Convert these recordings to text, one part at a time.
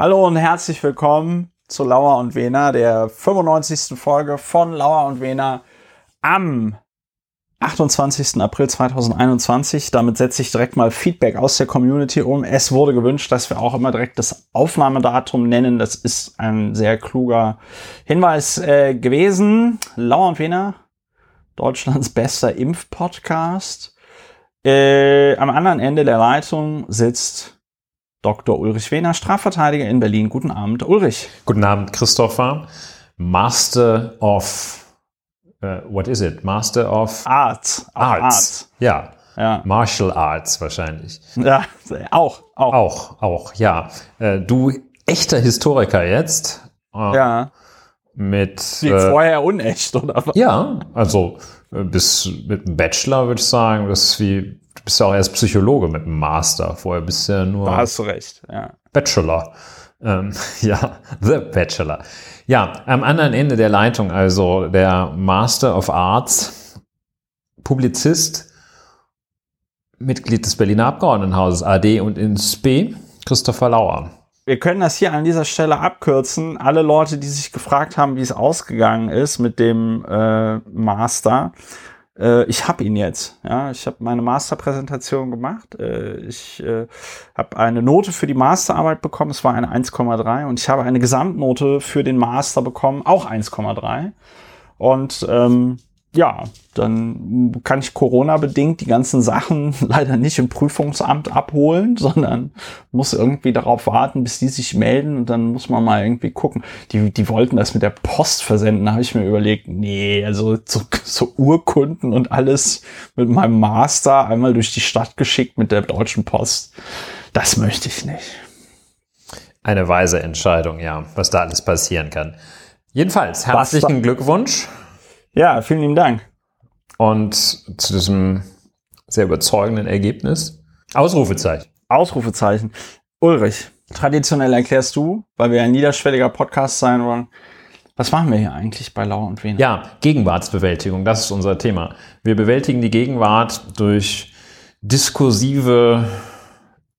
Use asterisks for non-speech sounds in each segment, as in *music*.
Hallo und herzlich willkommen zu Lauer und Wena, der 95. Folge von Lauer und Wena am 28. April 2021. Damit setze ich direkt mal Feedback aus der Community um. Es wurde gewünscht, dass wir auch immer direkt das Aufnahmedatum nennen. Das ist ein sehr kluger Hinweis äh, gewesen. Lauer und Wena, Deutschlands bester Impfpodcast. Äh, am anderen Ende der Leitung sitzt Dr. Ulrich Wehner, Strafverteidiger in Berlin. Guten Abend, Ulrich. Guten Abend, Christopher. Master of, uh, what is it? Master of Arts. Arts. Ja. ja. Martial Arts wahrscheinlich. Ja, auch. Auch, auch, auch ja. Äh, du echter Historiker jetzt. Äh, ja. Mit. Wie äh, vorher unecht, oder? Ja, also äh, bis mit einem Bachelor würde ich sagen, das ist wie bist ja auch erst Psychologe mit einem Master. Vorher bist du ja nur. Da hast du recht, ja. Bachelor. Ähm, *laughs* ja, The Bachelor. Ja, am anderen Ende der Leitung, also der Master of Arts, Publizist, Mitglied des Berliner Abgeordnetenhauses AD und INSP, Christopher Lauer. Wir können das hier an dieser Stelle abkürzen. Alle Leute, die sich gefragt haben, wie es ausgegangen ist mit dem äh, Master, äh, ich habe ihn jetzt. Ja, ich habe meine Masterpräsentation gemacht. Äh, ich äh, habe eine Note für die Masterarbeit bekommen. Es war eine 1,3 und ich habe eine Gesamtnote für den Master bekommen, auch 1,3. Und ähm, ja, dann kann ich Corona-bedingt die ganzen Sachen *laughs* leider nicht im Prüfungsamt abholen, sondern muss irgendwie darauf warten, bis die sich melden und dann muss man mal irgendwie gucken. Die, die wollten das mit der Post versenden, da habe ich mir überlegt, nee, also so, *laughs* so Urkunden und alles mit meinem Master einmal durch die Stadt geschickt mit der Deutschen Post. Das möchte ich nicht. Eine weise Entscheidung, ja, was da alles passieren kann. Jedenfalls, herzlichen Glückwunsch. Ja, vielen lieben Dank. Und zu diesem sehr überzeugenden Ergebnis. Ausrufezeichen. Ausrufezeichen. Ulrich, traditionell erklärst du, weil wir ein niederschwelliger Podcast sein wollen, was machen wir hier eigentlich bei Lau und Wiener? Ja, Gegenwartsbewältigung, das ist unser Thema. Wir bewältigen die Gegenwart durch diskursive,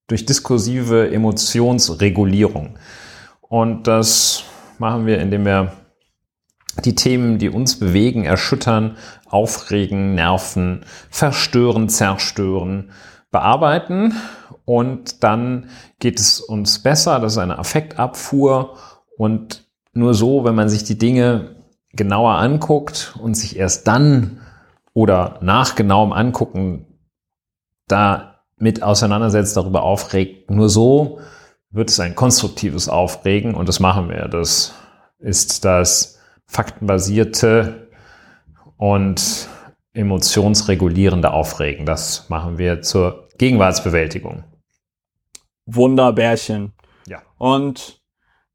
durch diskursive Emotionsregulierung. Und das machen wir, indem wir die Themen, die uns bewegen, erschüttern, aufregen, nerven, verstören, zerstören, bearbeiten und dann geht es uns besser. Das ist eine Affektabfuhr und nur so, wenn man sich die Dinge genauer anguckt und sich erst dann oder nach genauem Angucken damit auseinandersetzt, darüber aufregt, nur so wird es ein konstruktives Aufregen und das machen wir. Das ist das faktenbasierte und emotionsregulierende Aufregen. Das machen wir zur Gegenwartsbewältigung. Wunderbärchen. Ja. Und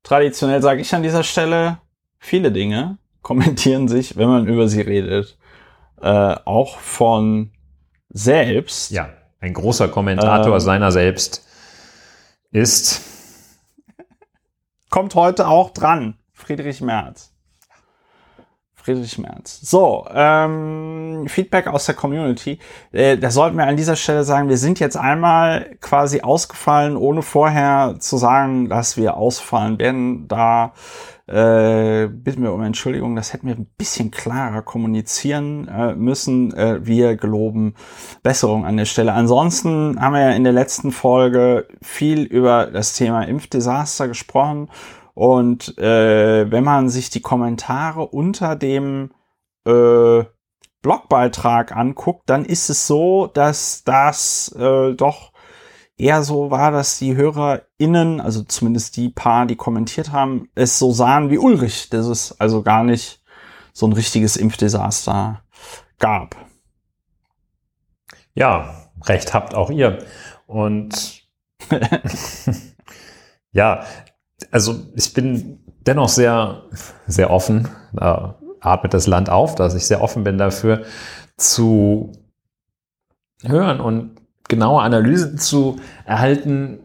traditionell sage ich an dieser Stelle, viele Dinge *laughs* kommentieren sich, wenn man über sie redet, äh, auch von selbst. Ja, ein großer Kommentator ähm, seiner selbst ist. Kommt heute auch dran, Friedrich Merz. Friedrich Merz. So, ähm, Feedback aus der Community. Äh, da sollten wir an dieser Stelle sagen, wir sind jetzt einmal quasi ausgefallen, ohne vorher zu sagen, dass wir ausfallen werden. Da äh, bitten wir um Entschuldigung, das hätten wir ein bisschen klarer kommunizieren äh, müssen. Äh, wir geloben Besserung an der Stelle. Ansonsten haben wir ja in der letzten Folge viel über das Thema Impfdesaster gesprochen und äh, wenn man sich die Kommentare unter dem äh, Blogbeitrag anguckt, dann ist es so, dass das äh, doch eher so war, dass die HörerInnen, also zumindest die paar, die kommentiert haben, es so sahen wie Ulrich, dass es also gar nicht so ein richtiges Impfdesaster gab. Ja, recht habt auch ihr. Und *laughs* *laughs* ja, also ich bin dennoch sehr, sehr offen, da atmet das Land auf, dass ich sehr offen bin dafür zu hören und genaue Analysen zu erhalten,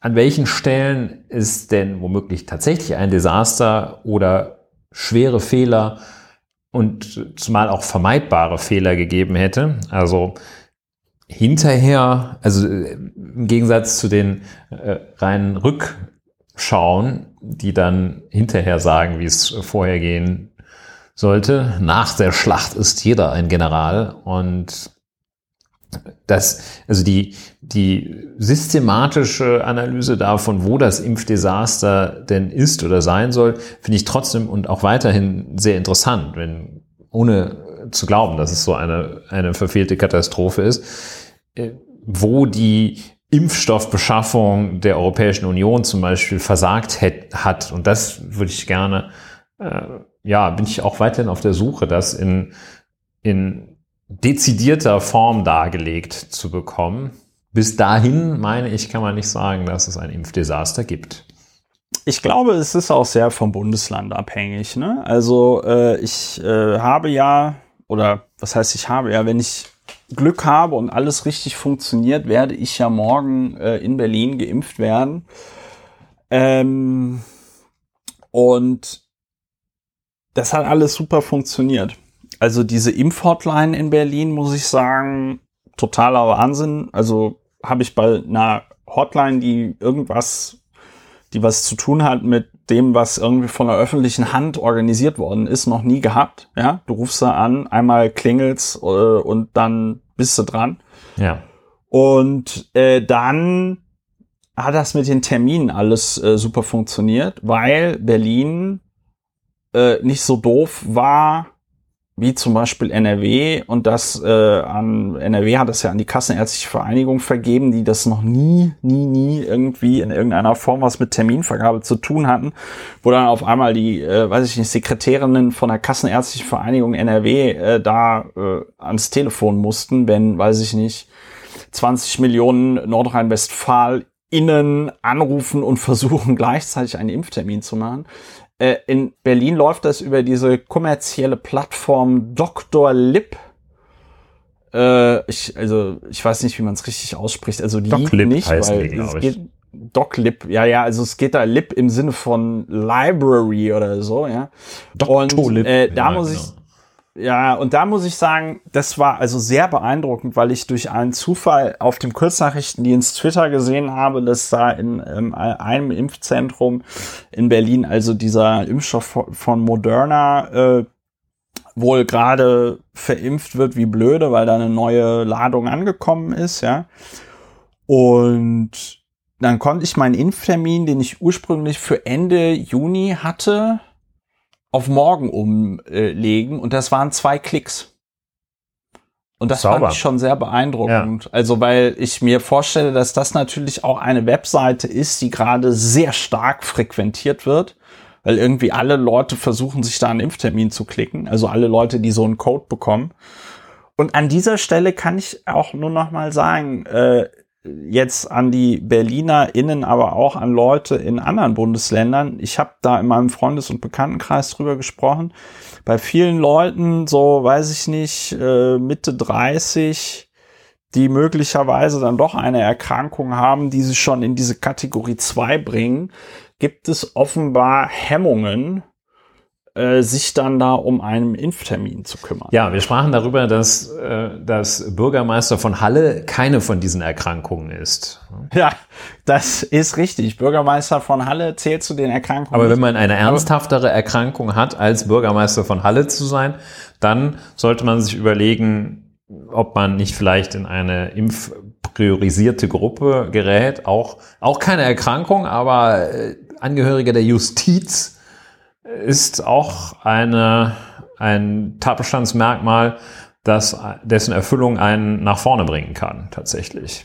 an welchen Stellen ist denn womöglich tatsächlich ein Desaster oder schwere Fehler und zumal auch vermeidbare Fehler gegeben hätte. Also hinterher, also im Gegensatz zu den äh, reinen Rück schauen, die dann hinterher sagen, wie es vorher gehen sollte. Nach der Schlacht ist jeder ein General und das, also die, die systematische Analyse davon, wo das Impfdesaster denn ist oder sein soll, finde ich trotzdem und auch weiterhin sehr interessant, wenn, ohne zu glauben, dass es so eine, eine verfehlte Katastrophe ist, äh, wo die Impfstoffbeschaffung der Europäischen Union zum Beispiel versagt hat. Und das würde ich gerne, äh, ja, bin ich auch weiterhin auf der Suche, das in, in dezidierter Form dargelegt zu bekommen. Bis dahin, meine ich, kann man nicht sagen, dass es ein Impfdesaster gibt. Ich glaube, es ist auch sehr vom Bundesland abhängig. Ne? Also äh, ich äh, habe ja, oder was heißt ich habe ja, wenn ich Glück habe und alles richtig funktioniert, werde ich ja morgen äh, in Berlin geimpft werden. Ähm, und das hat alles super funktioniert. Also diese Impfhotline in Berlin, muss ich sagen, totaler Wahnsinn. Also habe ich bei einer Hotline, die irgendwas, die was zu tun hat mit dem, was irgendwie von der öffentlichen Hand organisiert worden ist, noch nie gehabt. Ja, du rufst da an, einmal klingelt's äh, und dann bist du dran. Ja. Und äh, dann hat das mit den Terminen alles äh, super funktioniert, weil Berlin äh, nicht so doof war wie zum Beispiel NRW und das äh, an NRW hat das ja an die Kassenärztliche Vereinigung vergeben, die das noch nie, nie, nie irgendwie in irgendeiner Form was mit Terminvergabe zu tun hatten, wo dann auf einmal die, äh, weiß ich nicht, Sekretärinnen von der Kassenärztlichen Vereinigung NRW äh, da äh, ans Telefon mussten, wenn, weiß ich nicht, 20 Millionen Nordrhein-Westfalen anrufen und *laughs* versuchen gleichzeitig einen Impftermin zu machen. Äh, in Berlin läuft das über diese kommerzielle Plattform Dr. Lip. Äh, ich, also, ich weiß nicht, wie man es richtig ausspricht. Also Lip nicht, weil die, es geht DocLib, ja, ja, also es geht da Lip im Sinne von Library oder so, ja. Doctolib. Und äh, da ja, muss genau. Ja, und da muss ich sagen, das war also sehr beeindruckend, weil ich durch einen Zufall auf dem Kurznachrichtendienst Twitter gesehen habe, dass da in ähm, einem Impfzentrum in Berlin, also dieser Impfstoff von- von Moderna, äh, wohl gerade verimpft wird wie blöde, weil da eine neue Ladung angekommen ist, ja. Und dann konnte ich meinen Impftermin, den ich ursprünglich für Ende Juni hatte, auf morgen umlegen und das waren zwei Klicks. Und das Sauber. fand ich schon sehr beeindruckend. Also, weil ich mir vorstelle, dass das natürlich auch eine Webseite ist, die gerade sehr stark frequentiert wird, weil irgendwie alle Leute versuchen, sich da einen Impftermin zu klicken. Also alle Leute, die so einen Code bekommen. Und an dieser Stelle kann ich auch nur noch mal sagen, äh, jetzt an die BerlinerInnen, aber auch an Leute in anderen Bundesländern. Ich habe da in meinem Freundes- und Bekanntenkreis drüber gesprochen. Bei vielen Leuten, so weiß ich nicht, äh, Mitte 30, die möglicherweise dann doch eine Erkrankung haben, die sie schon in diese Kategorie 2 bringen, gibt es offenbar Hemmungen, äh, sich dann da um einen Impftermin zu kümmern. Ja, wir sprachen darüber, dass äh, das Bürgermeister von Halle keine von diesen Erkrankungen ist. Ja, das ist richtig. Bürgermeister von Halle zählt zu den Erkrankungen. Aber wenn man eine ernsthaftere Erkrankung hat, als Bürgermeister von Halle zu sein, dann sollte man sich überlegen, ob man nicht vielleicht in eine impfpriorisierte Gruppe gerät. Auch, auch keine Erkrankung, aber äh, Angehörige der Justiz ist auch eine, ein Tatbestandsmerkmal, das, dessen Erfüllung einen nach vorne bringen kann, tatsächlich.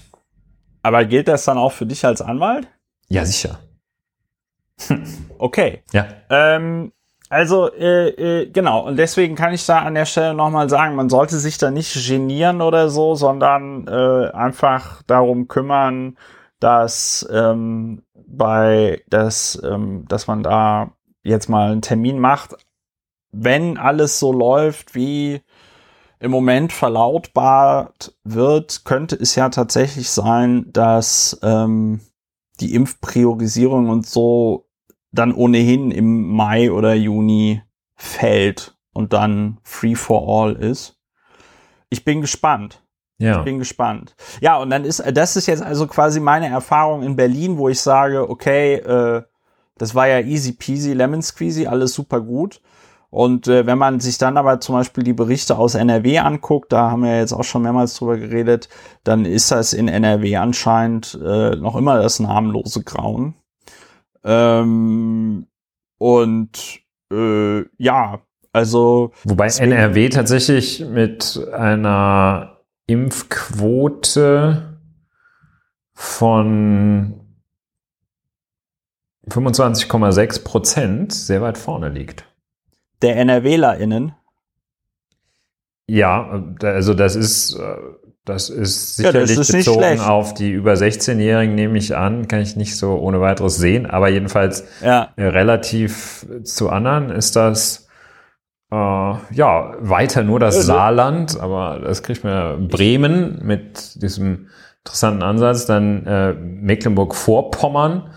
Aber gilt das dann auch für dich als Anwalt? Ja, sicher. *laughs* Okay. Ja. Ähm, also, äh, äh, genau. Und deswegen kann ich da an der Stelle nochmal sagen, man sollte sich da nicht genieren oder so, sondern äh, einfach darum kümmern, dass ähm, bei, dass, ähm, dass man da jetzt mal einen Termin macht, wenn alles so läuft, wie im Moment verlautbart wird, könnte es ja tatsächlich sein, dass ähm, die Impfpriorisierung und so dann ohnehin im Mai oder Juni fällt und dann free for all ist. Ich bin gespannt. Ja. Ich bin gespannt. Ja, und dann ist, das ist jetzt also quasi meine Erfahrung in Berlin, wo ich sage, okay, äh, Das war ja easy peasy, lemon squeezy, alles super gut. Und äh, wenn man sich dann aber zum Beispiel die Berichte aus NRW anguckt, da haben wir jetzt auch schon mehrmals drüber geredet, dann ist das in NRW anscheinend äh, noch immer das namenlose Grauen. Ähm, und äh, ja, also. Wobei NRW tatsächlich mit einer Impfquote von 25,6 Prozent sehr weit vorne liegt. Der NRWlerInnen? Ja, also das ist, äh, das ist sicherlich ja, das ist bezogen auf die über 16-Jährigen, nehme ich an, kann ich nicht so ohne weiteres sehen, aber jedenfalls ja. Äh, relativ zu anderen ist das äh, ja weiter nur das ja, Saarland, aber das kriegt man Bremen mit diesem interessanten Ansatz, dann äh, Mecklenburg-Vorpommern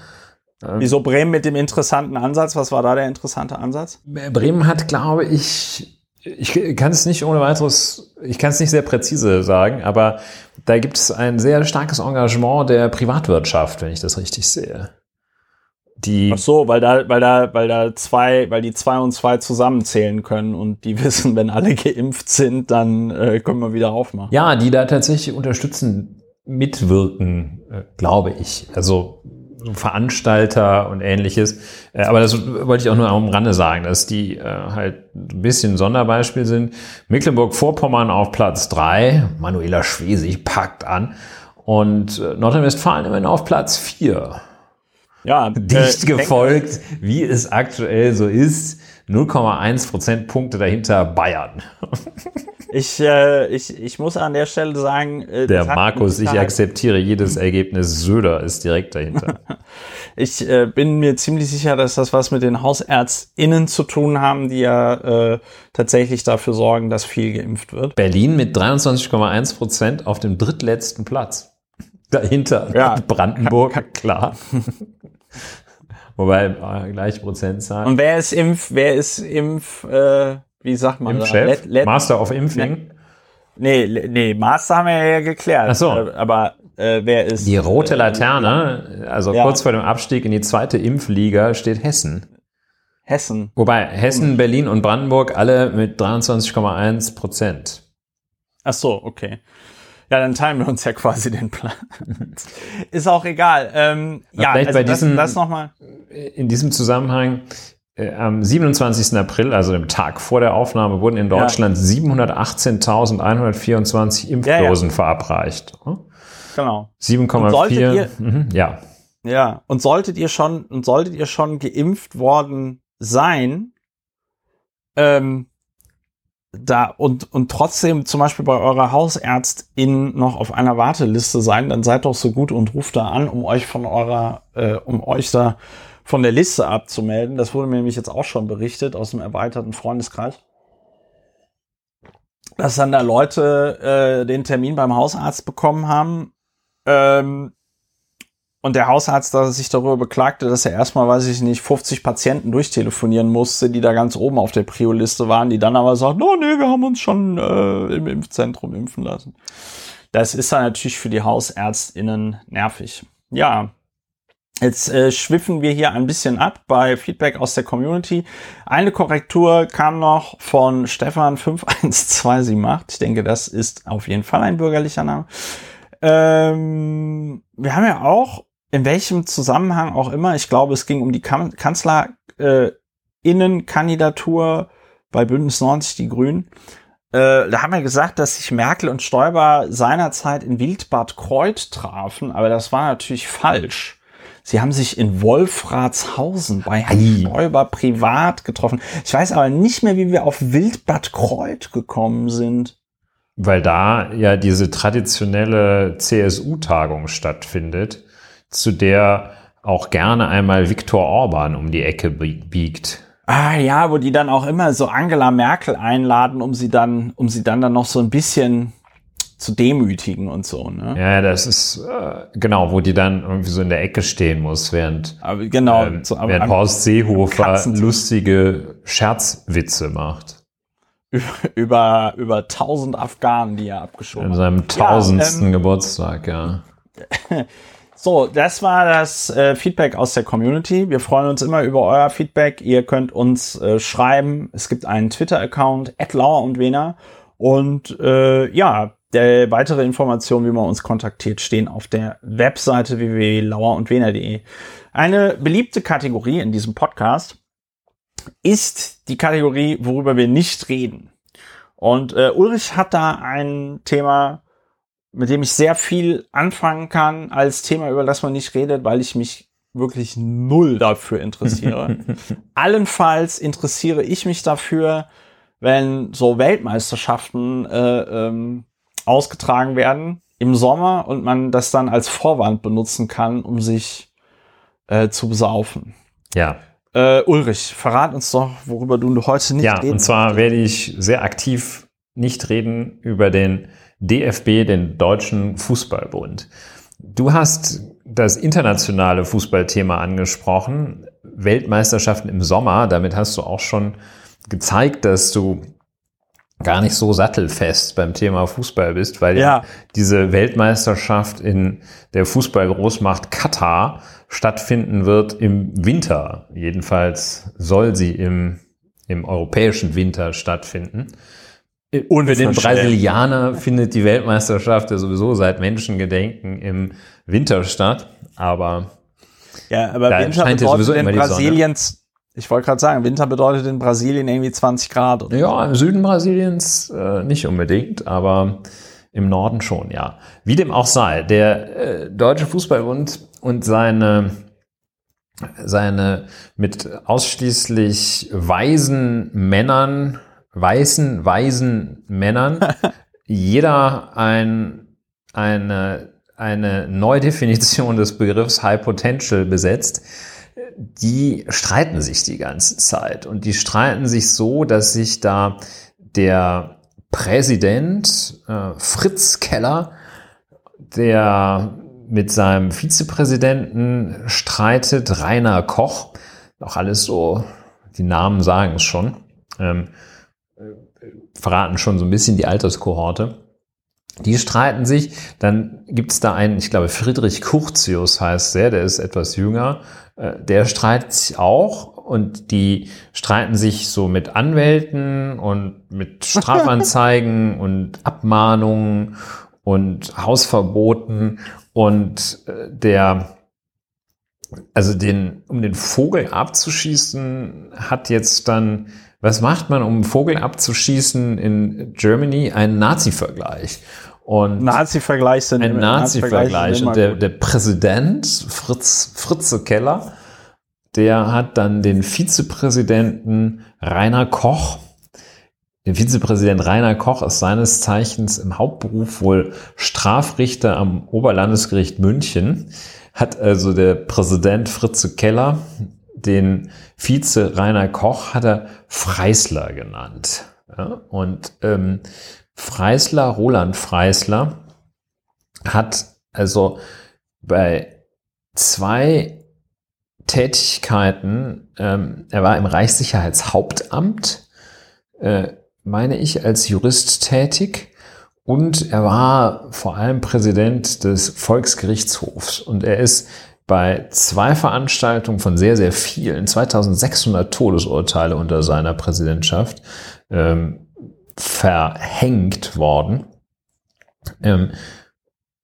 Wieso Bremen mit dem interessanten Ansatz? Was war da der interessante Ansatz? Bremen hat, glaube ich, ich kann es nicht ohne weiteres, ich kann es nicht sehr präzise sagen, aber da gibt es ein sehr starkes Engagement der Privatwirtschaft, wenn ich das richtig sehe. Die Ach so, weil da, weil da, weil da zwei, weil die zwei und zwei zusammenzählen können und die *laughs* wissen, wenn alle geimpft sind, dann äh, können wir wieder aufmachen. Ja, die da tatsächlich unterstützen, mitwirken, äh, glaube ich. Also Veranstalter und ähnliches. Äh, aber das wollte ich auch nur am Rande sagen, dass die äh, halt ein bisschen Sonderbeispiel sind. Mecklenburg-Vorpommern auf Platz drei, Manuela Schwesig packt an und äh, Nordrhein-Westfalen immerhin auf Platz vier. Ja, dicht äh, gefolgt, wie es aktuell so ist. 0,1 Prozentpunkte dahinter Bayern. *laughs* Ich, äh, ich, ich muss an der Stelle sagen. Äh, der Markus, ich akzeptiere jedes Ergebnis. Söder ist direkt dahinter. *laughs* ich äh, bin mir ziemlich sicher, dass das was mit den HausärztInnen zu tun haben, die ja äh, tatsächlich dafür sorgen, dass viel geimpft wird. Berlin mit 23,1 Prozent auf dem drittletzten Platz. *laughs* Dahinter ja. Brandenburg, *laughs* klar. Wobei äh, gleich Prozentzahl. Und wer ist Impf, wer ist Impf, äh, wie sagt man Impfchef? Let, let, Master of Impfing? Nee, nee, Master haben wir ja geklärt. Ach so. Äh, aber äh, wer ist. Die rote äh, Laterne, also ja. kurz vor dem Abstieg in die zweite Impfliga steht Hessen. Hessen. Wobei Hessen, Berlin und Brandenburg alle mit 23,1 Prozent. Ach so, okay. Ja, dann teilen wir uns ja quasi den Plan. *laughs* Ist auch egal. Ähm, ja, vielleicht also bei diesem, das, das noch mal. In diesem Zusammenhang, äh, am 27. April, also dem Tag vor der Aufnahme, wurden in Deutschland ja. 718.124 Impfdosen ja, ja. verabreicht. Genau. 7,4. Mhm, ja. Ja. Und solltet ihr schon, und solltet ihr schon geimpft worden sein, ähm, da und, und trotzdem zum Beispiel bei eurer Hausärztin noch auf einer Warteliste sein, dann seid doch so gut und ruft da an, um euch von eurer, äh, um euch da von der Liste abzumelden. Das wurde mir nämlich jetzt auch schon berichtet aus dem erweiterten Freundeskreis. Dass dann da Leute äh, den Termin beim Hausarzt bekommen haben, ähm, und der Hausarzt da sich darüber beklagte, dass er erstmal, weiß ich nicht, 50 Patienten durchtelefonieren musste, die da ganz oben auf der Prio-Liste waren, die dann aber sagten, oh nee, wir haben uns schon äh, im Impfzentrum impfen lassen. Das ist dann natürlich für die HausärztInnen nervig. Ja, Jetzt äh, schwiffen wir hier ein bisschen ab bei Feedback aus der Community. Eine Korrektur kam noch von Stefan 51278. Ich denke, das ist auf jeden Fall ein bürgerlicher Name. Ähm, wir haben ja auch in welchem Zusammenhang auch immer, ich glaube, es ging um die kan Kanzlerinnenkandidatur äh, bei Bündnis 90 Die Grünen. Äh, da haben wir gesagt, dass sich Merkel und Stoiber seinerzeit in Wildbad Kreuth trafen, aber das war natürlich falsch. Sie haben sich in Wolfratshausen bei Herrn Stoiber privat getroffen. Ich weiß aber nicht mehr, wie wir auf Wildbad Kreuth gekommen sind. Weil da ja diese traditionelle CSU-Tagung stattfindet zu der auch gerne einmal Viktor Orban um die Ecke biegt. Ah ja, wo die dann auch immer so Angela Merkel einladen, um sie dann, um sie dann dann noch so ein bisschen zu demütigen und so. Ne? Ja, das ist äh, genau, wo die dann irgendwie so in der Ecke stehen muss, während aber genau, ähm, so, aber während Horst Seehofer lustige Scherzwitze macht über über tausend Afghanen, die er abgeschoben hat. In seinem tausendsten ja, ähm, Geburtstag, ja. *laughs* So, das war das äh, Feedback aus der Community. Wir freuen uns immer über euer Feedback. Ihr könnt uns äh, schreiben. Es gibt einen Twitter-Account, Lauer und Wena. Und äh, ja, der weitere Informationen, wie man uns kontaktiert, stehen auf der Webseite www.lauerundwener.de. Eine beliebte Kategorie in diesem Podcast ist die Kategorie, worüber wir nicht reden. Und äh, Ulrich hat da ein Thema, mit dem ich sehr viel anfangen kann, als Thema, über das man nicht redet, weil ich mich wirklich null dafür interessiere. *laughs* Allenfalls interessiere ich mich dafür, wenn so Weltmeisterschaften äh, ähm, ausgetragen werden im Sommer und man das dann als Vorwand benutzen kann, um sich äh, zu besaufen. Ja. Äh, Ulrich, verrat uns doch, worüber du heute nicht ja, reden Ja, und zwar werde ich sehr aktiv nicht reden über den DFB, den Deutschen Fußballbund. Du hast das internationale Fußballthema angesprochen, Weltmeisterschaften im Sommer. Damit hast du auch schon gezeigt, dass du gar nicht so sattelfest beim Thema Fußball bist, weil ja. diese Weltmeisterschaft in der Fußballgroßmacht Katar stattfinden wird im Winter. Jedenfalls soll sie im, im europäischen Winter stattfinden. Und für den Brasilianer findet die Weltmeisterschaft ja sowieso seit Menschengedenken im Winter statt. Aber, ja, aber Winter bedeutet in Brasiliens ich wollte gerade sagen, Winter bedeutet in Brasilien irgendwie 20 Grad. Oder ja, im Süden Brasiliens äh, nicht unbedingt, aber im Norden schon, ja. Wie dem auch sei, der äh, Deutsche Fußballbund und seine, seine mit ausschließlich weisen Männern, weißen, weisen Männern, *laughs* jeder ein, eine, eine Neudefinition des Begriffs High Potential besetzt, die streiten sich die ganze Zeit. Und die streiten sich so, dass sich da der Präsident äh, Fritz Keller, der mit seinem Vizepräsidenten streitet, Rainer Koch, auch alles so, die Namen sagen es schon, ähm, verraten schon so ein bisschen die Alterskohorte. Die streiten sich, dann gibt es da einen, ich glaube Friedrich Curtius heißt der, der ist etwas jünger, der streitet sich auch und die streiten sich so mit Anwälten und mit *laughs* Strafanzeigen und Abmahnungen und Hausverboten und äh, der also den, um den Vogel abzuschießen, hat jetzt dann, was macht man, um einen Vogel abzuschießen in Germany? Einen Nazi-Vergleich. Und Nazi-Vergleich sind ein Nazi-Vergleich. Und der, der Präsident, Fritz, Fritze Keller, der hat dann den Vizepräsidenten Rainer Koch, der Vizepräsident Rainer Koch ist seines Zeichens im Hauptberuf wohl Strafrichter am Oberlandesgericht München, hat also der Präsident Fritze Keller den Vize Rainer Koch hat er Freisler genannt. Ja, und ähm, Freisler, Roland Freisler, hat also bei zwei Tätigkeiten, ähm, er war im Reichssicherheitshauptamt, äh, meine ich, als Jurist tätig und er war vor allem Präsident des Volksgerichtshofs. Und er ist bei zwei Veranstaltungen von sehr, sehr vielen, 2600 Todesurteile unter seiner Präsidentschaft, ähm, verhängt worden. Ähm,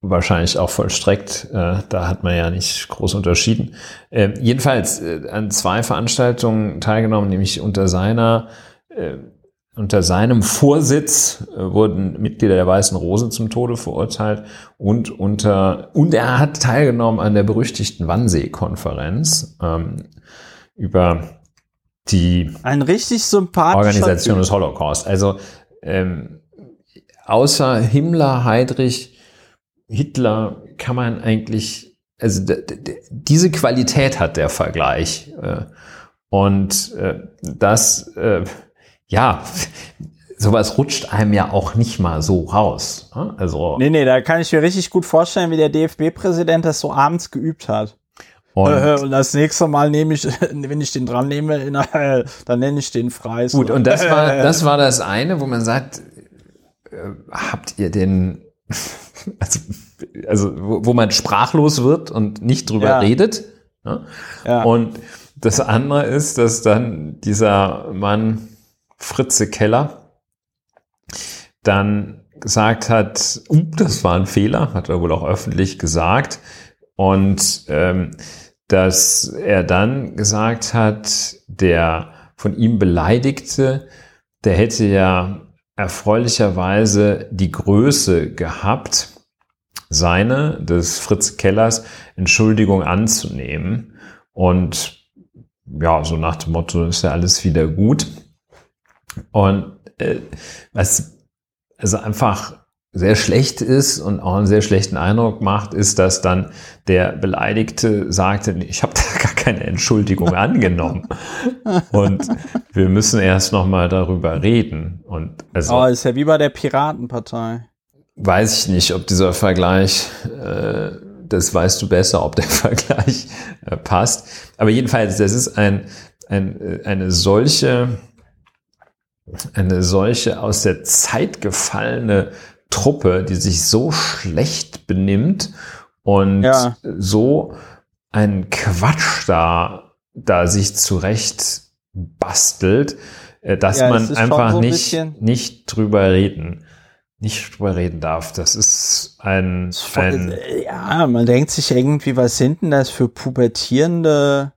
wahrscheinlich auch vollstreckt. Äh, da hat man ja nicht groß unterschieden. Äh, jedenfalls äh, an zwei Veranstaltungen teilgenommen, nämlich unter seiner äh, unter seinem Vorsitz äh, wurden Mitglieder der Weißen Rose zum Tode verurteilt und unter und er hat teilgenommen an der berüchtigten Wannsee-Konferenz ähm, über die ein richtig sympathischer Organisation typ. des Holocaust. Also ähm, außer Himmler, Heydrich, Hitler kann man eigentlich, also diese Qualität hat der Vergleich. Äh, und äh, das, äh, ja, *laughs* sowas rutscht einem ja auch nicht mal so raus. Ne? Also nee, nee, da kann ich mir richtig gut vorstellen, wie der DFB-Präsident das so abends geübt hat. Und, und, das nächste Mal nehme ich, *laughs* wenn ich den dran nehme, dann nenne ich den Freis. Gut, und das war, *laughs* das war das eine, wo man sagt, äh, habt ihr den *laughs* also, also wo, wo man sprachlos wird und nicht drüber Ja. redet. Ne? Ja. Und das andere ist, dass dann dieser Mann Fritze Keller dann gesagt hat, uh, das war ein Fehler, hat er wohl auch öffentlich gesagt. Und ähm, dass er dann gesagt hat, der von ihm Beleidigte, der hätte ja erfreulicherweise die Größe gehabt, seine, des Fritz Kellers, Entschuldigung anzunehmen. Und ja, so nach dem Motto, ist ja alles wieder gut. Und äh, was also einfach sehr schlecht ist und auch einen sehr schlechten Eindruck macht, ist, dass dann der Beleidigte sagte, "Nee, ich habe da gar keine Entschuldigung *laughs* angenommen. Und wir müssen erst noch mal darüber reden. Und also Oh, ist ja wie bei der Piratenpartei. weiß ich nicht, ob dieser Vergleich, äh, das weißt du besser, ob der *laughs* Vergleich äh, passt. Aber jedenfalls, das ist ein, ein, äh, eine solche, eine solche aus der Zeit gefallene Truppe, die sich so schlecht benimmt und Ja. so einen Quatsch da, da sich zurecht bastelt, äh, dass Ja, das man schon einfach so ein nicht, bisschen- nicht drüber reden, nicht drüber reden darf. Das ist ein, ein ja, man denkt sich irgendwie, was sind denn das für pubertierende?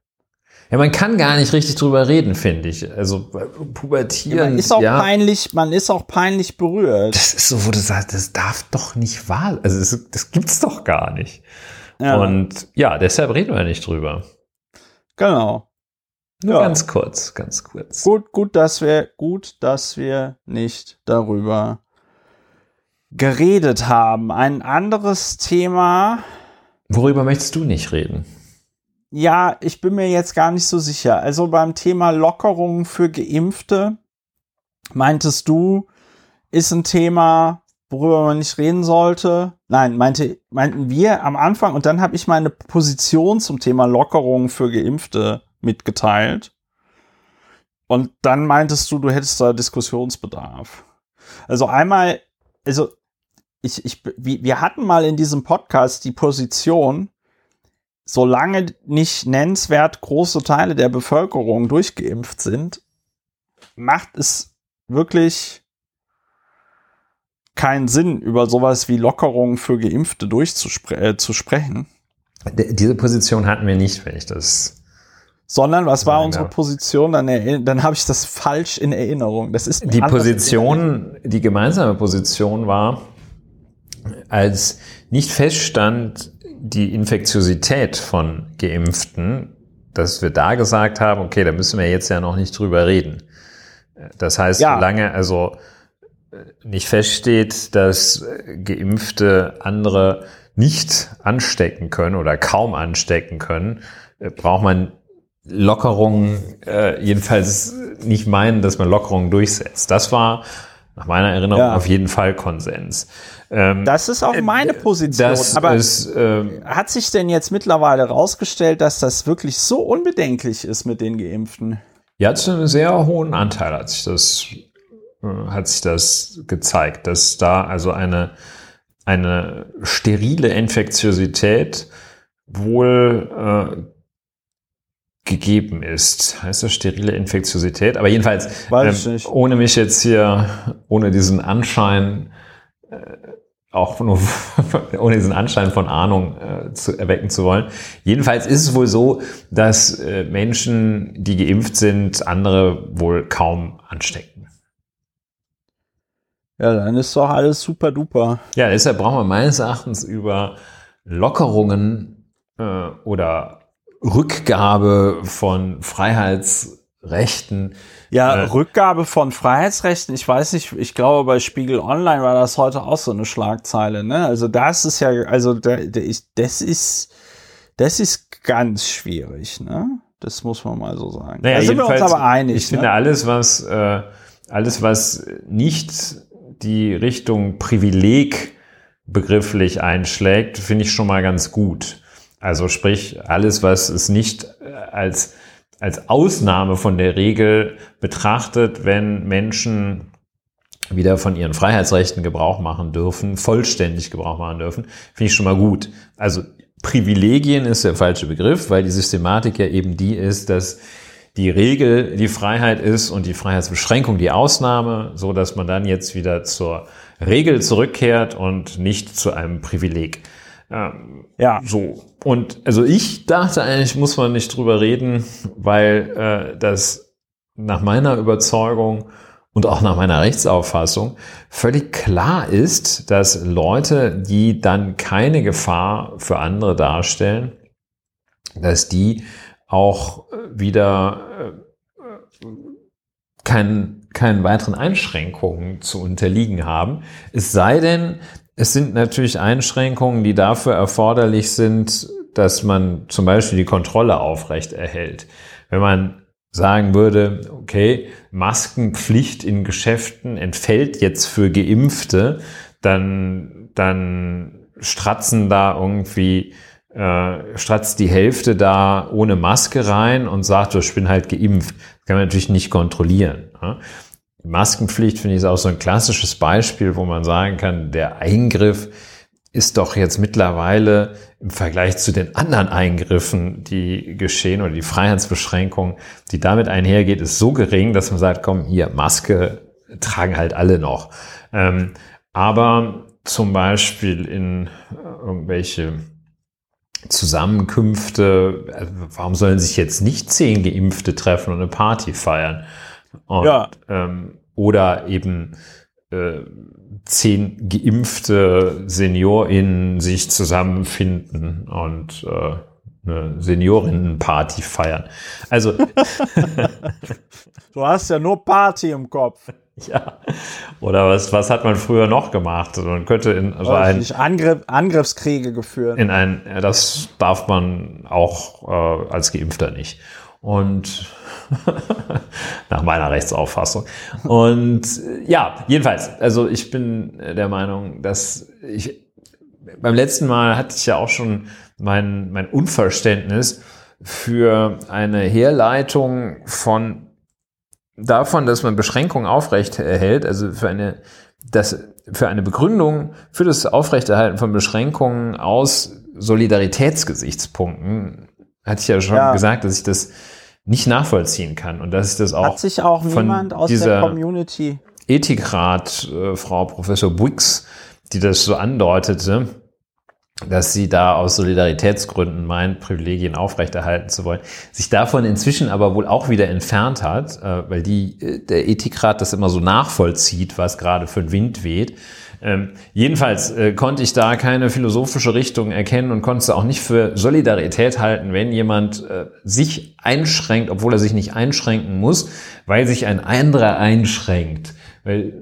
Ja, man kann gar nicht richtig drüber reden, finde ich. Also pubertieren, Man ist auch ja, peinlich, man ist auch peinlich berührt. das ist so, wo du sagst, das darf doch nicht wahr, also das, das gibt's doch gar nicht. Ja, Und ja, deshalb reden wir nicht drüber. genau. Nur Ja. ganz kurz, ganz kurz. Gut, gut, dass wir, gut, dass wir nicht darüber geredet haben. Ein anderes Thema. Worüber möchtest du nicht reden? Ja, ich bin mir jetzt gar nicht so sicher. Also beim Thema Lockerungen für Geimpfte meintest du, ist ein Thema, worüber man nicht reden sollte. Nein, meinte, meinten wir am Anfang und dann habe ich meine Position zum Thema Lockerungen für Geimpfte mitgeteilt. Und dann meintest du, du hättest da Diskussionsbedarf. Also einmal, also ich, ich, wir hatten mal in diesem Podcast die Position, solange nicht nennenswert große Teile der Bevölkerung durchgeimpft sind, macht es wirklich keinen Sinn, über sowas wie Lockerungen für Geimpfte durchzuspre äh, diese Position hatten wir nicht, wenn ich das. Sondern was war unsere. Position? Dann, dann habe ich das falsch in Erinnerung. Das ist Die Position, die gemeinsame Position war, als nicht feststand die Infektiosität von Geimpften, dass wir da gesagt haben, okay, da müssen wir jetzt ja noch nicht drüber reden. Das heißt, Ja. solange also äh, nicht feststeht, dass äh, Geimpfte andere nicht anstecken können oder kaum anstecken können, äh, braucht man Lockerungen, äh, jedenfalls nicht meinen, dass man Lockerungen durchsetzt. Das war nach meiner Erinnerung Ja. auf jeden Fall Konsens. Ähm, Das ist auch meine Position. das aber ist, ähm, hat sich denn jetzt mittlerweile rausgestellt, dass das wirklich so unbedenklich ist mit den Geimpften? Ja, zu einem sehr hohen Anteil hat sich das, äh, hat sich das gezeigt, dass da also eine, eine sterile Infektiosität wohl äh, gegeben ist. Heißt das sterile Infektiosität? Aber jedenfalls, ähm, ohne mich jetzt hier, ohne diesen Anschein, äh, auch nur *laughs* ohne diesen Anschein von Ahnung äh, zu erwecken zu wollen. Jedenfalls ist es wohl so, dass äh, Menschen, die geimpft sind, andere wohl kaum anstecken. Ja, dann ist doch alles super duper. Ja, deshalb brauchen wir meines Erachtens über Lockerungen äh, oder Rückgabe von Freiheitsrechten. Ja, Äh, Rückgabe von Freiheitsrechten, ich weiß nicht, ich glaube, bei Spiegel Online war das heute auch so eine Schlagzeile, ne? Also das ist ja, also da, da ist, das ist, das ist ganz schwierig, ne? Das muss man mal so sagen. Naja, da sind wir uns aber einig. Ich finde ne? alles, was äh, alles, was nicht die Richtung Privileg begrifflich einschlägt, finde ich schon mal ganz gut. Also sprich, alles, was es nicht äh, als, als Ausnahme von der Regel betrachtet, wenn Menschen wieder von ihren Freiheitsrechten Gebrauch machen dürfen, vollständig Gebrauch machen dürfen, finde ich schon mal gut. Also Privilegien ist der falsche Begriff, weil die Systematik ja eben die ist, dass die Regel die Freiheit ist und die Freiheitsbeschränkung die Ausnahme, so dass man dann jetzt wieder zur Regel zurückkehrt und nicht zu einem Privileg. Ähm, ja. So. Und also ich dachte eigentlich, muss man nicht drüber reden, weil äh, das nach meiner Überzeugung und auch nach meiner Rechtsauffassung völlig klar ist, dass Leute, die dann keine Gefahr für andere darstellen, dass die auch wieder äh, keinen, keinen weiteren Einschränkungen zu unterliegen haben. Es sei denn, es sind natürlich Einschränkungen, die dafür erforderlich sind, dass man zum Beispiel die Kontrolle aufrecht erhält. Wenn man sagen würde, okay, Maskenpflicht in Geschäften entfällt jetzt für Geimpfte, dann, dann stratzen da irgendwie, äh, stratzt die Hälfte da ohne Maske rein und sagt, ich bin halt geimpft. Das kann man natürlich nicht kontrollieren. Maskenpflicht finde ich ist auch so ein klassisches Beispiel, wo man sagen kann, der Eingriff ist doch jetzt mittlerweile im Vergleich zu den anderen Eingriffen, die geschehen oder die Freiheitsbeschränkung, die damit einhergeht, ist so gering, dass man sagt, komm, hier, Maske tragen halt alle noch. Ähm, aber zum Beispiel in irgendwelche Zusammenkünfte, also warum sollen sich jetzt nicht zehn Geimpfte treffen und eine Party feiern? Und, ja. ähm, oder eben äh, zehn geimpfte SeniorInnen sich zusammenfinden und äh, eine Seniorinnenparty feiern. Also *laughs* du hast ja nur Party im Kopf. *laughs* Ja. Oder was, was hat man früher noch gemacht? Also man könnte in also ein, Angriff, Angriffskriege geführt. In ein, das darf man auch äh, als Geimpfter nicht. Und *laughs* nach meiner Rechtsauffassung. Und ja, jedenfalls, also ich bin der Meinung, dass ich beim letzten Mal hatte ich ja auch schon mein, mein Unverständnis für eine Herleitung von davon, dass man Beschränkungen aufrecht erhält, also für eine, das, für eine Begründung für das Aufrechterhalten von Beschränkungen aus Solidaritätsgesichtspunkten, hatte ich ja schon ja. gesagt, dass ich das nicht nachvollziehen kann. Und das ist das auch. Hat sich auch niemand aus der Community. Ethikrat, äh, Frau Professor Buix, die das so andeutete, dass sie da aus Solidaritätsgründen meint, Privilegien aufrechterhalten zu wollen, sich davon inzwischen aber wohl auch wieder entfernt hat, äh, weil die, äh, der Ethikrat das immer so nachvollzieht, was gerade für ein Wind weht ähm, jedenfalls äh, konnte ich da keine philosophische Richtung erkennen und konnte es auch nicht für Solidarität halten, wenn jemand äh, sich einschränkt, obwohl er sich nicht einschränken muss, weil sich ein anderer einschränkt. Weil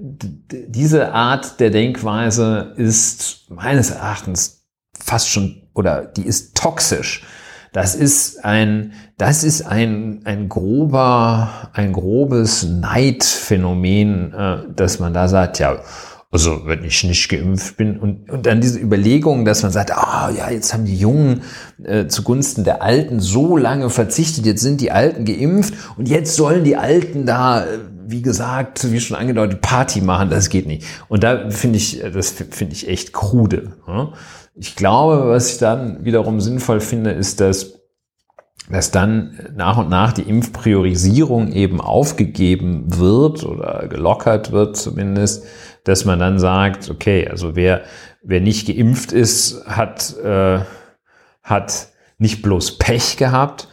diese Art der Denkweise ist meines Erachtens fast schon oder die ist toxisch. Das ist ein, das ist ein, ein grober, ein grobes Neidphänomen, äh, dass man da sagt, ja, also wenn ich nicht geimpft bin und, und dann diese Überlegung, dass man sagt, ah ja, jetzt haben die Jungen äh, zugunsten der Alten so lange verzichtet, jetzt sind die Alten geimpft und jetzt sollen die Alten da, äh, wie gesagt, wie schon angedeutet, Party machen, das geht nicht. Und da finde ich, äh, das finde ich echt krude. Ich glaube, was ich dann wiederum sinnvoll finde, ist, dass dass dann nach und nach die Impfpriorisierung eben aufgegeben wird oder gelockert wird zumindest, dass man dann sagt, okay, also wer, wer nicht geimpft ist, hat, äh, hat nicht bloß Pech gehabt,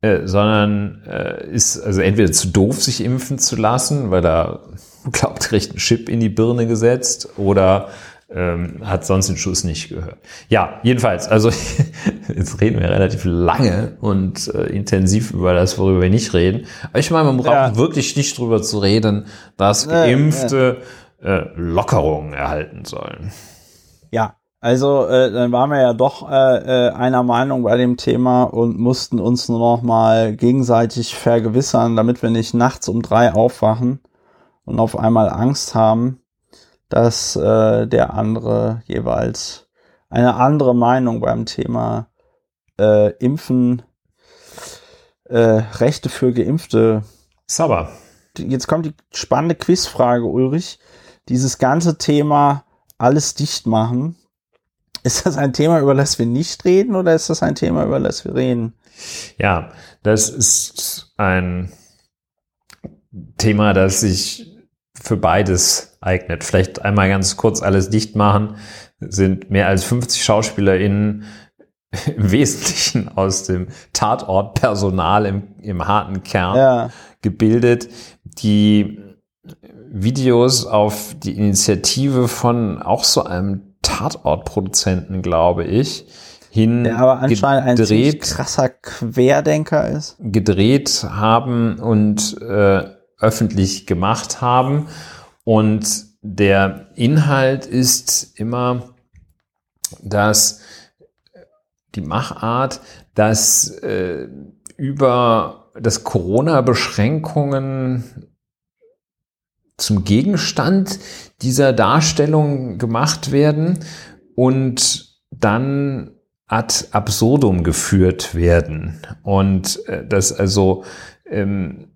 äh, sondern äh, ist also entweder zu doof, sich impfen zu lassen, weil er *laughs* glaubt, kriegt einen Chip in die Birne gesetzt oder ähm, hat sonst den Schuss nicht gehört. Ja, jedenfalls, also *laughs* jetzt reden wir relativ lange und äh, intensiv über das, worüber wir nicht reden. Aber ich meine, man braucht ja. wirklich nicht drüber zu reden, dass Geimpfte äh, Lockerungen erhalten sollen. Ja, also äh, dann waren wir ja doch äh, äh, einer Meinung bei dem Thema und mussten uns nur noch mal gegenseitig vergewissern, damit wir nicht nachts um drei aufwachen und auf einmal Angst haben dass äh, der andere jeweils eine andere Meinung beim Thema äh, Impfen, äh, Rechte für Geimpfte. Sauber. Jetzt kommt die spannende Quizfrage, Ulrich. Dieses ganze Thema alles dicht machen, ist das ein Thema, über das wir nicht reden oder ist das ein Thema, über das wir reden? Ja, das ist ein Thema, das sich für beides eignet. Vielleicht einmal ganz kurz alles dicht machen. Sind mehr als 50 SchauspielerInnen im *laughs* Wesentlichen aus dem Tatortpersonal im, im harten Kern ja. gebildet, die Videos auf die Initiative von auch so einem Tatortproduzenten, glaube ich, hin Der aber anscheinend gedreht, ein krasser Querdenker ist. Gedreht haben und äh, öffentlich gemacht haben. Und der Inhalt ist immer, dass die Machart, dass äh, über das Corona-Beschränkungen zum Gegenstand dieser Darstellung gemacht werden und dann ad absurdum geführt werden. Und äh, das also ähm,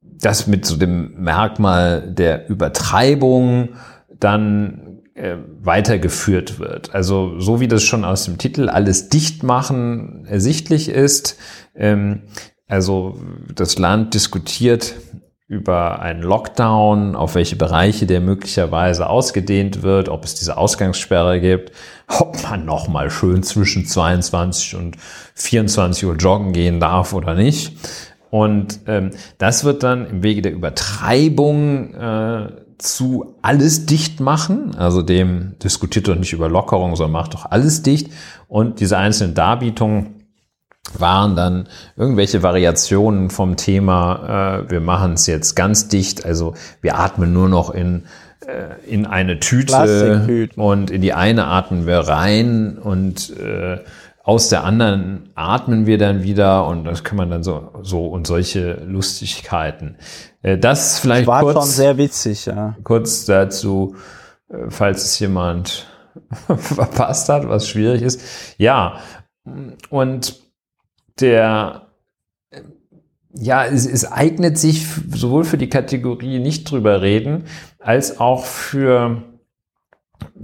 das mit so dem Merkmal der Übertreibung dann äh, weitergeführt wird. Also so wie das schon aus dem Titel alles dicht machen ersichtlich ist. Ähm, also das Land diskutiert über einen Lockdown, auf welche Bereiche der möglicherweise ausgedehnt wird, ob es diese Ausgangssperre gibt, ob man nochmal schön zwischen 22 und 24 Uhr joggen gehen darf oder nicht. Und ähm, das wird dann im Wege der Übertreibung äh, zu alles dicht machen, also dem diskutiert doch nicht über Lockerung, sondern macht doch alles dicht. Und diese einzelnen Darbietungen waren dann irgendwelche Variationen vom Thema, äh, wir machen es jetzt ganz dicht, also wir atmen nur noch in, äh, in eine Tüte und in die eine atmen wir rein und äh, aus der anderen atmen wir dann wieder und das kann man dann so, so und solche Lustigkeiten. Äh, das vielleicht war kurz, schon sehr witzig, ja. Kurz dazu, äh, falls es jemand *laughs* verpasst hat, was schwierig ist. Ja, und der ja, es, es eignet sich sowohl für die Kategorie nicht drüber reden, als auch für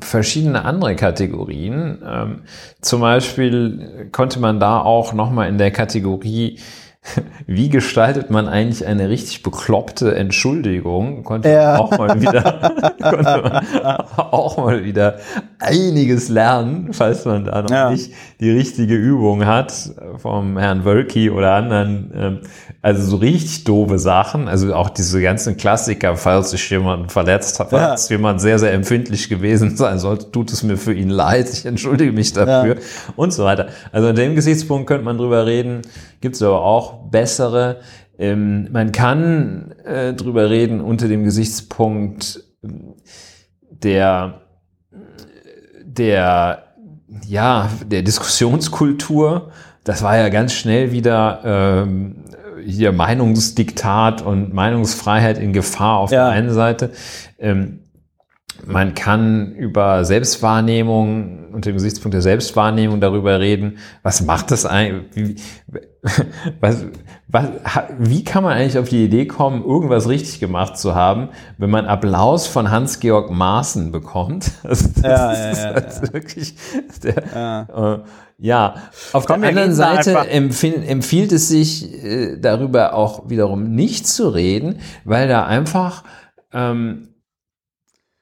verschiedene andere Kategorien. Ähm, zum Beispiel konnte man da auch nochmal in der Kategorie *laughs* wie gestaltet man eigentlich eine richtig bekloppte Entschuldigung? Konnte ja. man auch mal wieder, *laughs* konnte man auch mal wieder einiges lernen, falls man da noch ja. nicht die richtige Übung hat vom Herrn Wölki oder anderen. Ähm, also so richtig doofe Sachen. Also auch diese ganzen Klassiker, falls sich jemand verletzt hat, falls ja. jemand sehr, sehr empfindlich gewesen sein sollte, tut es mir für ihn leid, ich entschuldige mich dafür und so weiter. Also an dem Gesichtspunkt könnte man drüber reden gibt es aber auch bessere. Ähm, man kann äh, drüber reden unter dem Gesichtspunkt ähm, der, der, ja, der Diskussionskultur. Das war ja ganz schnell wieder ähm, hier Meinungsdiktat und Meinungsfreiheit in Gefahr auf ja. der einen Seite. Ähm, man kann über Selbstwahrnehmung, unter dem Gesichtspunkt der Selbstwahrnehmung darüber reden. Was macht das eigentlich? *laughs* was, was, wie kann man eigentlich auf die Idee kommen, irgendwas richtig gemacht zu haben, wenn man Applaus von Hans-Georg Maaßen bekommt? *laughs* Das, ja, ja, ja, halt wirklich der, ja. Äh, ja, auf Komm, der anderen Seite empfiehlt es sich äh, darüber auch wiederum nicht zu reden, weil da einfach ähm,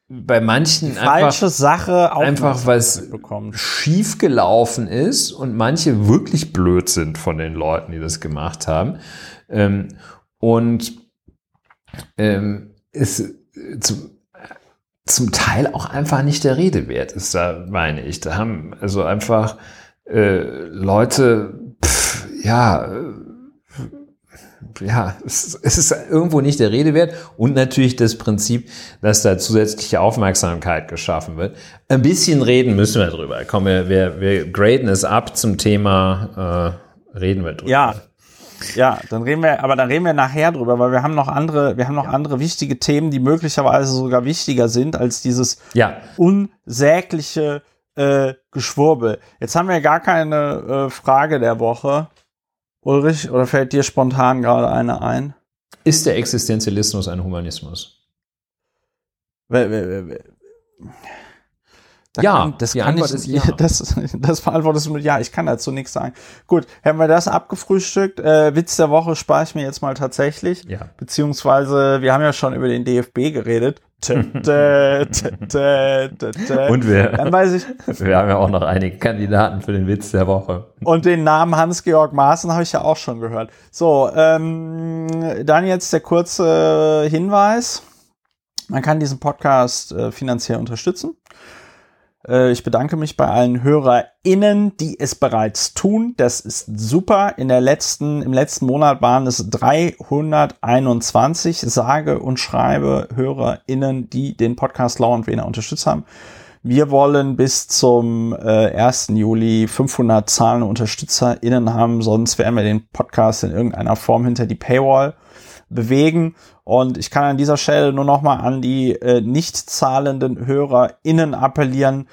bei manchen falsche einfach, Sache einfach was schief gelaufen ist und manche wirklich blöd sind von den Leuten, die das gemacht haben. Ähm, und ähm, ist äh, zum, zum Teil auch einfach nicht der Rede wert ist, da meine ich. Da haben also einfach äh, Leute, pff, ja, ja, es, es ist irgendwo nicht der Rede wert und natürlich das Prinzip, dass da zusätzliche Aufmerksamkeit geschaffen wird. Ein bisschen reden müssen wir drüber. Komm, wir, wir, wir graden es ab zum Thema, äh, reden wir drüber. Ja, ja, dann reden wir, aber dann reden wir nachher drüber, weil wir haben noch andere, wir haben noch ja. andere wichtige Themen, die möglicherweise sogar wichtiger sind als dieses ja. unsägliche äh, Geschwurbel. Jetzt haben wir gar keine äh, Frage der Woche. Ulrich, oder fällt dir spontan gerade eine ein? Ist der Existenzialismus ein Humanismus? Da ja, kann, das kann ich, ja. *laughs* Das, das beantwortest du mit Ja. Ich kann dazu nichts sagen. Gut, haben wir das abgefrühstückt. Äh, Witz der Woche spare ich mir jetzt mal tatsächlich. Ja. Beziehungsweise, wir haben ja schon über den DFB geredet. Und wir, dann weiß ich, *laughs* wir haben ja auch noch einige Kandidaten für den Witz der Woche. Und den Namen Hans-Georg Maaßen habe ich ja auch schon gehört. So, ähm, dann jetzt der kurze Hinweis. Man kann diesen Podcast äh, finanziell unterstützen. Äh, ich bedanke mich bei allen HörerInnen, die es bereits tun. Das ist super. In der letzten, im letzten Monat waren es 321 sage und schreibe HörerInnen, die den Podcast Lau und Wiener unterstützt haben. Wir wollen bis zum äh, 1. Juli 500 zahlende UnterstützerInnen haben, sonst werden wir den Podcast in irgendeiner Form hinter die Paywall bewegen. Und ich kann an dieser Stelle nur noch mal an die äh, nicht zahlenden HörerInnen appellieren.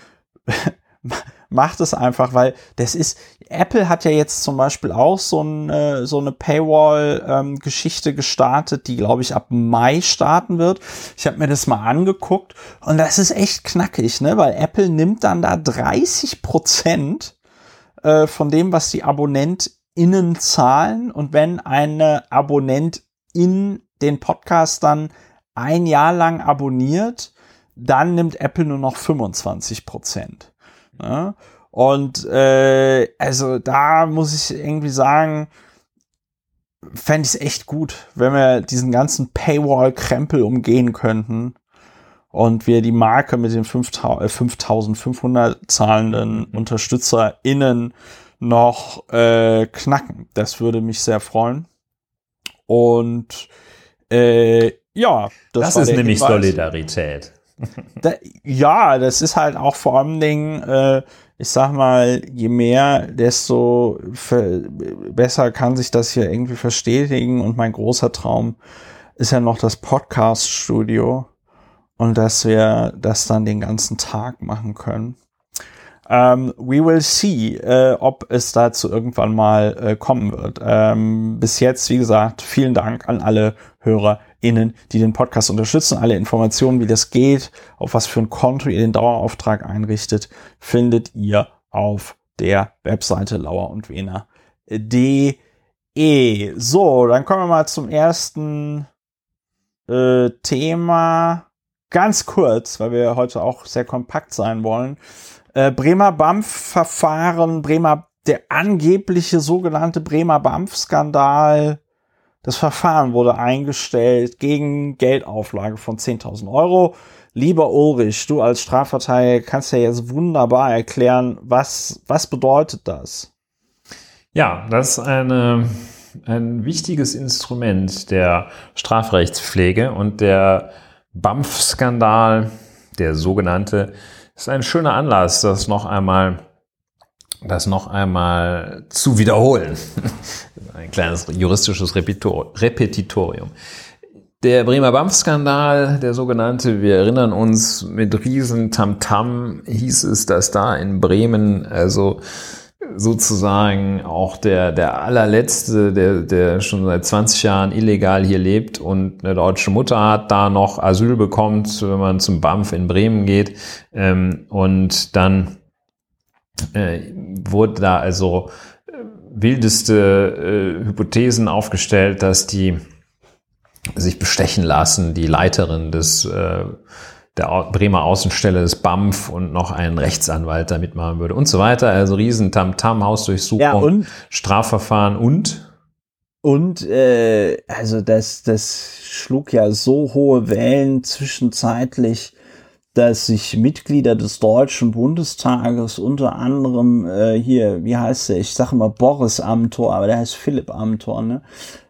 *laughs* Macht es einfach, weil das ist, Apple hat ja jetzt zum Beispiel auch so, ein, äh, so eine Paywall-Geschichte ähm, gestartet, die, glaube ich, ab Mai starten wird. Ich habe mir das mal angeguckt und das ist echt knackig, ne? Weil Apple nimmt dann da 30 Prozent äh, von dem, was die AbonnentInnen zahlen. Und wenn eine Abonnent in den Podcast dann ein Jahr lang abonniert, dann nimmt Apple nur noch 25 Prozent. Ja? Und äh, also da muss ich irgendwie sagen, fände ich es echt gut, wenn wir diesen ganzen Paywall-Krempel umgehen könnten und wir die Marke mit den 5500 äh, zahlenden mhm. UnterstützerInnen noch äh, knacken. Das würde mich sehr freuen. Und äh, ja, das, das ist nämlich Hinweis. Solidarität. *laughs* Da, ja, das ist halt auch vor allen Dingen, äh, ich sag mal, je mehr, desto besser kann sich das hier irgendwie verstetigen. Und mein großer Traum ist ja noch das Podcast-Studio und dass wir das dann den ganzen Tag machen können. Ähm, we will see, äh, ob es dazu irgendwann mal äh, kommen wird. Ähm, bis jetzt, wie gesagt, vielen Dank an alle HörerInnen, die den Podcast unterstützen. Alle Informationen, wie das geht, auf was für ein Konto ihr den Dauerauftrag einrichtet, findet ihr auf der Webseite lauer und Wiener.de. So, dann kommen wir mal zum ersten äh, Thema. Ganz kurz, weil wir heute auch sehr kompakt sein wollen. Äh, Bremer BAMF-Verfahren, Bremer, der angebliche sogenannte Bremer BAMF-Skandal. Das Verfahren wurde eingestellt gegen Geldauflage von 10.000 Euro. Lieber Ulrich, du als Strafverteidiger kannst ja jetzt wunderbar erklären, was, was bedeutet das? Ja, das ist eine, ein wichtiges Instrument der Strafrechtspflege und der BAMF-Skandal, der sogenannte, ist ein schöner Anlass, das noch einmal, das noch einmal zu wiederholen. *laughs* ein kleines juristisches Repetitorium. Der Bremer BAMF-Skandal, der sogenannte, wir erinnern uns, mit riesen Tamtam hieß es, dass da in Bremen also sozusagen auch der, der allerletzte, der, der schon seit 20 Jahren illegal hier lebt und eine deutsche Mutter hat, da noch Asyl bekommt, wenn man zum BAMF in Bremen geht. Ähm, und dann äh, wurde da also äh, wildeste äh, Hypothesen aufgestellt, dass die sich bestechen lassen, die Leiterin des äh, der Bremer Außenstelle des BAMF und noch ein Rechtsanwalt da mitmachen würde und so weiter. Also riesen Tamtam, Hausdurchsuchung, ja, und, Strafverfahren und und äh, also das, das schlug ja so hohe Wellen zwischenzeitlich, dass sich Mitglieder des Deutschen Bundestages unter anderem äh, hier, wie heißt der? Ich sage immer Boris Amthor, aber der heißt Philipp Amthor, ne?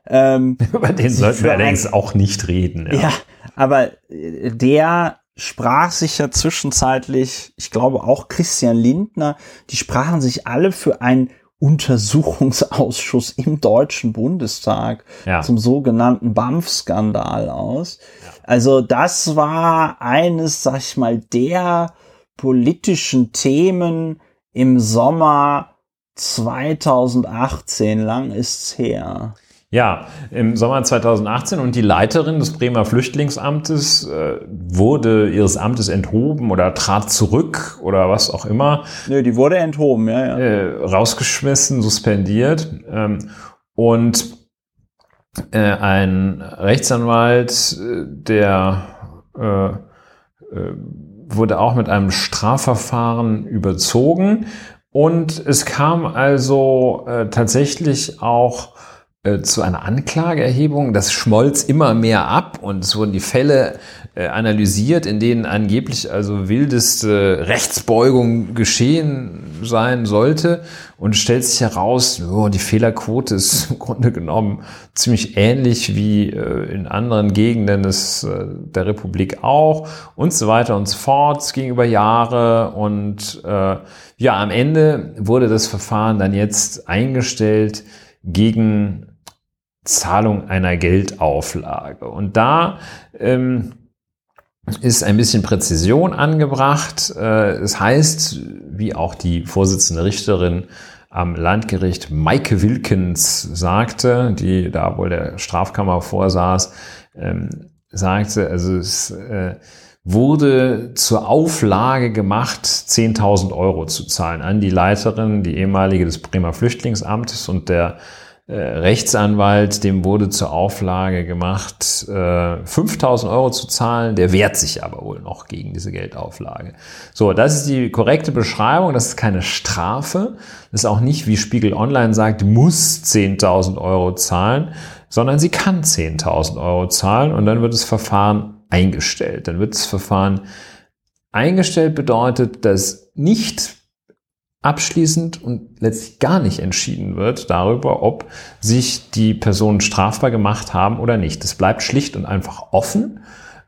Ähm, *laughs* Über den sollten wir allerdings auch nicht reden. Ja, ja aber äh, der sprach sich ja zwischenzeitlich, ich glaube auch Christian Lindner, die sprachen sich alle für einen Untersuchungsausschuss im Deutschen Bundestag ja. zum sogenannten BAMF-Skandal aus. Ja. Also das war eines, sag ich mal, der politischen Themen im Sommer 2018, lang ist's her. Ja, im Sommer 2018 und die Leiterin des Bremer Flüchtlingsamtes äh, wurde ihres Amtes enthoben oder trat zurück oder was auch immer. Nö, die wurde enthoben, ja, ja. Äh, rausgeschmissen, suspendiert. Ähm, und äh, ein Rechtsanwalt, äh, der äh, äh, wurde auch mit einem Strafverfahren überzogen. Und es kam also tatsächlich auch zu einer Anklageerhebung. Das schmolz immer mehr ab und es wurden die Fälle äh, analysiert, in denen angeblich also wildeste Rechtsbeugung geschehen sein sollte. Und stellt sich heraus, oh, die Fehlerquote ist *laughs* im Grunde genommen ziemlich ähnlich wie äh, in anderen Gegenden des, äh, der Republik auch und so weiter und so fort. Es ging über Jahre und äh, ja, am Ende wurde das Verfahren dann jetzt eingestellt gegen Zahlung einer Geldauflage. Und da ähm, ist ein bisschen Präzision angebracht. Äh, es heißt, wie auch die Vorsitzende Richterin am Landgericht Maike Wilkens sagte, die da wohl der Strafkammer vorsaß, ähm, sagte, also es äh, wurde zur Auflage gemacht, 10.000 Euro zu zahlen an die Leiterin, die ehemalige des Bremer Flüchtlingsamtes und der äh, Rechtsanwalt, dem wurde zur Auflage gemacht, äh, 5000 Euro zu zahlen. Der wehrt sich aber wohl noch gegen diese Geldauflage. So, das ist die korrekte Beschreibung. Das ist keine Strafe. Das ist auch nicht, wie Spiegel Online sagt, muss 10.000 Euro zahlen, sondern sie kann 10.000 Euro zahlen und dann wird das Verfahren eingestellt. Dann wird das Verfahren eingestellt bedeutet, dass nicht abschließend und letztlich gar nicht entschieden wird darüber, ob sich die Personen strafbar gemacht haben oder nicht. Es bleibt schlicht und einfach offen.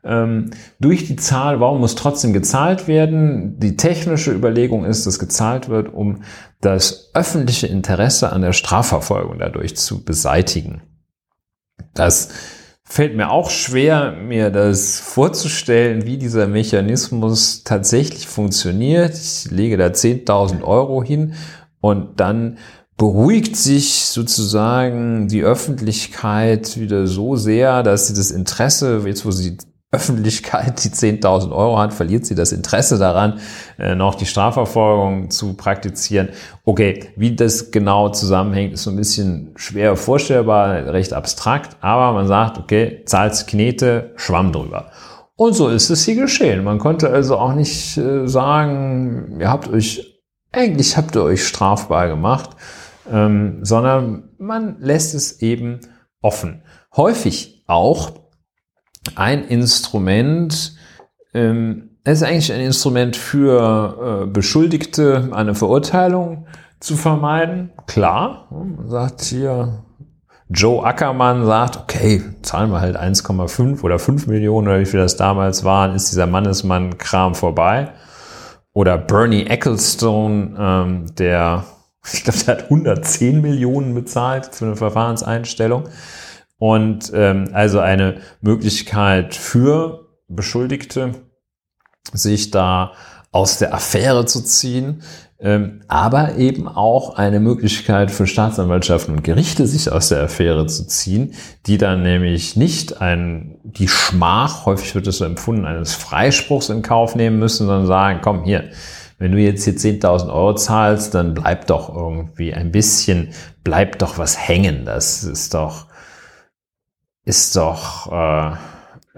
Ähm, durch die Zahl, warum muss trotzdem gezahlt werden? Die technische Überlegung ist, dass gezahlt wird, um das öffentliche Interesse an der Strafverfolgung dadurch zu beseitigen. Das fällt mir auch schwer, mir das vorzustellen, wie dieser Mechanismus tatsächlich funktioniert. Ich lege da 10.000 Euro hin und dann beruhigt sich sozusagen die Öffentlichkeit wieder so sehr, dass sie das Interesse, jetzt wo sie Öffentlichkeit die 10.000 Euro hat, verliert sie das Interesse daran, äh, noch die Strafverfolgung zu praktizieren. Okay, wie das genau zusammenhängt, ist so ein bisschen schwer vorstellbar, recht abstrakt, aber man sagt, okay, zahlst Knete, Schwamm drüber. Und so ist es hier geschehen. Man konnte also auch nicht äh, sagen, ihr habt euch, eigentlich habt ihr euch strafbar gemacht, ähm, sondern man lässt es eben offen. Häufig auch ein Instrument, ähm, es ist eigentlich ein Instrument für äh, Beschuldigte, eine Verurteilung zu vermeiden. Klar, man sagt hier, Joe Ackermann sagt, okay, zahlen wir halt 1,5 oder 5 Millionen oder wie viel das damals waren, ist dieser Mannesmann-Kram vorbei. Oder Bernie Ecclestone, ähm, der, *laughs* ich glaube, der hat 110 Millionen bezahlt für eine Verfahrenseinstellung. Und ähm, also eine Möglichkeit für Beschuldigte, sich da aus der Affäre zu ziehen, ähm, aber eben auch eine Möglichkeit für Staatsanwaltschaften und Gerichte, sich aus der Affäre zu ziehen, die dann nämlich nicht ein, die Schmach, häufig wird es so empfunden, eines Freispruchs in Kauf nehmen müssen, sondern sagen, komm hier, wenn du jetzt hier 10.000 Euro zahlst, dann bleibt doch irgendwie ein bisschen, bleibt doch was hängen. Das ist doch, ist doch, äh,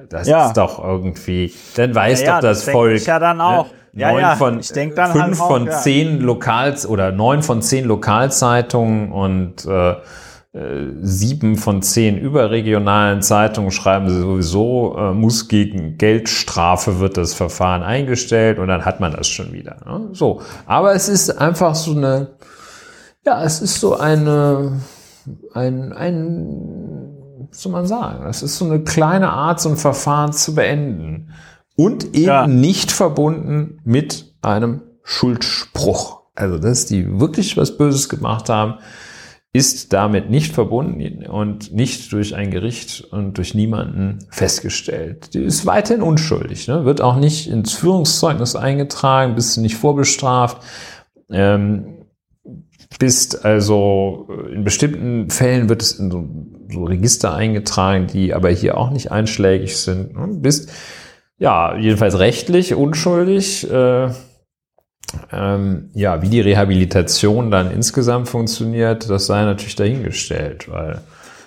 das ja. ist doch irgendwie, dann weiß ja, doch das, das Volk. Ich ja dann ne? auch. Ne? Ja, neun ja, von, ich denk dann fünf halt von auch, zehn Lokals oder neun von zehn Lokalzeitungen und äh, äh, sieben von zehn überregionalen Zeitungen schreiben sie sowieso, äh, muss gegen Geldstrafe wird das Verfahren eingestellt und dann hat man das schon wieder. Ne? So, aber es ist einfach so eine, ja, es ist so eine, ein, ein soll man sagen? Das ist so eine kleine Art, so ein Verfahren zu beenden. Und eben ja. nicht verbunden mit einem Schuldspruch. Also, dass die wirklich was Böses gemacht haben, ist damit nicht verbunden und nicht durch ein Gericht und durch niemanden festgestellt. Die ist weiterhin unschuldig, ne? wird auch nicht ins Führungszeugnis eingetragen, bist du nicht vorbestraft. Ähm, bist also in bestimmten Fällen wird es in so so Register eingetragen, die aber hier auch nicht einschlägig sind. Du bist ja jedenfalls rechtlich unschuldig. Äh, ähm, ja, wie die Rehabilitation dann insgesamt funktioniert, das sei natürlich dahingestellt, weil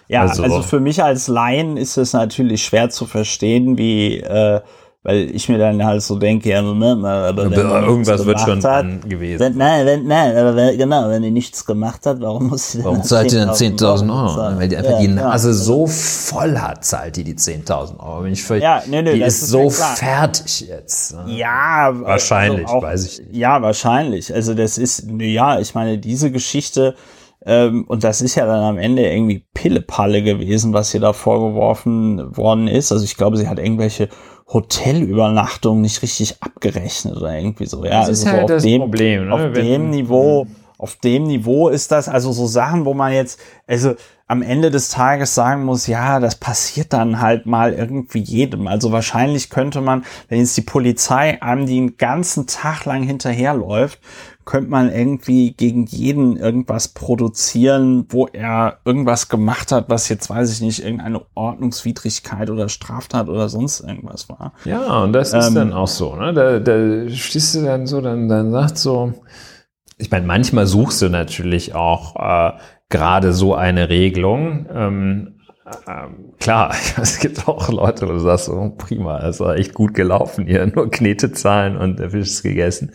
ja, also, also für mich als Laien ist es natürlich schwer zu verstehen, wie äh, weil ich mir dann halt so denke, ja, Moment mal, aber wenn aber irgendwas wird schon hat, gewesen. Wenn, nein, wenn, nein, aber wenn, genau, wenn die nichts gemacht hat, warum muss sie denn Warum zahlt die dann 10.000 Euro? Zahlen? Weil die einfach ja, die Nase ja. so voll hat, zahlt die die 10.000 Euro. Wenn ich völlig, ja, nee, nee, die ist, ist so fertig jetzt. Ne? Ja, wahrscheinlich, also auch, weiß ich. Nicht. Ja, wahrscheinlich. Also das ist, ja, ich meine, diese Geschichte, ähm, und das ist ja dann am Ende irgendwie Pillepalle gewesen, was hier da vorgeworfen worden ist. Also ich glaube, sie hat irgendwelche Hotelübernachtung nicht richtig abgerechnet oder irgendwie so. Ja, das ist also halt so das dem, Problem. Ne? Auf Wenn, dem Niveau, auf dem Niveau ist das also so Sachen, wo man jetzt, also am Ende des Tages sagen muss, ja, das passiert dann halt mal irgendwie jedem. Also wahrscheinlich könnte man, wenn jetzt die Polizei einem den ganzen Tag lang hinterherläuft, könnte man irgendwie gegen jeden irgendwas produzieren, wo er irgendwas gemacht hat, was jetzt, weiß ich nicht, irgendeine Ordnungswidrigkeit oder Straftat oder sonst irgendwas war. Ja, und das ist ähm, dann auch so, ne? Da, da stehst du dann so, dann, dann sagt so, ich meine, manchmal suchst du natürlich auch äh, gerade so eine Regelung. Ähm, ähm, klar, *laughs* es gibt auch Leute, wo du sagst, oh, prima, es war echt gut gelaufen hier, nur Knete zahlen und der Fisch ist gegessen.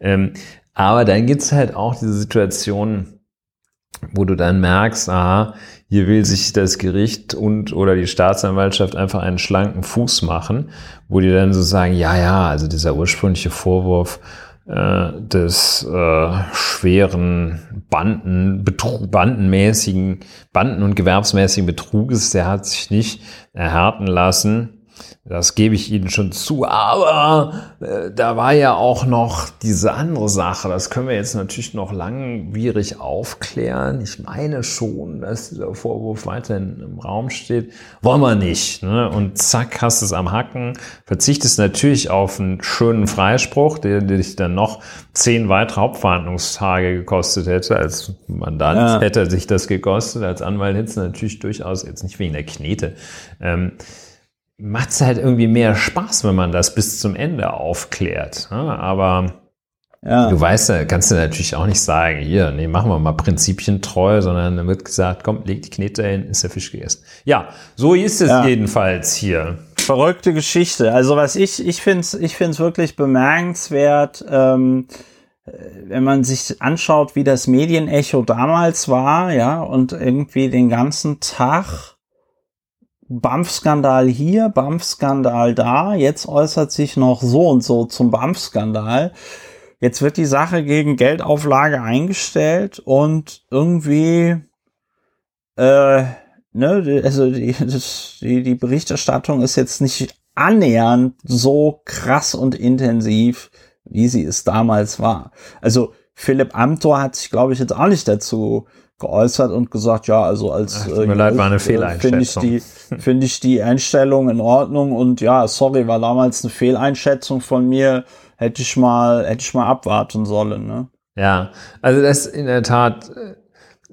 Ähm, aber dann gibt's halt auch diese Situation, wo du dann merkst, aha, hier will sich das Gericht und oder die Staatsanwaltschaft einfach einen schlanken Fuß machen, wo die dann so sagen, ja, ja, also dieser ursprüngliche Vorwurf äh, des äh, schweren Banden, Betrug, bandenmäßigen, banden- und gewerbsmäßigen Betruges, der hat sich nicht erhärten lassen das gebe ich Ihnen schon zu. Aber äh, da war ja auch noch diese andere Sache. Das können wir jetzt natürlich noch langwierig aufklären. Ich meine schon, dass dieser Vorwurf weiterhin im Raum steht. Wollen wir nicht. Ne? Und zack, hast es am Hacken. Verzichtest natürlich auf einen schönen Freispruch, der, der dich dann noch zehn weitere Hauptverhandlungstage gekostet hätte. Als Mandant ja. hätte sich das gekostet. Als Anwalt hätte es natürlich durchaus, jetzt nicht wegen der Knete, ähm, macht es halt irgendwie mehr Spaß, wenn man das bis zum Ende aufklärt. Ne? Aber ja. du weißt, kannst du natürlich auch nicht sagen, hier, nee, machen wir mal prinzipientreu, sondern dann wird gesagt, komm, leg die Knete hin, ist der Fisch gegessen. Ja, so ist es ja. jedenfalls hier. Verrückte Geschichte. Also was ich, ich finde es ich find's wirklich bemerkenswert, ähm, wenn man sich anschaut, wie das Medienecho damals war, ja, und irgendwie den ganzen Tag BAMF-Skandal hier, BAMF-Skandal da, jetzt äußert sich noch so und so zum BAMF-Skandal. Jetzt wird die Sache gegen Geldauflage eingestellt und irgendwie, äh, ne, also die, die, die Berichterstattung ist jetzt nicht annähernd so krass und intensiv, wie sie es damals war. Also Philipp Amthor hat sich, glaube ich, jetzt auch nicht dazu geäußert und gesagt, ja, also als Ach, äh, leid, war eine äh, finde ich die *laughs* finde ich die Einstellung in Ordnung und ja, sorry, war damals eine Fehleinschätzung von mir, hätte ich mal hätte ich mal abwarten sollen, ne? Ja, also das in der Tat äh,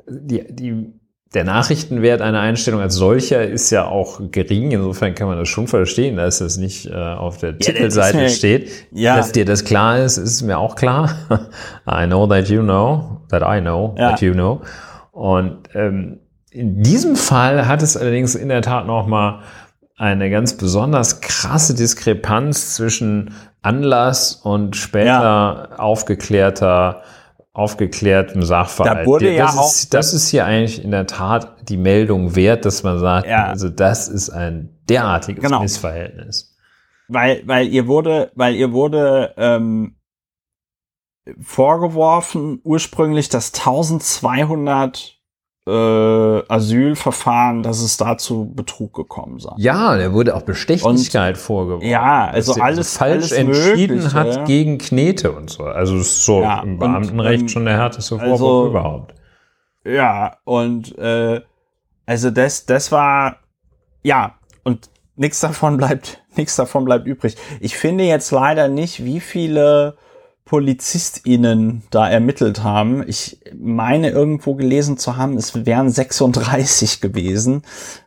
die die der Nachrichtenwert einer Einstellung als solcher ist ja auch gering. Insofern kann man das schon verstehen, dass es nicht äh, auf der ja, Titelseite mir, steht. Ja. Dass dir das klar ist, ist mir auch klar. *laughs* I know that you know, that I know ja. that you know. Und ähm, in diesem Fall hat es allerdings in der Tat nochmal eine ganz besonders krasse Diskrepanz zwischen Anlass und später ja. aufgeklärter aufgeklärtem Sachverhalt. Da wurde das ja auch ist, das ist hier eigentlich in der Tat die Meldung wert, dass man sagt, ja. also das ist ein derartiges genau. Missverhältnis. Weil, weil ihr wurde, weil ihr wurde ähm, vorgeworfen, ursprünglich das 1200 äh, Asylverfahren, dass es dazu Betrug gekommen sei. Ja, der wurde auch Bestechlichkeit und, vorgeworfen. Ja, also alles falsch alles entschieden mögliche. hat gegen Knete und so. Also ist so ja, im Beamtenrecht und, schon der härteste Vorwurf also, überhaupt. Ja, und äh, also das, das war ja und nichts davon bleibt, *laughs* nichts davon bleibt übrig. Ich finde jetzt leider nicht, wie viele PolizistInnen da ermittelt haben. Ich meine irgendwo gelesen zu haben, es wären 36 gewesen.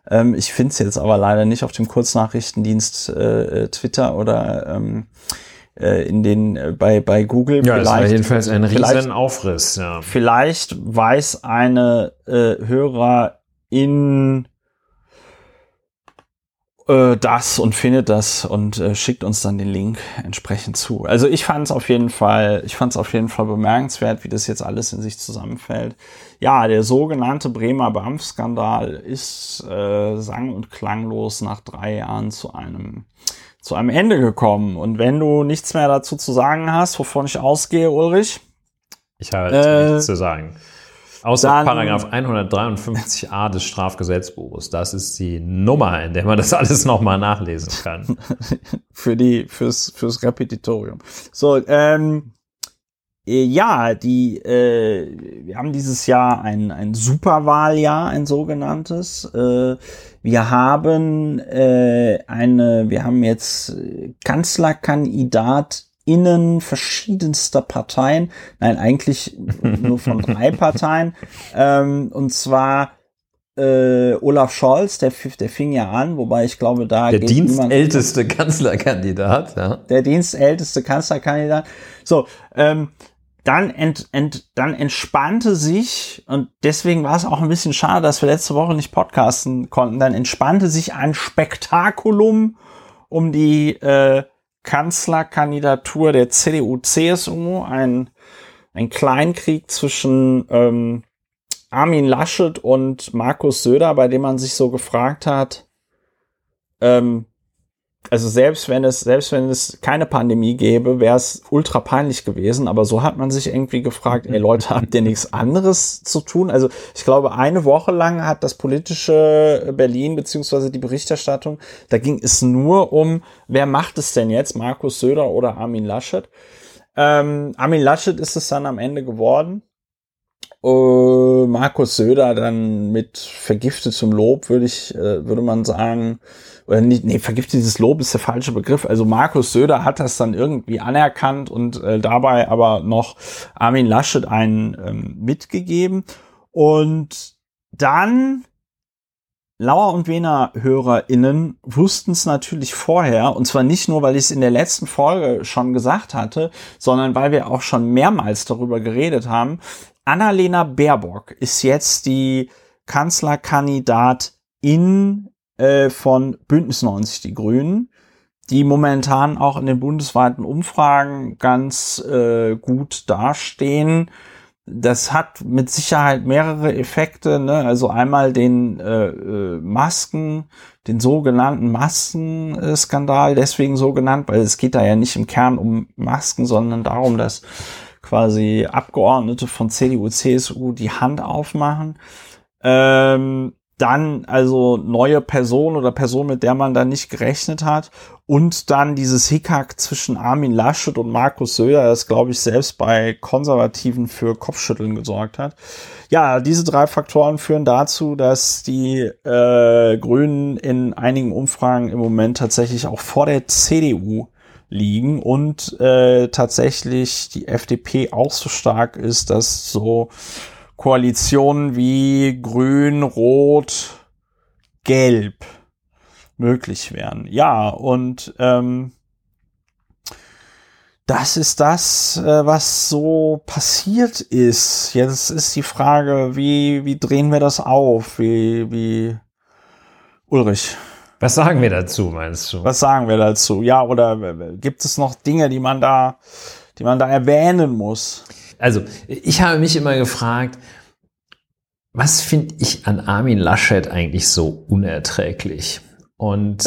Ähm, ich finde es jetzt aber leider nicht auf dem Kurznachrichtendienst äh, äh Twitter oder ähm, äh, in den äh, bei bei Google. Ja, das war jedenfalls ein riesen Aufriss. Ja. Vielleicht weiß eine äh, Hörerin äh, das und findet das und äh, schickt uns dann den Link entsprechend zu. Also ich fand es auf jeden Fall, ich fand es auf jeden Fall bemerkenswert, wie das jetzt alles in sich zusammenfällt. Ja, der sogenannte Bremer BAMF-Skandal ist äh, sang- und klanglos nach drei Jahren zu einem zu einem Ende gekommen. Und wenn du nichts mehr dazu zu sagen hast, wovon ich ausgehe, Ulrich. Ich habe äh, nichts zu sagen. Außer dann, Paragraph 153a des Strafgesetzbuches. Das ist die Nummer, in der man das alles nochmal nachlesen kann. *laughs* Für die, fürs, fürs Repetitorium. So, ähm, äh, ja, die, äh, wir haben dieses Jahr ein, ein Superwahljahr, ein sogenanntes. Äh, wir haben äh, eine, wir haben jetzt Kanzlerkandidat innen verschiedenster Parteien, nein, eigentlich *laughs* nur von drei Parteien, ähm, und zwar äh, Olaf Scholz, der, der fing ja an, wobei ich glaube, da der dienstälteste Kanzlerkandidat, ja. Der dienstälteste Kanzlerkandidat. So, ähm, dann, ent, ent, dann entspannte sich, und deswegen war es auch ein bisschen schade, dass wir letzte Woche nicht podcasten konnten, dann entspannte sich ein Spektakulum um die äh, Kanzlerkandidatur der CDU-CSU, ein, ein Kleinkrieg zwischen ähm, Armin Laschet und Markus Söder, bei dem man sich so gefragt hat, ähm, also selbst wenn es, selbst wenn es keine Pandemie gäbe, wäre es ultra peinlich gewesen. Aber so hat man sich irgendwie gefragt, ey Leute, *laughs* habt ihr nichts anderes zu tun? Also ich glaube, eine Woche lang hat das politische Berlin beziehungsweise die Berichterstattung, da ging es nur um, wer macht es denn jetzt, Markus Söder oder Armin Laschet? Ähm, Armin Laschet ist es dann am Ende geworden. Uh, Markus Söder dann mit vergiftetem Lob, würde ich, äh, würde man sagen, oder nicht, nee, vergiftetes Lob ist der falsche Begriff. Also Markus Söder hat das dann irgendwie anerkannt und äh, dabei aber noch Armin Laschet einen ähm, mitgegeben. Und dann Lauer und Wener HörerInnen wussten es natürlich vorher, und zwar nicht nur, weil ich es in der letzten Folge schon gesagt hatte, sondern weil wir auch schon mehrmals darüber geredet haben. Annalena Baerbock ist jetzt die Kanzlerkandidatin äh, von Bündnis 90 Die Grünen, die momentan auch in den bundesweiten Umfragen ganz äh, gut dastehen. Das hat mit Sicherheit mehrere Effekte. Ne? Also einmal den äh, äh Masken, den sogenannten Maskenskandal, deswegen so genannt, weil es geht da ja nicht im Kern um Masken, sondern darum, dass quasi Abgeordnete von CDU, CSU die Hand aufmachen. Ähm, dann also neue Person oder Person, mit der man da nicht gerechnet hat und dann dieses Hickhack zwischen Armin Laschet und Markus Söder, das glaube ich selbst bei Konservativen für Kopfschütteln gesorgt hat. Ja, diese drei Faktoren führen dazu, dass die äh, Grünen in einigen Umfragen im Moment tatsächlich auch vor der CDU liegen und äh, tatsächlich die FDP auch so stark ist, dass so Koalitionen wie Grün, Rot, Gelb möglich wären. Ja, und ähm, das ist das, äh, was so passiert ist. Jetzt ist die Frage, wie, wie drehen wir das auf? Wie, wie Ulrich. Was sagen wir dazu, meinst du? Was sagen wir dazu? Ja, oder gibt es noch Dinge, die man da, die man da erwähnen muss? Also, ich habe mich immer gefragt, was finde ich an Armin Laschet eigentlich so unerträglich? Und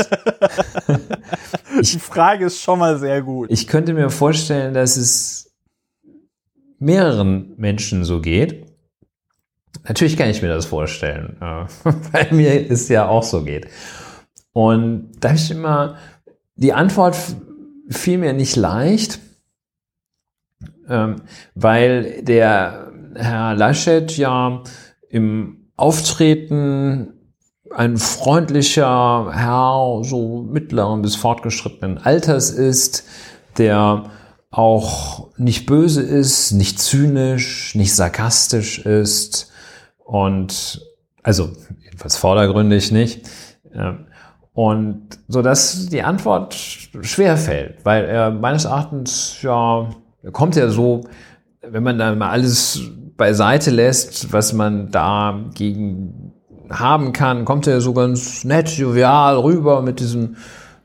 ich, *laughs* die Frage ist schon mal sehr gut. Ich könnte mir vorstellen, dass es mehreren Menschen so geht. Natürlich kann ich mir das vorstellen, *laughs* weil mir es ja auch so geht. Und da habe ich immer, die Antwort fiel mir nicht leicht, ähm, weil der Herr Laschet ja im Auftreten ein freundlicher Herr so mittleren bis fortgeschrittenen Alters ist, der auch nicht böse ist, nicht zynisch, nicht sarkastisch ist und also jedenfalls vordergründig nicht. Und so dass die Antwort schwer fällt, weil er meines Erachtens ja, kommt ja so, wenn man da mal alles beiseite lässt, was man da gegen haben kann, kommt er so ganz nett, jovial rüber mit diesem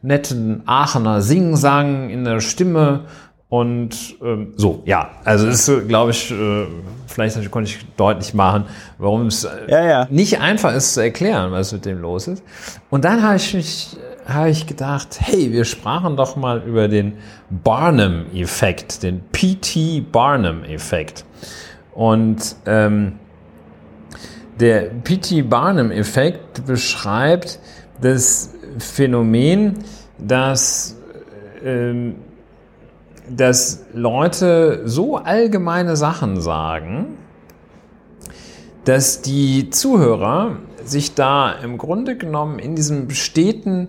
netten Aachener Singsang in der Stimme und ähm, so, ja, also es ist, glaube ich, äh, vielleicht konnte ich deutlich machen, warum es äh, ja, ja. nicht einfach ist zu erklären, was mit dem los ist. Und dann habe ich mich, habe ich gedacht, hey, wir sprachen doch mal über den Barnum-Effekt, den P.T. Barnum-Effekt. Und ähm, der P.T. Barnum-Effekt beschreibt das Phänomen, dass ähm, dass Leute so allgemeine Sachen sagen, dass die Zuhörer sich da im Grunde genommen in diesem steten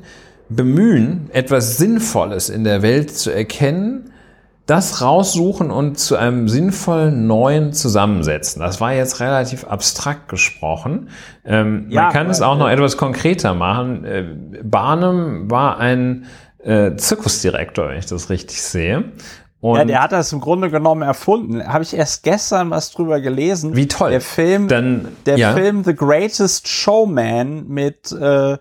Bemühen, etwas Sinnvolles in der Welt zu erkennen, das raussuchen und zu einem sinnvollen neuen zusammensetzen. Das war jetzt relativ abstrakt gesprochen. Ähm, ja, man kann es auch noch etwas konkreter machen. Äh, Barnum war ein äh, Zirkusdirektor, wenn ich das richtig sehe. Und ja, der hat das im Grunde genommen erfunden. Habe ich erst gestern was drüber gelesen. Wie toll. Der Film, Dann, der ja. Film The Greatest Showman mit, äh,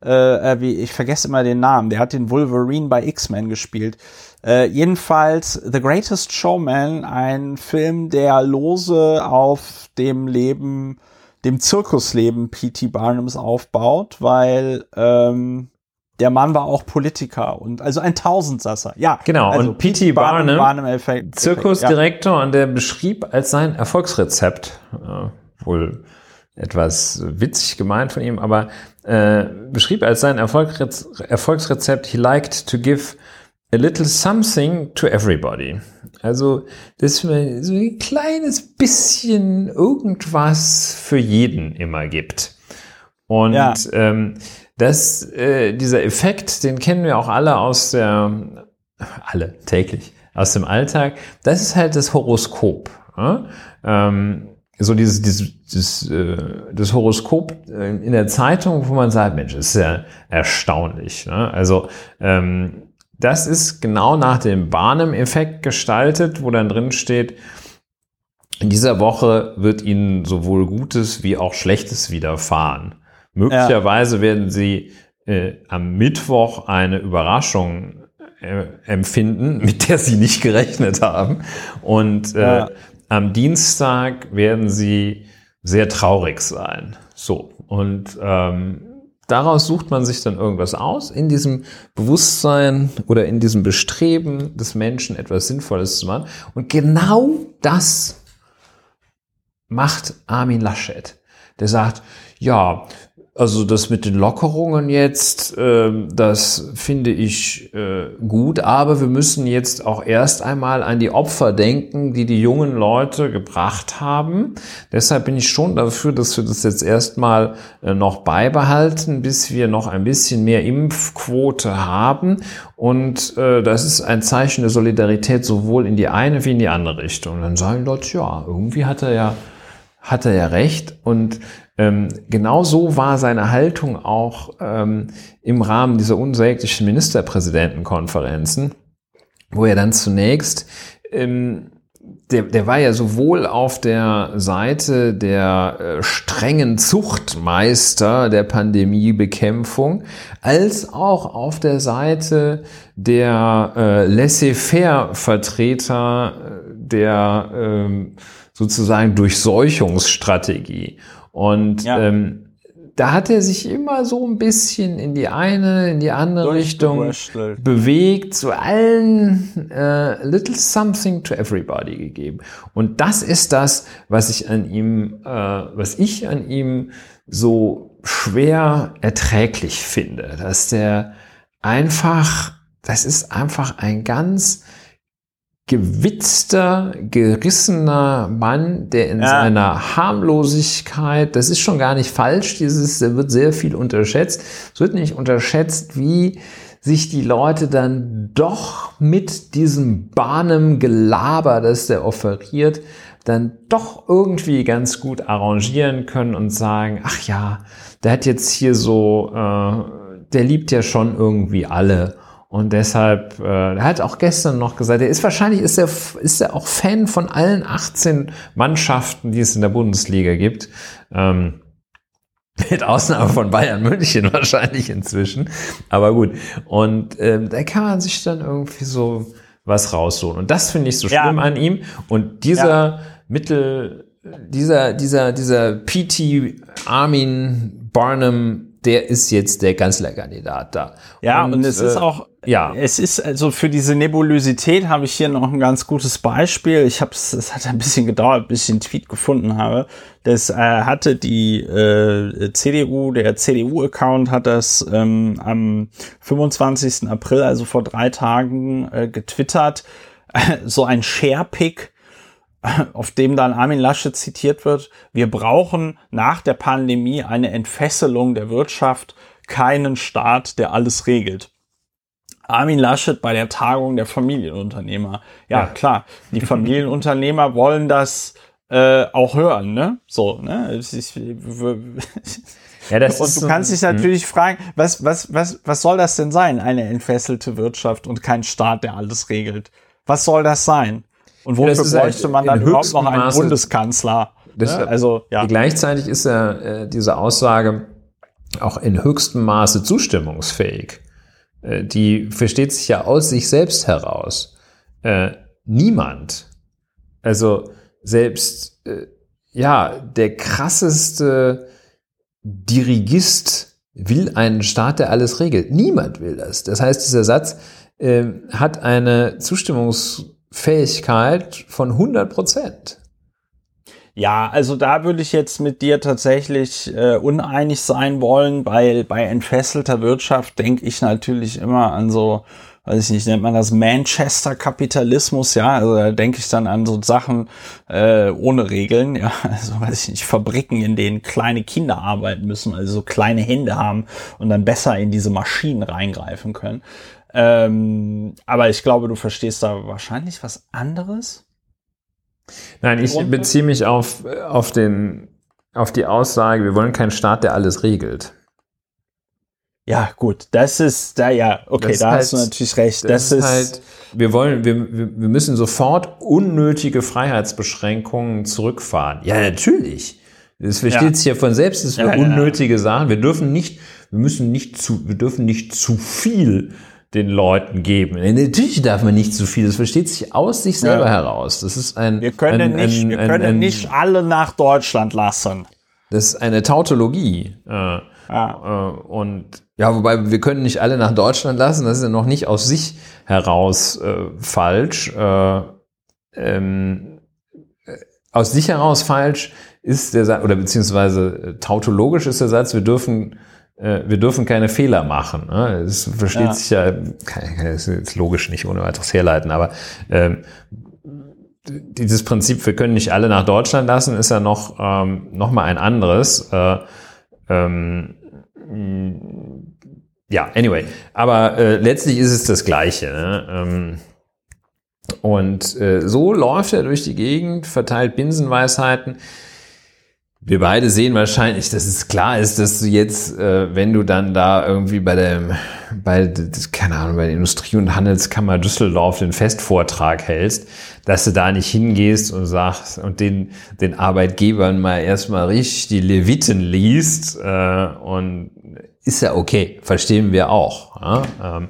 äh, wie, ich vergesse immer den Namen. Der hat den Wolverine bei X-Men gespielt. Äh, jedenfalls The Greatest Showman, ein Film, der lose auf dem Leben, dem Zirkusleben P.T. Barnums aufbaut, weil ähm, der Mann war auch Politiker und also ein Tausendsasser. Ja, genau. Also und P.T. Barnum, Barnum Zirkusdirektor, ja. und der beschrieb als sein Erfolgsrezept, äh, wohl etwas witzig gemeint von ihm, aber äh, beschrieb als sein Erfolgsrez Erfolgsrezept, he liked to give a little something to everybody. Also, dass man so ein kleines bisschen irgendwas für jeden immer gibt. Und ja. ähm, das, äh, dieser Effekt, den kennen wir auch alle aus der, alle täglich, aus dem Alltag. Das ist halt das Horoskop. Ja? Ähm, so dieses, dieses, dieses äh, das Horoskop äh, in der Zeitung, wo man sagt, Mensch, ist ja erstaunlich. Ne? Also ähm, das ist genau nach dem Barnum-Effekt gestaltet, wo dann drin steht, in dieser Woche wird Ihnen sowohl Gutes wie auch Schlechtes widerfahren. Möglicherweise ja. werden Sie äh, am Mittwoch eine Überraschung äh, empfinden, *laughs* mit der Sie nicht gerechnet haben. Und äh, ja. am Dienstag werden Sie sehr traurig sein. So. Und ähm, daraus sucht man sich dann irgendwas aus, in diesem Bewusstsein oder in diesem Bestreben des Menschen etwas Sinnvolles zu machen. Und genau das macht Armin Laschet. Der sagt, ja, also das mit den Lockerungen jetzt, äh, das finde ich äh, gut, aber wir müssen jetzt auch erst einmal an die Opfer denken, die die jungen Leute gebracht haben. Deshalb bin ich schon dafür, dass wir das jetzt erstmal äh, noch beibehalten, bis wir noch ein bisschen mehr Impfquote haben. Und äh, das ist ein Zeichen der Solidarität sowohl in die eine wie in die andere Richtung. Und dann sagen Leute, ja, irgendwie hat er ja hat er ja recht. Und ähm, genau so war seine Haltung auch ähm, im Rahmen dieser unsäglichen Ministerpräsidentenkonferenzen, wo er dann zunächst ähm, der, der war ja sowohl auf der Seite der äh, strengen Zuchtmeister der Pandemiebekämpfung als auch auf der Seite der äh, Laissez-faire-Vertreter äh, der ähm, sozusagen Durchseuchungsstrategie. Und ja. ähm, da hat er sich immer so ein bisschen in die eine, in die andere Richtung bewegt, zu allen äh, little something to everybody gegeben. Und das ist das, was ich an ihm, äh, was ich an ihm so schwer erträglich finde, dass der einfach, das ist einfach ein ganz gewitzter, gerissener Mann, der in ja. seiner Harmlosigkeit, das ist schon gar nicht falsch, dieses, da wird sehr viel unterschätzt. Es wird nicht unterschätzt, wie sich die Leute dann doch mit diesem Bahnem Gelaber, das der offeriert, dann doch irgendwie ganz gut arrangieren können und sagen, ach ja, der hat jetzt hier so, äh, der liebt ja schon irgendwie alle. Und deshalb, äh, er hat auch gestern noch gesagt, er ist wahrscheinlich, ist er, ist er auch Fan von allen 18 Mannschaften, die es in der Bundesliga gibt. Ähm, *laughs* mit Ausnahme von Bayern München *laughs* wahrscheinlich inzwischen. Aber gut. Und ähm, da kann man sich dann irgendwie so was rausholen. Und das finde ich so schlimm ja. an ihm. Und dieser ja. Mittel, dieser, dieser, dieser PT Armin Barnum der ist jetzt der Kanzlerkandidat da. Ja, und, und es äh, ist auch, ja, es ist also für diese Nebulosität habe ich hier noch ein ganz gutes Beispiel. Ich habe es, es hat ein bisschen gedauert, bis ich den Tweet gefunden habe. Das äh, hatte die äh, CDU, der CDU-Account hat das ähm, am 25. April, also vor drei Tagen, äh, getwittert. *laughs* so ein Share-Pick *laughs* auf dem dann Armin Laschet zitiert wird, wir brauchen nach der Pandemie eine Entfesselung der Wirtschaft, keinen Staat, der alles regelt. Armin Laschet bei der Tagung der Familienunternehmer. Ja, ja. klar, die Familienunternehmer *laughs* wollen das äh, auch hören, ne? So, ne? *laughs* Ja, das und du kannst dich hm. natürlich fragen, was, was, was, was soll das denn sein? Eine entfesselte Wirtschaft und kein Staat, der alles regelt. Was soll das sein? Und wofür ja, bräuchte man dann überhaupt noch einen Maße, Bundeskanzler? Das, ne? Also ja. Gleichzeitig ist ja äh, diese Aussage auch in höchstem Maße zustimmungsfähig. Äh, die versteht sich ja aus sich selbst heraus. Äh, niemand, also selbst äh, ja der krasseste Dirigist will einen Staat, der alles regelt. Niemand will das. Das heißt, dieser Satz äh, hat eine Zustimmungs Fähigkeit von 100 Prozent. Ja, also da würde ich jetzt mit dir tatsächlich äh, uneinig sein wollen, weil bei entfesselter Wirtschaft denke ich natürlich immer an so, weiß ich nicht, nennt man das Manchester-Kapitalismus, ja, also da denke ich dann an so Sachen äh, ohne Regeln, ja, *laughs* also weiß ich nicht, Fabriken, in denen kleine Kinder arbeiten müssen, also so kleine Hände haben und dann besser in diese Maschinen reingreifen können. Ähm, aber ich glaube, du verstehst da wahrscheinlich was anderes. Nein, ich beziehe mich auf, auf, den, auf die Aussage, wir wollen keinen Staat, der alles regelt. Ja, gut, das ist da ja, okay, da halt, hast du natürlich recht. Das, das ist, halt, wir wollen, wir, wir müssen sofort unnötige Freiheitsbeschränkungen zurückfahren. Ja, natürlich. Das versteht ja. sich ja von selbst, dass wir ja, unnötige ja. Sachen, wir dürfen nicht, wir müssen nicht zu, wir dürfen nicht zu viel den Leuten geben. Natürlich darf man nicht zu viel. Das versteht sich aus sich selber ja. heraus. Das ist ein. Wir können ein, nicht, ein, wir können ein, nicht alle nach Deutschland lassen. Das ist eine Tautologie. Äh, ja. Äh, und ja, wobei wir können nicht alle nach Deutschland lassen. Das ist ja noch nicht aus sich heraus äh, falsch. Äh, ähm, äh, aus sich heraus falsch ist der Satz, oder beziehungsweise äh, tautologisch ist der Satz, wir dürfen wir dürfen keine Fehler machen. Ne? Es versteht ja. sich ja, kann, ist jetzt logisch nicht ohne weiteres herleiten, aber ähm, dieses Prinzip, wir können nicht alle nach Deutschland lassen, ist ja noch, ähm, noch mal ein anderes. Äh, ähm, ja, anyway. Aber äh, letztlich ist es das Gleiche. Ne? Ähm, und äh, so läuft er durch die Gegend, verteilt Binsenweisheiten. Wir beide sehen wahrscheinlich, dass es klar ist, dass du jetzt, äh, wenn du dann da irgendwie bei dem, bei, keine Ahnung, bei der Industrie- und Handelskammer Düsseldorf den Festvortrag hältst, dass du da nicht hingehst und sagst und den, den Arbeitgebern mal erstmal richtig die Leviten liest, äh, und ist ja okay, verstehen wir auch. Ja? Ähm,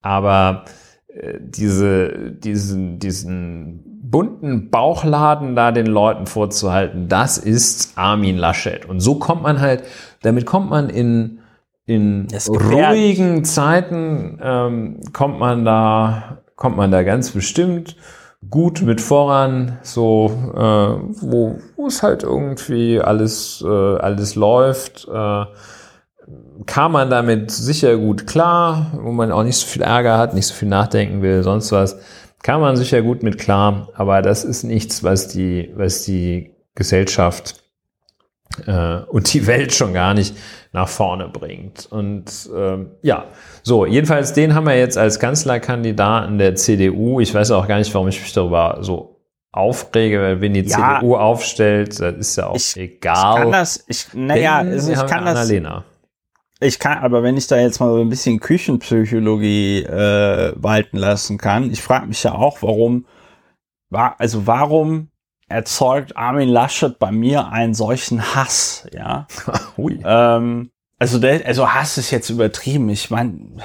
aber äh, diese, diesen, diesen bunten Bauchladen da den Leuten vorzuhalten, das ist Armin Laschet. Und so kommt man halt, damit kommt man in, in ruhigen Zeiten, ähm, kommt man da, kommt man da ganz bestimmt gut mit voran, so äh, wo, wo es halt irgendwie alles, äh, alles läuft. Äh, kam man damit sicher gut klar, wo man auch nicht so viel Ärger hat, nicht so viel nachdenken will, sonst was kann man sicher gut mit klar, aber das ist nichts, was die, was die Gesellschaft äh, und die Welt schon gar nicht nach vorne bringt. Und ähm, ja, so, jedenfalls den haben wir jetzt als Kanzlerkandidaten der CDU. Ich weiß auch gar nicht, warum ich mich darüber so aufrege, weil wenn die ja, CDU aufstellt, das ist ja auch ich, egal. Ich kann das, ich, naja, also ich kann das. Ich kann, aber wenn ich da jetzt mal so ein bisschen Küchenpsychologie äh, walten lassen kann, ich frage mich ja auch, warum, war, also warum erzeugt Armin Laschet bei mir einen solchen Hass, ja? *laughs* ähm, also, der, also Hass ist jetzt übertrieben. Ich meine,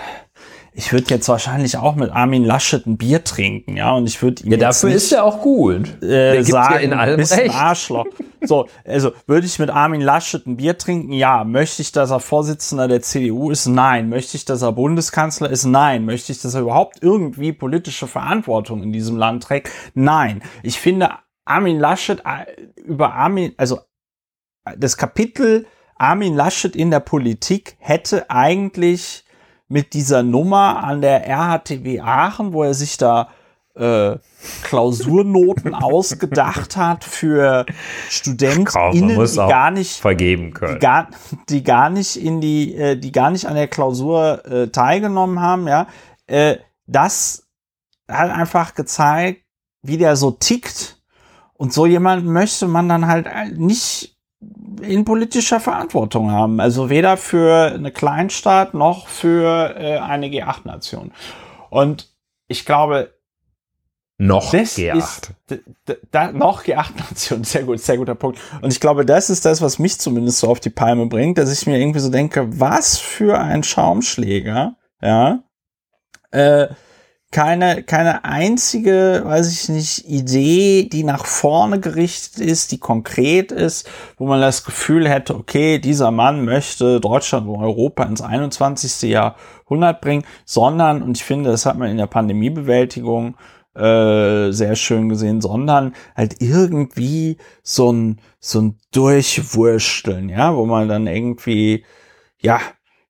ich würde jetzt wahrscheinlich auch mit Armin Laschet ein Bier trinken, ja, und ich würde ihm ja dafür nicht, ist er auch gut. Äh, sagen, ja in allem bist ein Arschloch. *laughs* so, also würde ich mit Armin Laschet ein Bier trinken? Ja. Möchte ich, dass er Vorsitzender der CDU ist? Nein. Möchte ich, dass er Bundeskanzler ist? Nein. Möchte ich, dass er überhaupt irgendwie politische Verantwortung in diesem Land trägt? Nein. Ich finde Armin Laschet äh, über Armin, also das Kapitel Armin Laschet in der Politik hätte eigentlich mit dieser Nummer an der RHTW Aachen, wo er sich da äh, Klausurnoten *laughs* ausgedacht hat für StudentInnen, die gar nicht vergeben können, die gar, die gar nicht in die, äh, die gar nicht an der Klausur äh, teilgenommen haben, ja, äh, das hat einfach gezeigt, wie der so tickt. Und so jemand möchte man dann halt nicht in politischer Verantwortung haben. Also weder für eine Kleinstaat noch für äh, eine G8-Nation. Und ich glaube, noch G8. Ist, da, noch G8-Nation, sehr gut, sehr guter Punkt. Und ich glaube, das ist das, was mich zumindest so auf die Palme bringt, dass ich mir irgendwie so denke, was für ein Schaumschläger, ja, äh, keine, keine einzige, weiß ich nicht, Idee, die nach vorne gerichtet ist, die konkret ist, wo man das Gefühl hätte, okay, dieser Mann möchte Deutschland und Europa ins 21. Jahrhundert bringen, sondern, und ich finde, das hat man in der Pandemiebewältigung äh, sehr schön gesehen, sondern halt irgendwie so ein, so ein Durchwursteln, ja, wo man dann irgendwie, ja,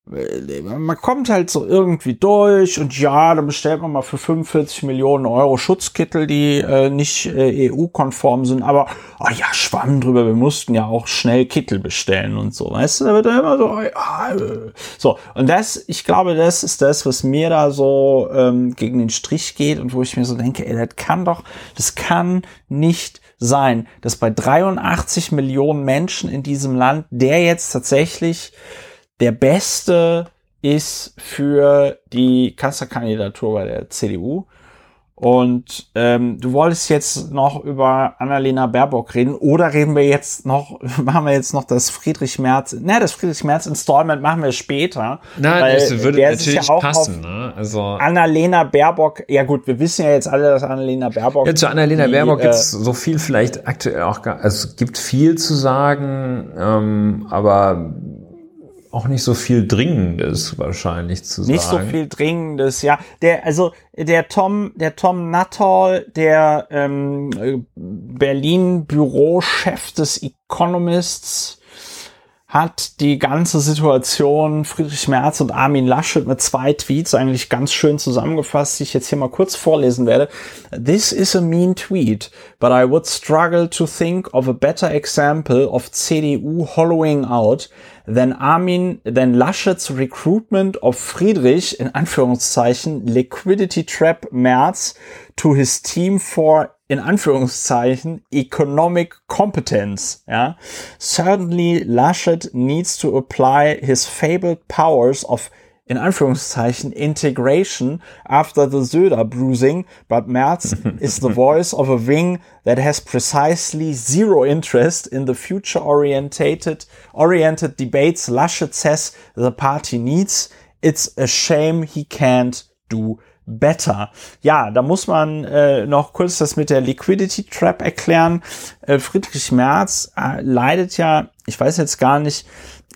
man kommt halt so irgendwie durch und ja, dann bestellt man mal für 45 Millionen Euro Schutzkittel, die äh, nicht äh, EU-konform sind, aber oh ja, schwamm drüber, wir mussten ja auch schnell Kittel bestellen und so, weißt du, da wird dann immer so, ah, äh. so, und das, ich glaube, das ist das, was mir da so ähm, gegen den Strich geht und wo ich mir so denke, ey, das kann doch, das kann nicht sein, dass bei 83 Millionen Menschen in diesem Land der jetzt tatsächlich der beste ist für die Kanzlerkandidatur bei der CDU. Und ähm, du wolltest jetzt noch über Annalena Baerbock reden oder reden wir jetzt noch, *laughs* machen wir jetzt noch das Friedrich Merz, ne, das Friedrich Merz Installment machen wir später. Nein, das würde natürlich ja passen. Ne? Also Annalena Baerbock, ja gut, wir wissen ja jetzt alle, dass Annalena Baerbock. Ja, zu Annalena die, Baerbock äh, gibt es so viel vielleicht aktuell auch gar, also es gibt viel zu sagen, ähm, aber auch nicht so viel Dringendes wahrscheinlich zu sagen. Nicht so viel Dringendes, ja. Der, also der Tom, der Tom Nuttall, der ähm, Berlin-Bürochef des Economists, hat die ganze Situation Friedrich Merz und Armin Laschet mit zwei Tweets eigentlich ganz schön zusammengefasst, die ich jetzt hier mal kurz vorlesen werde. This is a mean tweet, but I would struggle to think of a better example of CDU hollowing out than Armin, than Laschets recruitment of Friedrich, in Anführungszeichen, liquidity trap Merz to his team for in Anführungszeichen economic competence. Ja? Certainly Laschet needs to apply his fabled powers of in Anführungszeichen integration after the Söder bruising, but Merz *laughs* is the voice of a wing that has precisely zero interest in the future orientated oriented debates Laschet says the party needs. It's a shame he can't do better. Ja, da muss man äh, noch kurz das mit der Liquidity Trap erklären. Äh, Friedrich Merz äh, leidet ja, ich weiß jetzt gar nicht,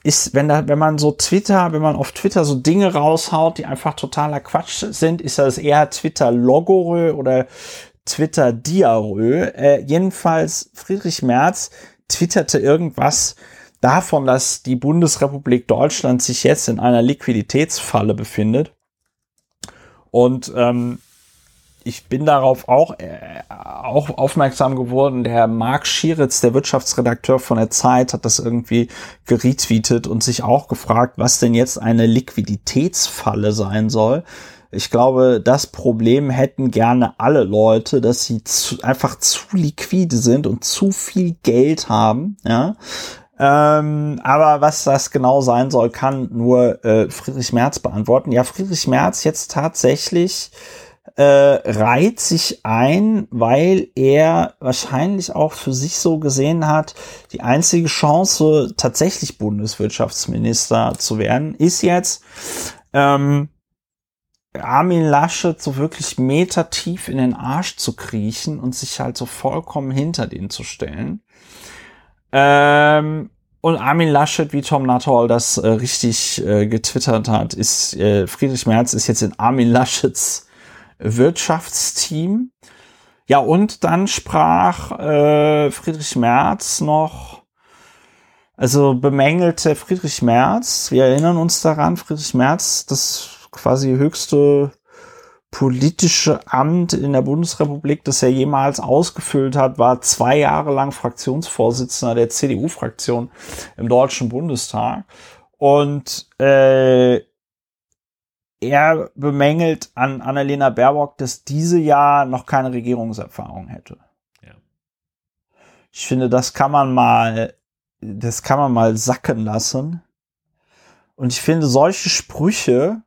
ist, wenn da, wenn man so Twitter, wenn man auf Twitter so Dinge raushaut, die einfach totaler Quatsch sind, ist das eher Twitter Logorö oder Twitter Diarö. Äh, jedenfalls Friedrich Merz twitterte irgendwas davon, dass die Bundesrepublik Deutschland sich jetzt in einer Liquiditätsfalle befindet und ähm, ich bin darauf auch, äh, auch aufmerksam geworden. Der Marc Schieritz, der Wirtschaftsredakteur von der Zeit, hat das irgendwie geretweetet und sich auch gefragt, was denn jetzt eine Liquiditätsfalle sein soll. Ich glaube, das Problem hätten gerne alle Leute, dass sie zu, einfach zu liquide sind und zu viel Geld haben, ja. Ähm, aber was das genau sein soll, kann nur äh, Friedrich Merz beantworten. Ja, Friedrich Merz jetzt tatsächlich äh, reiht sich ein, weil er wahrscheinlich auch für sich so gesehen hat, die einzige Chance, tatsächlich Bundeswirtschaftsminister zu werden, ist jetzt ähm, Armin Laschet so wirklich metertief in den Arsch zu kriechen und sich halt so vollkommen hinter den zu stellen. Ähm, und Armin Laschet, wie Tom Nuttall das äh, richtig äh, getwittert hat, ist äh, Friedrich Merz ist jetzt in Armin Laschets Wirtschaftsteam. Ja, und dann sprach äh, Friedrich Merz noch, also bemängelte Friedrich Merz, wir erinnern uns daran, Friedrich Merz, das quasi höchste politische Amt in der Bundesrepublik, das er jemals ausgefüllt hat, war zwei Jahre lang Fraktionsvorsitzender der CDU-Fraktion im Deutschen Bundestag. Und äh, er bemängelt an Annalena Baerbock, dass diese ja noch keine Regierungserfahrung hätte. Ja. Ich finde, das kann man mal, das kann man mal sacken lassen. Und ich finde, solche Sprüche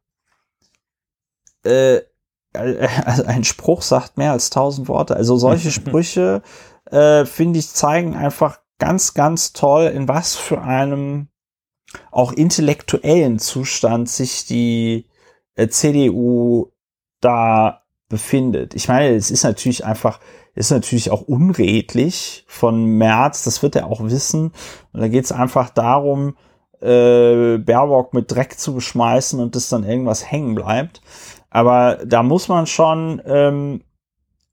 äh, *laughs* also ein Spruch sagt mehr als tausend Worte. Also solche *laughs* Sprüche, äh, finde ich, zeigen einfach ganz, ganz toll, in was für einem auch intellektuellen Zustand sich die äh, CDU da befindet. Ich meine, es ist natürlich einfach, ist natürlich auch unredlich von März, das wird er auch wissen. Und da geht es einfach darum, äh, Baerbock mit Dreck zu beschmeißen und dass dann irgendwas hängen bleibt. Aber da muss man schon ähm,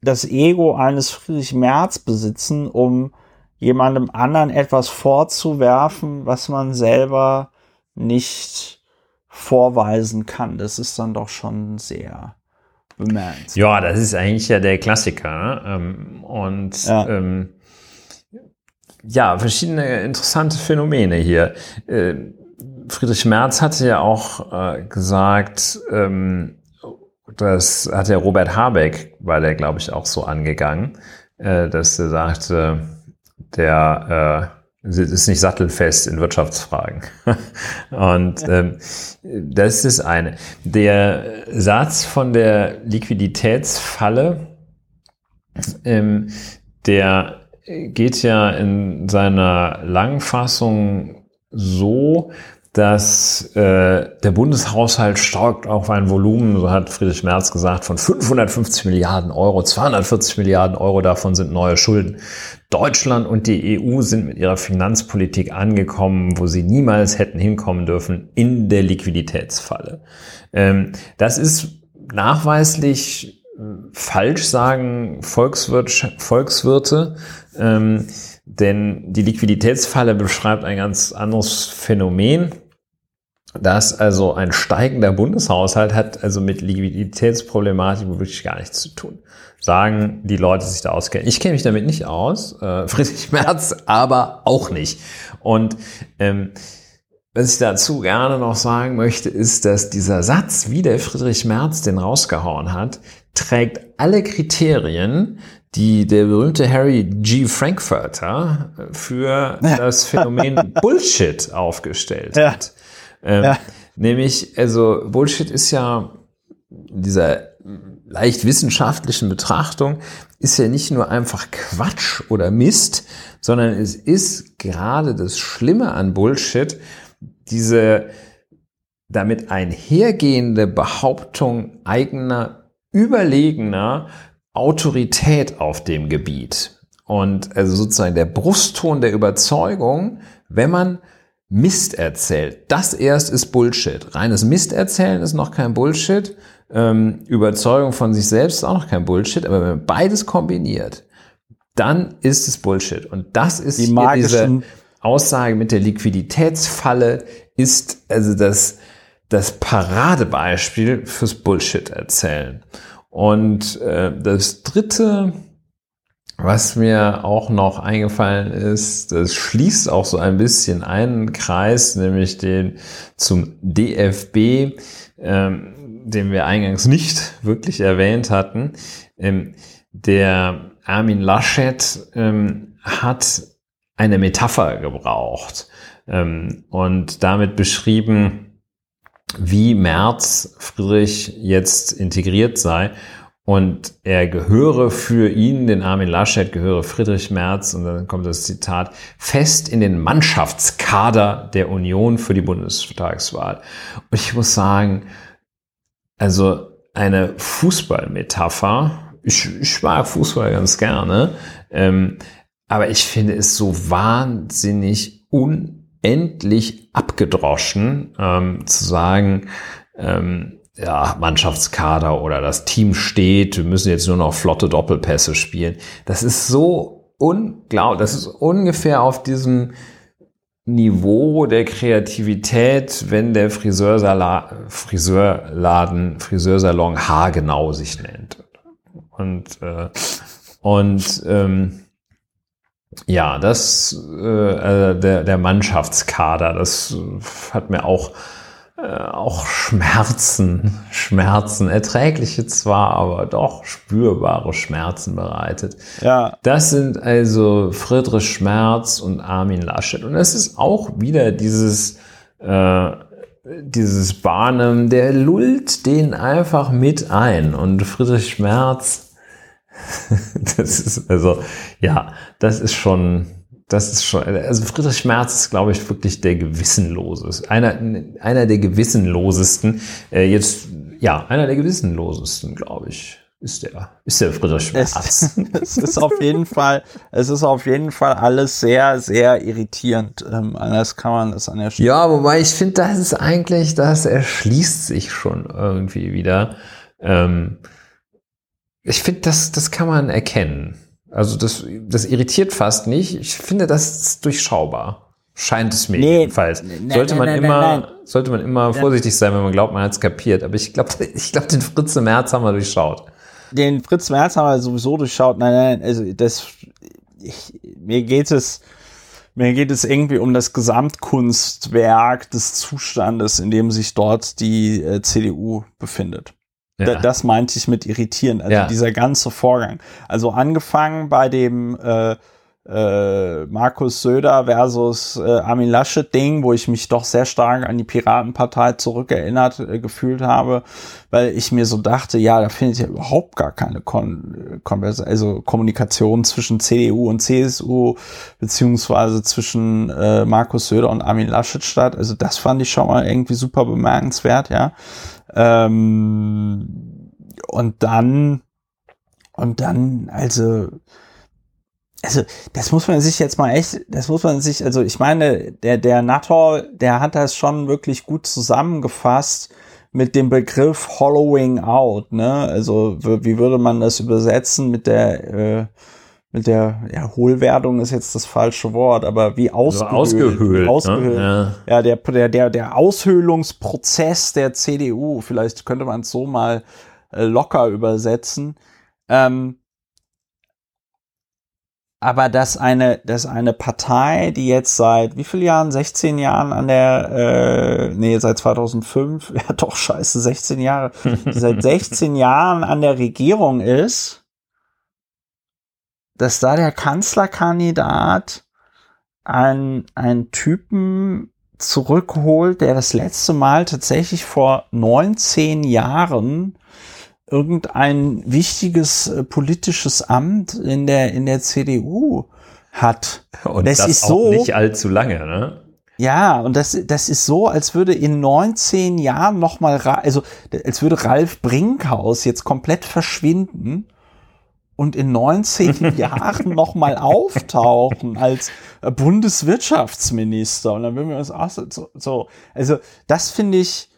das Ego eines Friedrich Merz besitzen, um jemandem anderen etwas vorzuwerfen, was man selber nicht vorweisen kann. Das ist dann doch schon sehr bemerkenswert. Ja, das ist eigentlich ja der Klassiker. Ne? Ähm, und ja. Ähm, ja, verschiedene interessante Phänomene hier. Äh, Friedrich Merz hatte ja auch äh, gesagt, ähm, das hat der Robert Habeck, war der, glaube ich, auch so angegangen, äh, dass er sagte, der äh, ist nicht sattelfest in Wirtschaftsfragen. *laughs* Und ähm, das ist das eine. Der Satz von der Liquiditätsfalle, ähm, der geht ja in seiner Langfassung so, dass äh, der Bundeshaushalt staugt auf ein Volumen, so hat Friedrich Merz gesagt, von 550 Milliarden Euro. 240 Milliarden Euro davon sind neue Schulden. Deutschland und die EU sind mit ihrer Finanzpolitik angekommen, wo sie niemals hätten hinkommen dürfen, in der Liquiditätsfalle. Ähm, das ist nachweislich äh, falsch, sagen Volkswirt, Volkswirte. Ähm, denn die Liquiditätsfalle beschreibt ein ganz anderes Phänomen dass also ein steigender Bundeshaushalt hat also mit Liquiditätsproblematik wirklich gar nichts zu tun. Sagen die Leute, die sich da auskennen. Ich kenne mich damit nicht aus, äh, *laughs* Friedrich Merz aber auch nicht. Und ähm, was ich dazu gerne noch sagen möchte, ist, dass dieser Satz, wie der Friedrich Merz den rausgehauen hat, trägt alle Kriterien, die der berühmte Harry G. Frankfurter für das Phänomen *laughs* Bullshit aufgestellt ja. Ähm, ja. Nämlich, also Bullshit ist ja dieser leicht wissenschaftlichen Betrachtung ist ja nicht nur einfach Quatsch oder Mist, sondern es ist gerade das Schlimme an Bullshit, diese damit einhergehende Behauptung eigener, überlegener Autorität auf dem Gebiet. Und also sozusagen der Brustton der Überzeugung, wenn man Mist erzählt. Das erst ist Bullshit. Reines Mist erzählen ist noch kein Bullshit. Ähm, Überzeugung von sich selbst ist auch noch kein Bullshit. Aber wenn man beides kombiniert, dann ist es Bullshit. Und das ist Die hier diese Aussage mit der Liquiditätsfalle ist also das, das Paradebeispiel fürs Bullshit erzählen. Und äh, das Dritte, was mir auch noch eingefallen ist, das schließt auch so ein bisschen einen Kreis, nämlich den zum DFB, ähm, den wir eingangs nicht wirklich erwähnt hatten. Ähm, der Armin Laschet ähm, hat eine Metapher gebraucht ähm, und damit beschrieben, wie Merz Friedrich jetzt integriert sei. Und er gehöre für ihn, den Armin Laschet, gehöre Friedrich Merz, und dann kommt das Zitat, fest in den Mannschaftskader der Union für die Bundestagswahl. Und ich muss sagen, also eine Fußballmetapher, ich, ich mag Fußball ganz gerne, ähm, aber ich finde es so wahnsinnig unendlich abgedroschen, ähm, zu sagen, ähm, ja, Mannschaftskader oder das Team steht, wir müssen jetzt nur noch flotte Doppelpässe spielen. Das ist so unglaublich, das ist ungefähr auf diesem Niveau der Kreativität, wenn der Friseursalat, Friseurladen, Friseursalon haargenau sich nennt. Und, äh, und ähm, ja, das äh, äh der, der Mannschaftskader, das hat mir auch äh, auch Schmerzen, Schmerzen, erträgliche zwar, aber doch spürbare Schmerzen bereitet. Ja. Das sind also Friedrich Schmerz und Armin Laschet. Und es ist auch wieder dieses, äh, dieses Bahnen, der lullt den einfach mit ein. Und Friedrich Schmerz, *laughs* das ist also, ja, das ist schon, das ist schon, also Friedrich Merz ist, glaube ich, wirklich der gewissenloseste, einer, einer der gewissenlosesten, äh, jetzt, ja, einer der gewissenlosesten, glaube ich, ist der, ist der Friedrich Merz. Es, *laughs* es, ist auf jeden Fall, es ist auf jeden Fall alles sehr, sehr irritierend. Ähm, anders kann man das an der Stelle. Ja, wobei ich finde, das ist eigentlich, das erschließt sich schon irgendwie wieder. Ähm, ich finde, das, das kann man erkennen. Also das, das irritiert fast nicht. Ich finde, das ist durchschaubar. Scheint es mir nee, jedenfalls. Nein, sollte man nein, immer, nein, sollte man immer vorsichtig sein, wenn man glaubt, man hat es kapiert. Aber ich glaube, *laughs* ich glaube, den Fritz März haben wir durchschaut. Den Fritz März haben wir sowieso durchschaut. Nein, nein, also das, ich, mir geht es, mir geht es irgendwie um das Gesamtkunstwerk des Zustandes, in dem sich dort die äh, CDU befindet. Ja. Das meinte ich mit irritieren, also ja. dieser ganze Vorgang. Also angefangen bei dem äh, äh, Markus Söder versus äh, Armin Laschet Ding, wo ich mich doch sehr stark an die Piratenpartei zurückerinnert äh, gefühlt habe, weil ich mir so dachte, ja, da findet ja überhaupt gar keine Kon Konvers also Kommunikation zwischen CDU und CSU beziehungsweise zwischen äh, Markus Söder und Armin Laschet statt. Also das fand ich schon mal irgendwie super bemerkenswert, ja. Ähm, und dann, und dann, also, also, das muss man sich jetzt mal echt, das muss man sich, also ich meine, der, der Nator, der hat das schon wirklich gut zusammengefasst mit dem Begriff Hollowing out, ne? Also, wie würde man das übersetzen mit der, äh, mit der ja, Hohlwerdung ist jetzt das falsche Wort, aber wie ausgehöhlt. Also ausgehöhlt. ausgehöhlt. Ne? Ja, der, der, der, der Aushöhlungsprozess der CDU, vielleicht könnte man es so mal äh, locker übersetzen. Ähm, aber dass eine, dass eine Partei, die jetzt seit wie vielen Jahren, 16 Jahren an der, äh, nee, seit 2005, *laughs* ja doch, scheiße, 16 Jahre, die *laughs* seit 16 Jahren an der Regierung ist, dass da der Kanzlerkandidat einen, einen Typen zurückholt, der das letzte Mal tatsächlich vor 19 Jahren irgendein wichtiges äh, politisches Amt in der, in der CDU hat. Und das, das ist so, nicht allzu lange, ne? Ja, und das, das ist so, als würde in 19 Jahren nochmal, also als würde Ralf Brinkhaus jetzt komplett verschwinden und in 19 *laughs* Jahren nochmal auftauchen als Bundeswirtschaftsminister. Und dann würden wir uns auch so, so also das finde ich,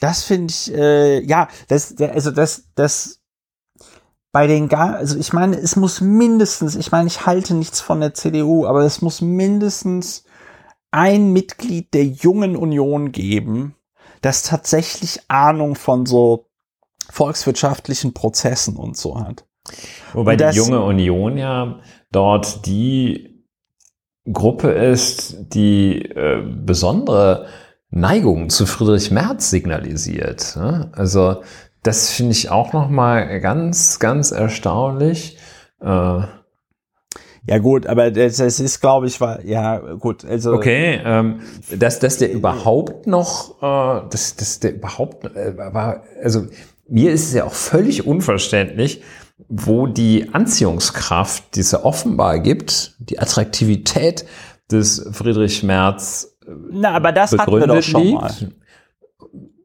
das finde ich, äh, ja, das, also das, das, bei den, also ich meine, es muss mindestens, ich meine, ich halte nichts von der CDU, aber es muss mindestens ein Mitglied der jungen Union geben, das tatsächlich Ahnung von so volkswirtschaftlichen Prozessen und so hat. Wobei Und die das- junge Union ja dort die Gruppe ist, die äh, besondere Neigung zu Friedrich Merz signalisiert. Ne? Also das finde ich auch noch mal ganz, ganz erstaunlich. Äh, Ja gut, aber das, das ist, glaube ich, war ja gut. Also Okay, ähm, dass, dass der überhaupt noch, äh, dass, dass der überhaupt äh, war, also mir ist es ja auch völlig unverständlich, wo die Anziehungskraft, die es ja offenbar gibt, die Attraktivität des Friedrich Merz na, aber das hatten wir doch schon mal. liegt,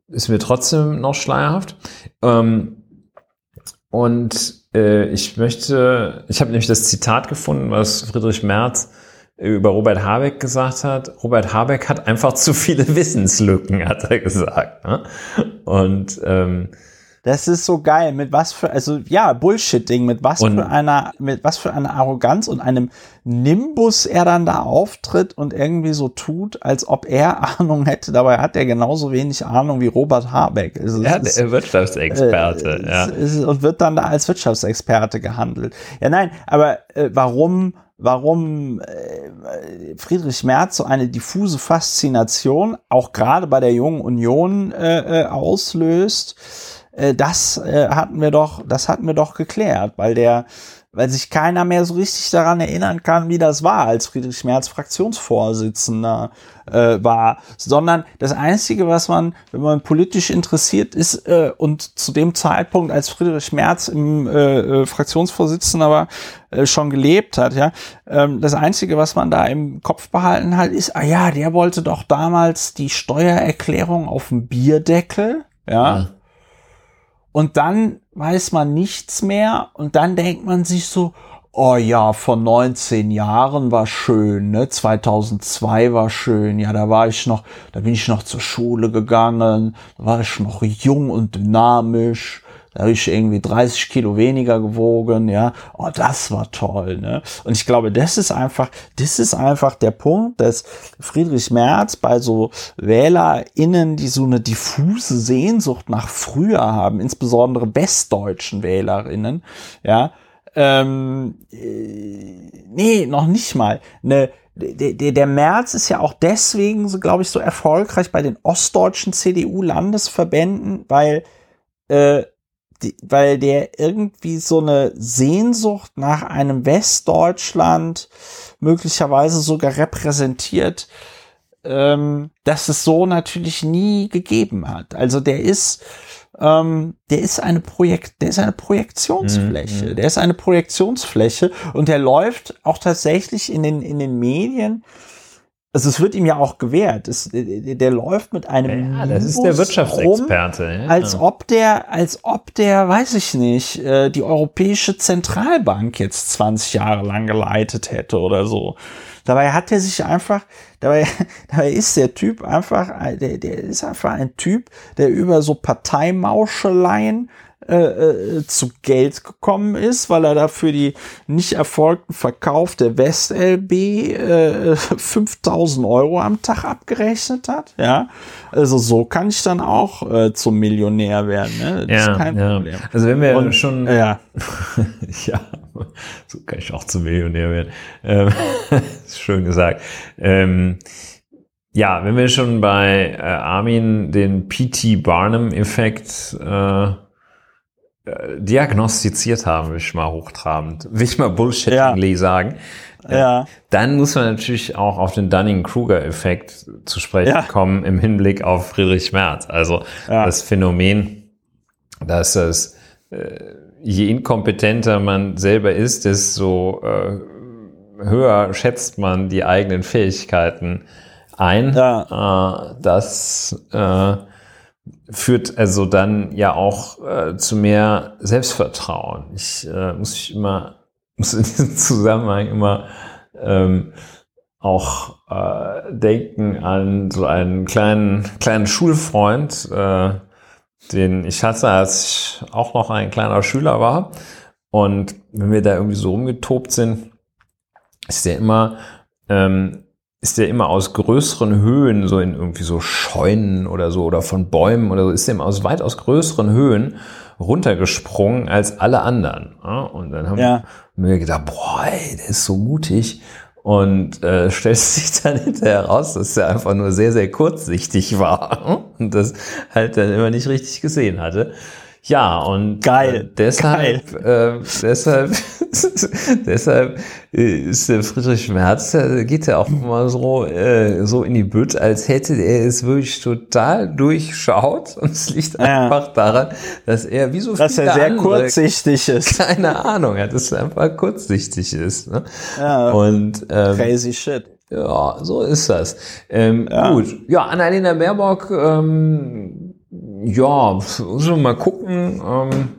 ist mir trotzdem noch schleierhaft. Ähm, und äh, ich möchte, ich habe nämlich das Zitat gefunden, was Friedrich Merz über Robert Habeck gesagt hat. Robert Habeck hat einfach zu viele *laughs* Wissenslücken, hat er gesagt. Ne? Und ähm, Das ist so geil. Mit was für, also ja, Bullshit-Ding, mit was Und- für einer, mit was für einer Arroganz und einem Nimbus er dann da auftritt und irgendwie so tut, als ob er *laughs* Ahnung hätte. Dabei hat er genauso wenig Ahnung wie Robert Habeck. Es er ist- der Wirtschaftsexperte. äh, ja. ist- und wird dann da als Wirtschaftsexperte gehandelt. Ja, nein, aber äh, warum, warum äh, Friedrich Merz so eine diffuse Faszination auch gerade bei der jungen Union äh, äh, auslöst, äh, das äh, hatten wir doch, das hatten wir doch geklärt, weil der weil sich keiner mehr so richtig daran erinnern kann, wie das war, als Friedrich Merz Fraktionsvorsitzender äh, war, sondern das Einzige, was man, wenn man politisch interessiert ist äh, und zu dem Zeitpunkt, als Friedrich Merz im äh, äh, Fraktionsvorsitzender war, äh, schon gelebt hat, ja, ähm, das Einzige, was man da im Kopf behalten hat, ist, ah ja, der wollte doch damals die Steuererklärung auf dem Bierdeckel, ja. Ja. Und dann weiß man nichts mehr und dann denkt man sich so, oh ja, vor 19 Jahren war schön, ne? 2002 war schön. Ja, da war ich noch, da bin ich noch zur Schule gegangen, da war ich noch jung und dynamisch. Da habe ich irgendwie 30 Kilo weniger gewogen, ja. Oh, das war toll, ne? Und ich glaube, das ist einfach, das ist einfach der Punkt, dass Friedrich Merz bei so WählerInnen, die so eine diffuse Sehnsucht nach früher haben, insbesondere westdeutschen WählerInnen, ja, ähm, äh, nee, noch nicht mal. Ne, der, der, der Merz ist ja auch deswegen, so glaube ich, so erfolgreich bei den ostdeutschen CDU-Landesverbänden, weil äh, die, weil der irgendwie so eine Sehnsucht nach einem Westdeutschland möglicherweise sogar repräsentiert, ähm, dass es so natürlich nie gegeben hat. Also der ist, ähm, der ist eine Projekt, der ist eine Projektionsfläche. Mhm. Der ist eine Projektionsfläche und der läuft auch tatsächlich in den in den Medien. Also es wird ihm ja auch gewährt. Es, der, der läuft mit einem ja, das ist der rum, Wirtschaftsexperte. ja. als ob der, als ob der, weiß ich nicht, äh, die Europäische Zentralbank jetzt 20 Jahre lang geleitet hätte oder so. Dabei hat er sich einfach, dabei, *laughs* dabei ist der Typ einfach, äh, der, der ist einfach ein Typ, der über so Parteimauscheleien äh, äh, zu Geld gekommen ist, weil er dafür die nicht erfolgten Verkauf der WestLB äh, *laughs* 5000 Euro am Tag abgerechnet hat. Ja, also so kann ich dann auch äh, zum Millionär werden. Ne? Das ja, ist kein ja. Problem. Also wenn wir Und, schon Ja, *laughs* ja, so kann ich auch zum Millionär werden. Ähm, *laughs* schön gesagt. Ähm, ja, wenn wir schon bei äh, Armin den P.T. Barnum-Effekt äh, äh, diagnostiziert haben, will ich mal hochtrabend, will ich mal bullshittingly sagen, ja, dann muss man natürlich auch auf den Dunning-Kruger-Effekt zu sprechen Ja. kommen im Hinblick auf Friedrich Merz. Also Ja. das Phänomen, dass es äh, je inkompetenter man selber ist, desto äh, höher schätzt man die eigenen Fähigkeiten ein. Äh, das äh, führt also dann ja auch äh, zu mehr Selbstvertrauen. Ich äh, muss ich immer *laughs* muss in diesem Zusammenhang immer ähm, auch äh, denken an so einen kleinen kleinen Schulfreund, äh, den ich hatte, als ich auch noch ein kleiner Schüler war. Und wenn wir da irgendwie so rumgetobt sind, ist der immer ähm, ist der immer aus größeren Höhen, so in irgendwie so Scheunen oder so oder von Bäumen oder so, ist der immer aus weitaus größeren Höhen runtergesprungen als alle anderen. Und dann haben Ja. wir gedacht, boah, ey, der ist so mutig. Und äh, stellt sich *laughs* dann hinterher raus, dass er einfach nur sehr, sehr kurzsichtig war *laughs* und das halt dann immer nicht richtig gesehen hatte. Ja, und Geil, Äh, deshalb, Äh, *laughs* deshalb, deshalb äh, ist der Friedrich Merz, geht ja auch mal so, äh, so in die Bütt, als hätte er es wirklich total durchschaut. Und es liegt Ja. einfach daran, dass er wie so Dass viele er sehr andere, kurzsichtig ist. *laughs* keine Ahnung hat, dass er einfach kurzsichtig ist. Ne? Ja. Und ähm, Crazy shit. ja, so ist das. Ähm, Ja. Gut, ja, Annalena Baerbock, ähm, ja, müssen wir mal gucken. Ähm,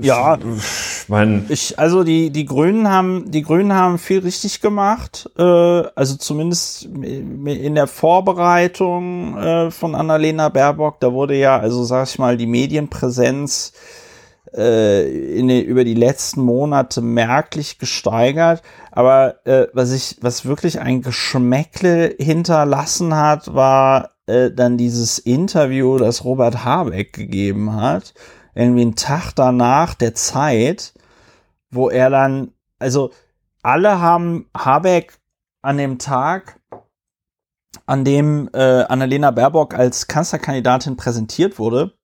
Ja, ich mein, ich, also die, die Grünen haben, die Grünen haben viel richtig gemacht, äh, also zumindest in der Vorbereitung äh, von Annalena Baerbock, da wurde ja, also sag ich mal, die Medienpräsenz äh, in über die letzten Monate merklich gesteigert. Aber äh, was ich, was wirklich ein Geschmäckle hinterlassen hat, war äh, dann dieses Interview, das Robert Habeck gegeben hat, irgendwie einen Tag danach der Zeit, wo er dann, also alle haben Habeck an dem Tag, an dem äh, Annalena Baerbock als Kanzlerkandidatin präsentiert wurde,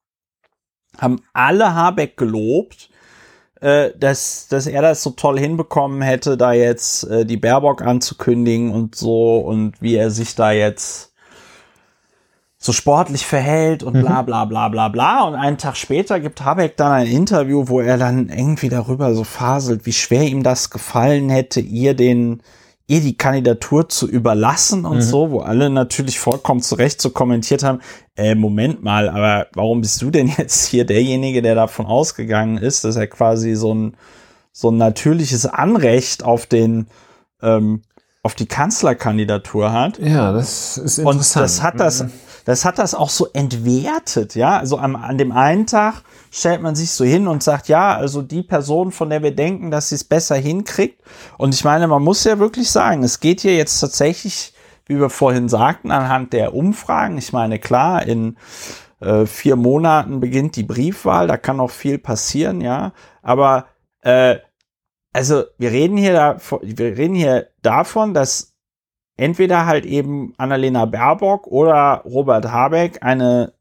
haben alle Habeck gelobt, äh, dass, dass er das so toll hinbekommen hätte, da jetzt äh, die Baerbock anzukündigen und so und wie er sich da jetzt so sportlich verhält und bla bla bla bla bla. Und einen Tag später gibt Habeck dann ein Interview, wo er dann irgendwie darüber so faselt, wie schwer ihm das gefallen hätte, ihr den ihr die Kandidatur zu überlassen und so, wo alle natürlich vollkommen zu Recht so kommentiert haben, äh, Moment mal, aber warum bist du denn *laughs* jetzt hier derjenige, der davon ausgegangen ist, dass er quasi so ein, so ein natürliches Anrecht auf den, ähm, auf die Kanzlerkandidatur hat? ja, das ist Und interessant. das hat das, das hat das auch so entwertet, ja. Also am, an dem einen Tag stellt man sich so hin und sagt, ja, also die Person, von der wir denken, dass sie es besser hinkriegt. Und ich meine, man muss ja wirklich sagen, es geht hier jetzt tatsächlich, wie wir vorhin sagten, anhand der Umfragen. Ich meine, klar, in äh, vier Monaten beginnt die Briefwahl, da kann noch viel passieren, ja. Aber äh, also wir reden hier da, wir reden hier davon, dass entweder halt eben Annalena Baerbock oder Robert Habeck eine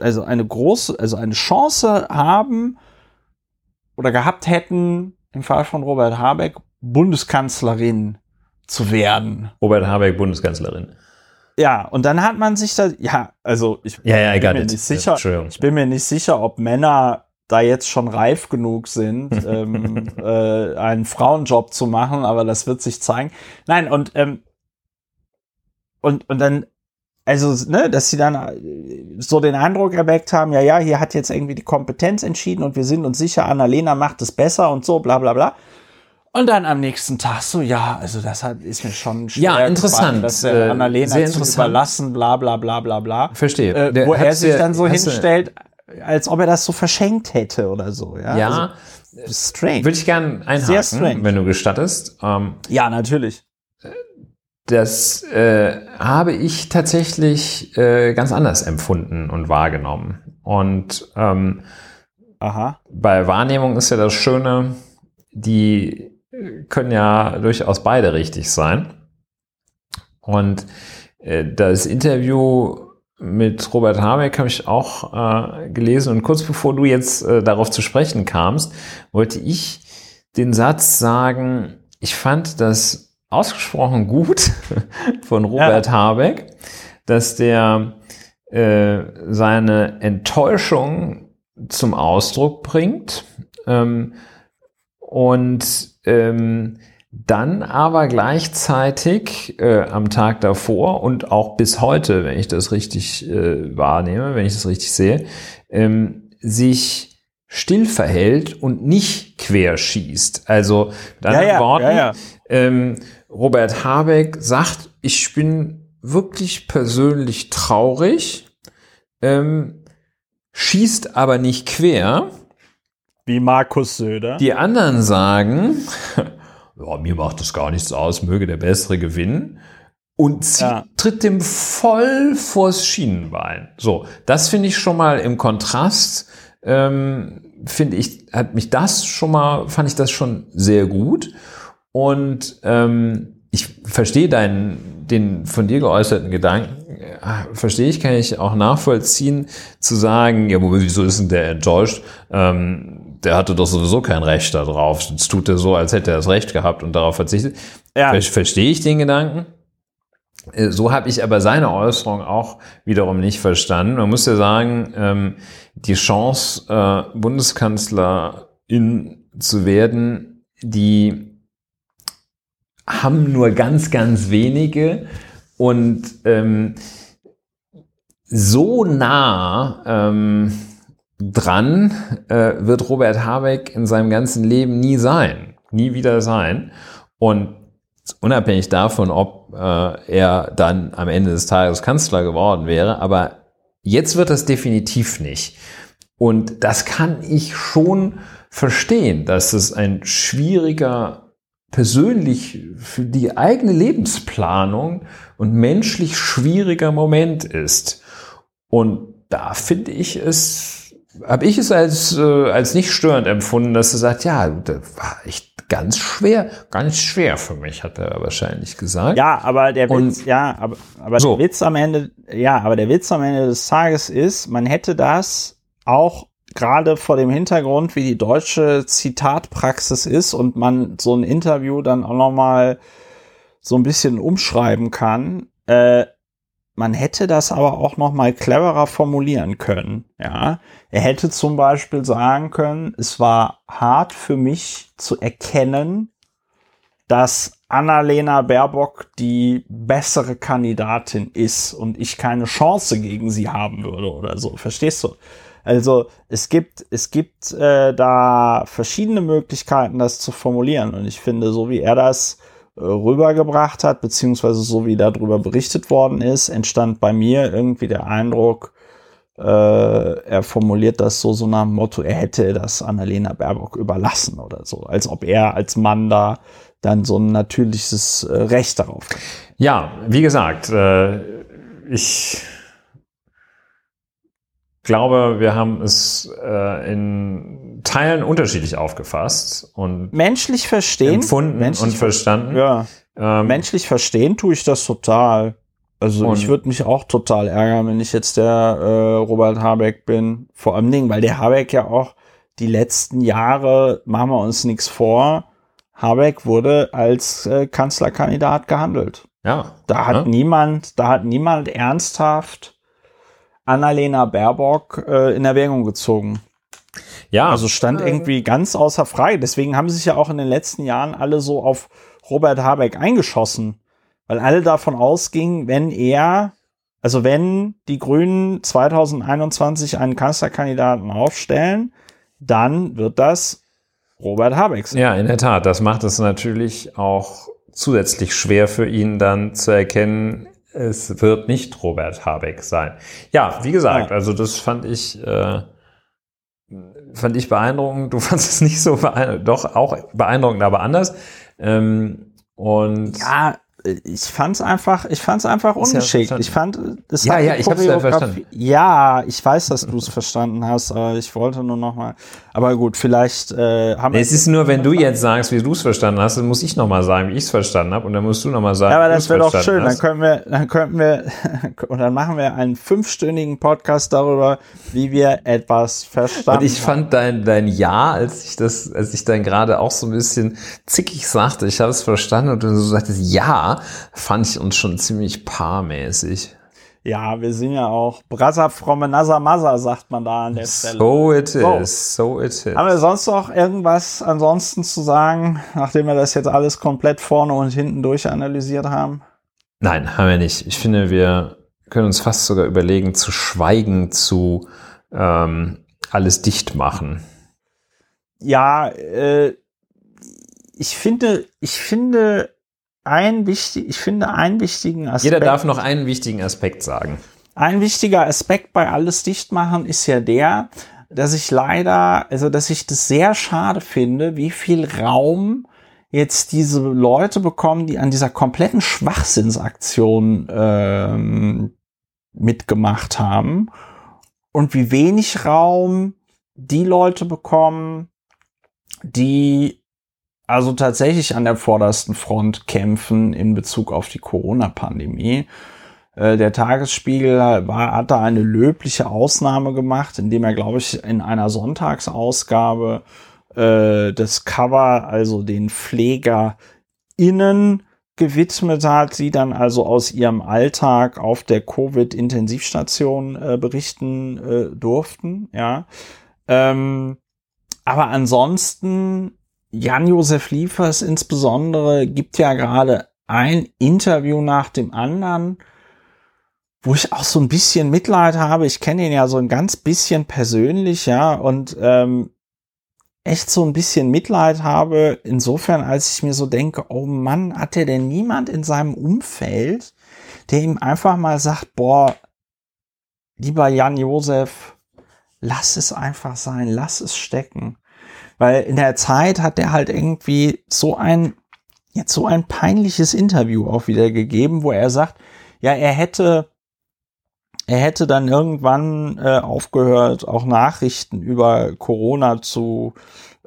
also eine große, also eine Chance haben oder gehabt hätten, im Fall von Robert Habeck, Bundeskanzlerin zu werden. Robert Habeck, Bundeskanzlerin. Ja, und dann hat man sich da, ja, also ich Ja, ja, I bin mir it. nicht sicher, ich bin mir nicht sicher, ob Männer da jetzt schon reif genug sind, *laughs* ähm, äh, einen Frauenjob zu machen, aber das wird sich zeigen. Nein, und ähm, und und dann also ne, dass sie dann äh, so den Eindruck erweckt haben, ja, ja, hier hat jetzt irgendwie die Kompetenz entschieden und wir sind uns sicher, Annalena macht es besser und so, bla bla bla. Und dann am nächsten Tag so, ja, also das hat, ist mir schon schwer Ja, interessant. gefallen, das der Äh, Annalena zu überlassen, bla bla bla bla bla. Verstehe. Äh, Der- wo er sich dann so hinstellt, als ob er das so verschenkt hätte oder so. Ja, Ja, also, strange. würde ich gerne einhaken, wenn du gestattest. Ähm, ja, natürlich. das äh, habe ich tatsächlich äh, ganz anders empfunden und wahrgenommen. Und ähm, Aha. bei Wahrnehmung ist ja das Schöne, die können ja durchaus beide richtig sein. Und äh, das Interview mit Robert Habeck habe ich auch äh, gelesen. Und kurz bevor du jetzt äh, darauf zu sprechen kamst, wollte ich den Satz sagen, ich fand das ausgesprochen gut *laughs* von Robert Habeck, dass der äh, seine Enttäuschung zum Ausdruck bringt ähm, und ähm, dann aber gleichzeitig äh, am Tag davor und auch bis heute, wenn ich das richtig äh, wahrnehme, wenn ich das richtig sehe, ähm, sich still verhält und nicht querschießt. Also mit anderen ja, Worten, ja, ja. Ähm, Robert Habeck sagt, ich bin wirklich persönlich traurig, ähm, schießt aber nicht quer. Wie Markus Söder. Die anderen sagen, ja, mir macht das gar nichts aus, möge der Bessere gewinnen. Und sie Ja. tritt dem voll vors Schienenbein. So, das finde ich schon mal im Kontrast, ähm, finde ich, hat mich das schon mal, fand ich das schon sehr gut. Und ähm, ich verstehe deinen, den von dir geäußerten Gedanken, äh, verstehe ich, kann ich auch nachvollziehen, zu sagen, ja, wieso ist denn der enttäuscht? Ähm, der hatte doch sowieso kein Recht darauf. Jetzt tut er so, als hätte er das Recht gehabt und darauf verzichtet. Ja. Ver verstehe ich den Gedanken. Äh, So habe ich aber seine Äußerung auch wiederum nicht verstanden. Man muss ja sagen, ähm, die Chance, äh, Bundeskanzlerin zu werden, die haben nur ganz, ganz wenige. Und ähm, so nah ähm, dran äh, wird Robert Habeck in seinem ganzen Leben nie sein, nie wieder sein. Und unabhängig davon, ob äh, er dann am Ende des Tages Kanzler geworden wäre, aber jetzt wird das definitiv nicht. Und das kann ich schon verstehen, dass es ein schwieriger, persönlich für die eigene Lebensplanung und menschlich schwieriger Moment ist. Und da finde ich es, habe ich es als, äh, als nicht störend empfunden, dass er sagt, ja, das war echt ganz schwer, ganz schwer für mich, hat er wahrscheinlich gesagt. Ja, aber der Und- Witz, ja, aber, aber So. der Witz am Ende, ja, aber der Witz am Ende des Tages ist, man hätte das auch gerade vor dem Hintergrund, wie die deutsche Zitatpraxis ist und man so ein Interview dann auch noch mal so ein bisschen umschreiben kann, äh, man hätte das aber auch noch mal cleverer formulieren können. Ja, er hätte zum Beispiel sagen können, es war hart für mich zu erkennen, dass Annalena Baerbock die bessere Kandidatin ist und ich keine Chance gegen sie haben würde oder so. Verstehst du? Also es gibt es gibt äh, da verschiedene Möglichkeiten, das zu formulieren und ich finde, so wie er das rübergebracht hat, beziehungsweise so wie darüber berichtet worden ist, entstand bei mir irgendwie der Eindruck, äh, er formuliert das so so nach dem Motto, er hätte das Annalena Baerbock überlassen oder so, als ob er als Mann da dann so ein natürliches äh, Recht darauf hat. Ja, wie gesagt, äh, ich glaube, wir haben es äh, in Teilen unterschiedlich aufgefasst und Menschlich verstehen, empfunden menschlich und verstanden. ja, Ähm, menschlich verstehen tue ich das total. Also ich würde mich auch total ärgern, wenn ich jetzt der äh, Robert Habeck bin. Vor allem Dingen, weil der Habeck ja auch die letzten Jahre, machen wir uns nichts vor, Habeck wurde als äh, Kanzlerkandidat gehandelt. ja, Da hat Ja. niemand, da hat niemand ernsthaft Annalena Baerbock äh, in Erwägung gezogen. Ja, Also stand irgendwie ganz außer frei. Deswegen haben sich ja auch in den letzten Jahren alle so auf Robert Habeck eingeschossen. Weil alle davon ausgingen, wenn er, also wenn die Grünen 2021 einen Kanzlerkandidaten aufstellen, dann wird das Robert Habeck sein. Ja, in der Tat. Das macht es natürlich auch zusätzlich schwer für ihn dann zu erkennen, es wird nicht Robert Habeck sein. Ja, wie gesagt, Ja. also das fand ich, äh, fand ich beeindruckend. Du *laughs* fandest es nicht so beeindruckend, doch auch beeindruckend, aber anders. Ähm, und Ja, ich fand's einfach, ich fand's einfach ja ungeschickt. verstanden. ich fand, das Ja, hat ja, ich hab's ja verstanden. Ja, ich weiß, dass du es verstanden hast, aber ich wollte nur noch mal. Aber gut, vielleicht äh, haben wir. es ist nur, wenn du jetzt sagst, wie du es verstanden hast, dann muss ich nochmal sagen, wie ich es verstanden habe, und dann musst du nochmal sagen, Ja, aber das wäre doch schön. Dann hast. können wir, dann könnten wir, *laughs* und dann machen wir einen fünfstündigen Podcast darüber, wie wir etwas verstanden Und ich fand dein, dein Ja, als ich das, als ich dann gerade auch so ein bisschen zickig sagte, ich habe es verstanden und du so sagtest Ja, fand ich uns schon ziemlich paarmäßig. Ja, wir sind ja auch Brother from another mother, sagt man da an der Stelle. So it So. is, so it is. Haben wir sonst noch irgendwas ansonsten zu sagen, nachdem wir das jetzt alles komplett vorne und hinten durchanalysiert haben? Nein, haben wir nicht. Ich finde, wir können uns fast sogar überlegen, zu schweigen, zu ähm, alles dicht machen. Ja, äh, ich finde, ich finde ein wichtig, ich finde einen wichtigen Aspekt. Jeder darf noch einen wichtigen Aspekt sagen. Ein wichtiger Aspekt bei alles dicht machen ist ja der, dass ich leider, also dass ich das sehr schade finde, wie viel Raum jetzt diese Leute bekommen, die an dieser kompletten Schwachsinnsaktion ähm, mitgemacht haben und wie wenig Raum die Leute bekommen, die also tatsächlich an der vordersten Front kämpfen in Bezug auf die Corona-Pandemie. Äh, der Tagesspiegel war, hat da eine löbliche Ausnahme gemacht, indem er, glaube ich, in einer Sonntagsausgabe äh, das Cover, also den PflegerInnen gewidmet hat, sie dann also aus ihrem Alltag auf der Covid-Intensivstation äh, berichten äh, durften, ja. Ähm, aber ansonsten, Jan-Josef Liefers insbesondere gibt ja gerade ein Interview nach dem anderen, wo ich auch so ein bisschen Mitleid habe. Ich kenne ihn ja so ein ganz bisschen persönlich, ja, und ähm, echt so ein bisschen Mitleid habe, insofern, als ich mir so denke, oh Mann, hat er denn niemand in seinem Umfeld, der ihm einfach mal sagt, boah, lieber Jan Josef, lass es einfach sein, lass es stecken. Weil in der Zeit hat er halt irgendwie so ein, jetzt so ein peinliches Interview auch wieder gegeben, wo er sagt, ja, er hätte, er hätte dann irgendwann äh, aufgehört, auch Nachrichten über Corona zu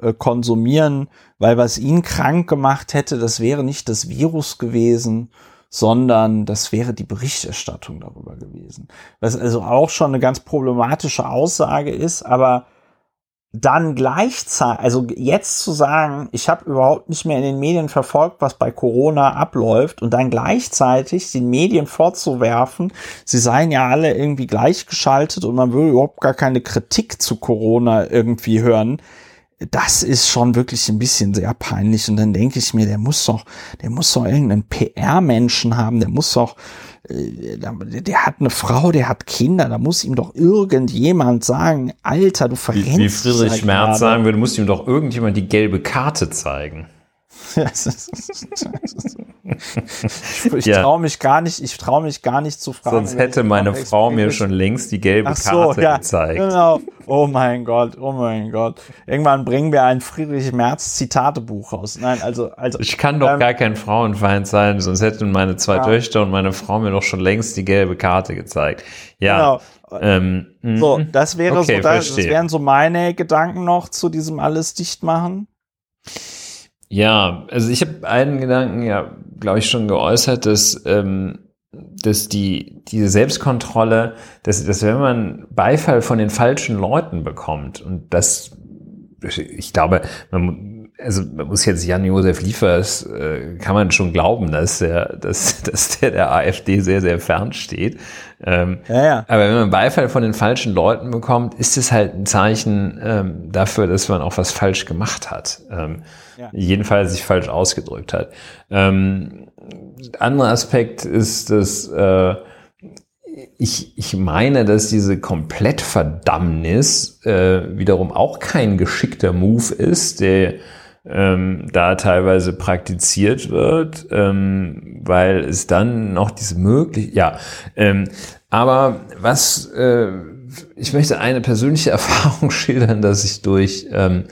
äh, konsumieren, weil was ihn krank gemacht hätte, das wäre nicht das Virus gewesen, sondern das wäre die Berichterstattung darüber gewesen. Was also auch schon eine ganz problematische Aussage ist, aber dann gleichzeitig, also jetzt zu sagen, ich habe überhaupt nicht mehr in den Medien verfolgt, was bei Corona abläuft und dann gleichzeitig den Medien vorzuwerfen, sie seien ja alle irgendwie gleichgeschaltet und man würde überhaupt gar keine Kritik zu Corona irgendwie hören, das ist schon wirklich ein bisschen sehr peinlich. Und dann denke ich mir, der muss doch, der muss doch irgendeinen PR-Menschen haben, der muss doch, der hat eine Frau, der hat Kinder, da muss ihm doch irgendjemand sagen, Alter, du verrennst Wie, wie Friedrich Merz sagen würde, muss ihm doch irgendjemand die gelbe Karte zeigen. Ich ja. traue mich gar nicht, ich traue mich gar nicht zu fragen. Sonst hätte meine Frau mir schon längst die gelbe Ach so, Karte ja, gezeigt. Genau. Oh mein Gott, oh mein Gott. Irgendwann bringen wir ein Friedrich Merz Zitatebuch raus. Nein, also, also. Ich kann doch ähm, gar kein Frauenfeind sein, sonst hätten meine zwei ja. Töchter und meine Frau mir doch schon längst die gelbe Karte gezeigt. Ja. Genau. Ähm, so, mhm. das wäre okay, so, das, das wären so meine Gedanken noch zu diesem alles dicht machen. Ja, also ich habe einen Gedanken ja, glaube ich, schon geäußert, dass, ähm, dass die, diese Selbstkontrolle, dass, dass wenn man Beifall von den falschen Leuten bekommt und das, ich glaube, man, also man muss jetzt Jan-Josef Liefers, äh, kann man schon glauben, dass der, dass, *laughs* dass der der AfD sehr, sehr fern steht. Ähm, ja, ja. Aber wenn man Beifall von den falschen Leuten bekommt, ist es halt ein Zeichen ähm, dafür, dass man auch was falsch gemacht hat. Ähm, ja. Jedenfalls sich falsch ausgedrückt hat. Ähm, anderer Aspekt ist, dass äh, ich, ich meine, dass diese Komplettverdammnis äh, wiederum auch kein geschickter Move ist, der ähm, da teilweise praktiziert wird, ähm, weil es dann noch diese möglich, ja, ähm, aber was, äh, ich möchte eine persönliche *laughs* Erfahrung schildern, dass ich durch, ähm,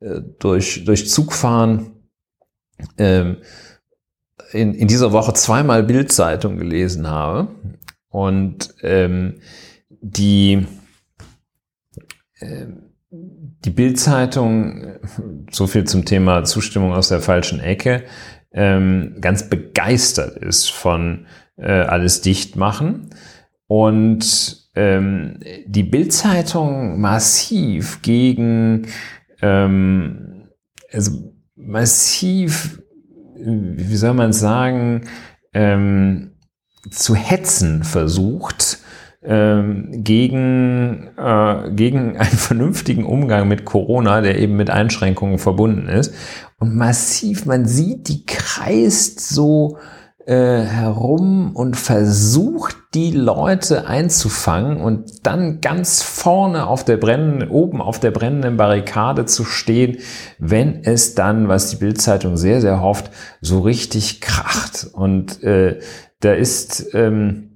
äh, durch, durch Zugfahren ähm, in, in dieser Woche zweimal Bildzeitung gelesen habe und ähm, die ähm, die Bildzeitung, so viel zum Thema Zustimmung aus der falschen Ecke, ähm, ganz begeistert ist von äh, alles dicht machen. Und ähm, die Bildzeitung massiv gegen ähm, also massiv wie soll man sagen ähm, zu hetzen versucht gegen, äh, gegen *laughs* einen vernünftigen Umgang mit Corona, der eben mit Einschränkungen verbunden ist. Und massiv, man sieht, die kreist so äh, herum und versucht, die Leute einzufangen und dann ganz vorne auf der brennenden, oben auf der brennenden Barrikade zu stehen, wenn es dann, was die Bildzeitung sehr, sehr hofft, so richtig kracht. Und äh, da ist ähm,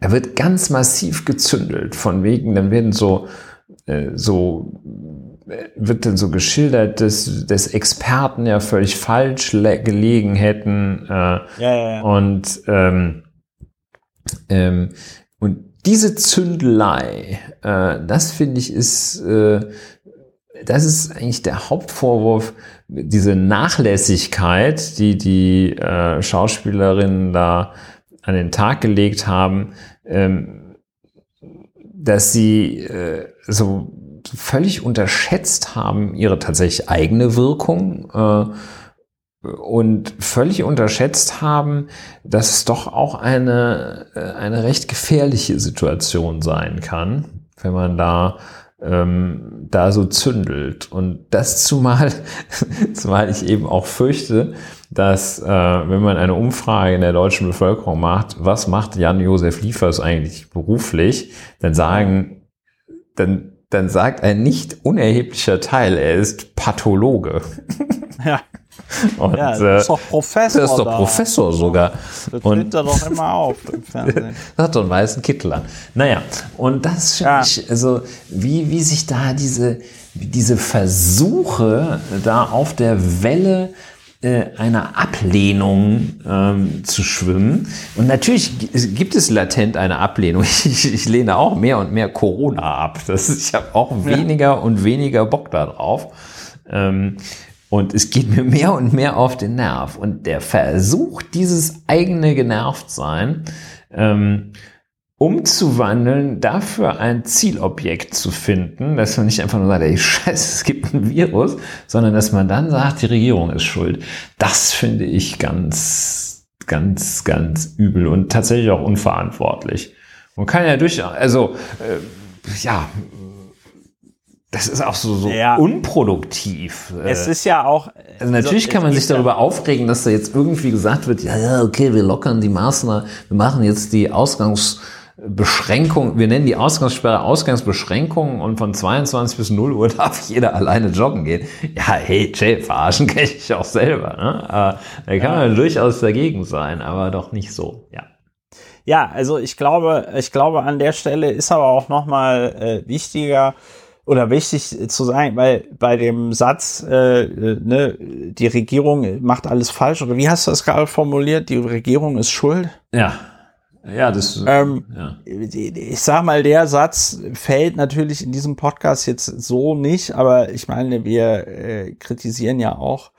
da wird ganz massiv gezündelt von wegen, dann werden so, äh, so wird dann so geschildert, dass, dass Experten ja völlig falsch gelegen hätten. Äh, ja, ja, ja. Und, ähm, ähm, und diese Zündelei, äh, das finde ich ist, äh, das ist eigentlich der Hauptvorwurf, diese Nachlässigkeit, die die äh, Schauspielerinnen da an den Tag gelegt haben, ähm, dass sie äh, so völlig unterschätzt haben ihre tatsächlich eigene Wirkung äh, und völlig unterschätzt haben, dass es doch auch eine, äh, eine recht gefährliche Situation sein kann, wenn man da ähm, da so zündelt. Und das zumal, *laughs* zumal ich eben auch fürchte, dass äh, wenn man eine Umfrage in der deutschen Bevölkerung macht, was macht Jan-Josef Liefers eigentlich beruflich, dann sagen, dann dann sagt ein nicht unerheblicher Teil, er ist Pathologe. *laughs* Ja. Und, ja, das ist doch Professor. Das ist doch da. Professor sogar. Das tritt er doch immer auf im Fernsehen. das *laughs* hat doch einen weißen Kittel an. Naja, und das finde ja. ich, also wie, wie sich da diese, diese Versuche da auf der Welle äh, einer Ablehnung ähm, zu schwimmen. Und natürlich gibt es latent eine Ablehnung. *laughs* Ich, ich lehne auch mehr und mehr Corona ab. Das ich habe auch weniger ja. und weniger Bock darauf. Ähm, und es geht mir *laughs* mehr und mehr auf den Nerv. Und der Versuch, dieses eigene Genervtsein ähm, umzuwandeln, dafür ein Zielobjekt zu finden, dass man nicht einfach nur sagt, ey, scheiße, es gibt ein Virus, sondern dass man dann sagt, die Regierung ist schuld. Das finde ich ganz, ganz, ganz übel und tatsächlich auch unverantwortlich. Man kann ja durchaus, also, äh, ja, das ist auch so, so ja. unproduktiv. Es ist ja auch. Also natürlich also, kann man sich darüber aufregen, dass da jetzt irgendwie gesagt wird, ja, ja, okay, wir lockern die Maßnahmen, wir machen jetzt die Ausgangs- Beschränkung, wir nennen die Ausgangssperre Ausgangsbeschränkungen und von 22 bis 0 Uhr *laughs* darf jeder alleine joggen gehen. Ja, hey, Jay, verarschen *laughs* kann ich auch selber. Ne? Aber da kann man durchaus dagegen sein, aber doch nicht so, ja. Ja, also ich glaube, ich glaube, an der Stelle ist aber auch nochmal äh, wichtiger oder wichtig zu sagen, weil bei dem Satz, äh, ne, die Regierung macht alles falsch, oder wie hast du das gerade formuliert? Die Regierung ist schuld? Ja. Ja, das. Ähm, ja. Ich sag mal, der Satz fällt natürlich in diesem Podcast jetzt so nicht, aber ich meine, wir äh, kritisieren ja auch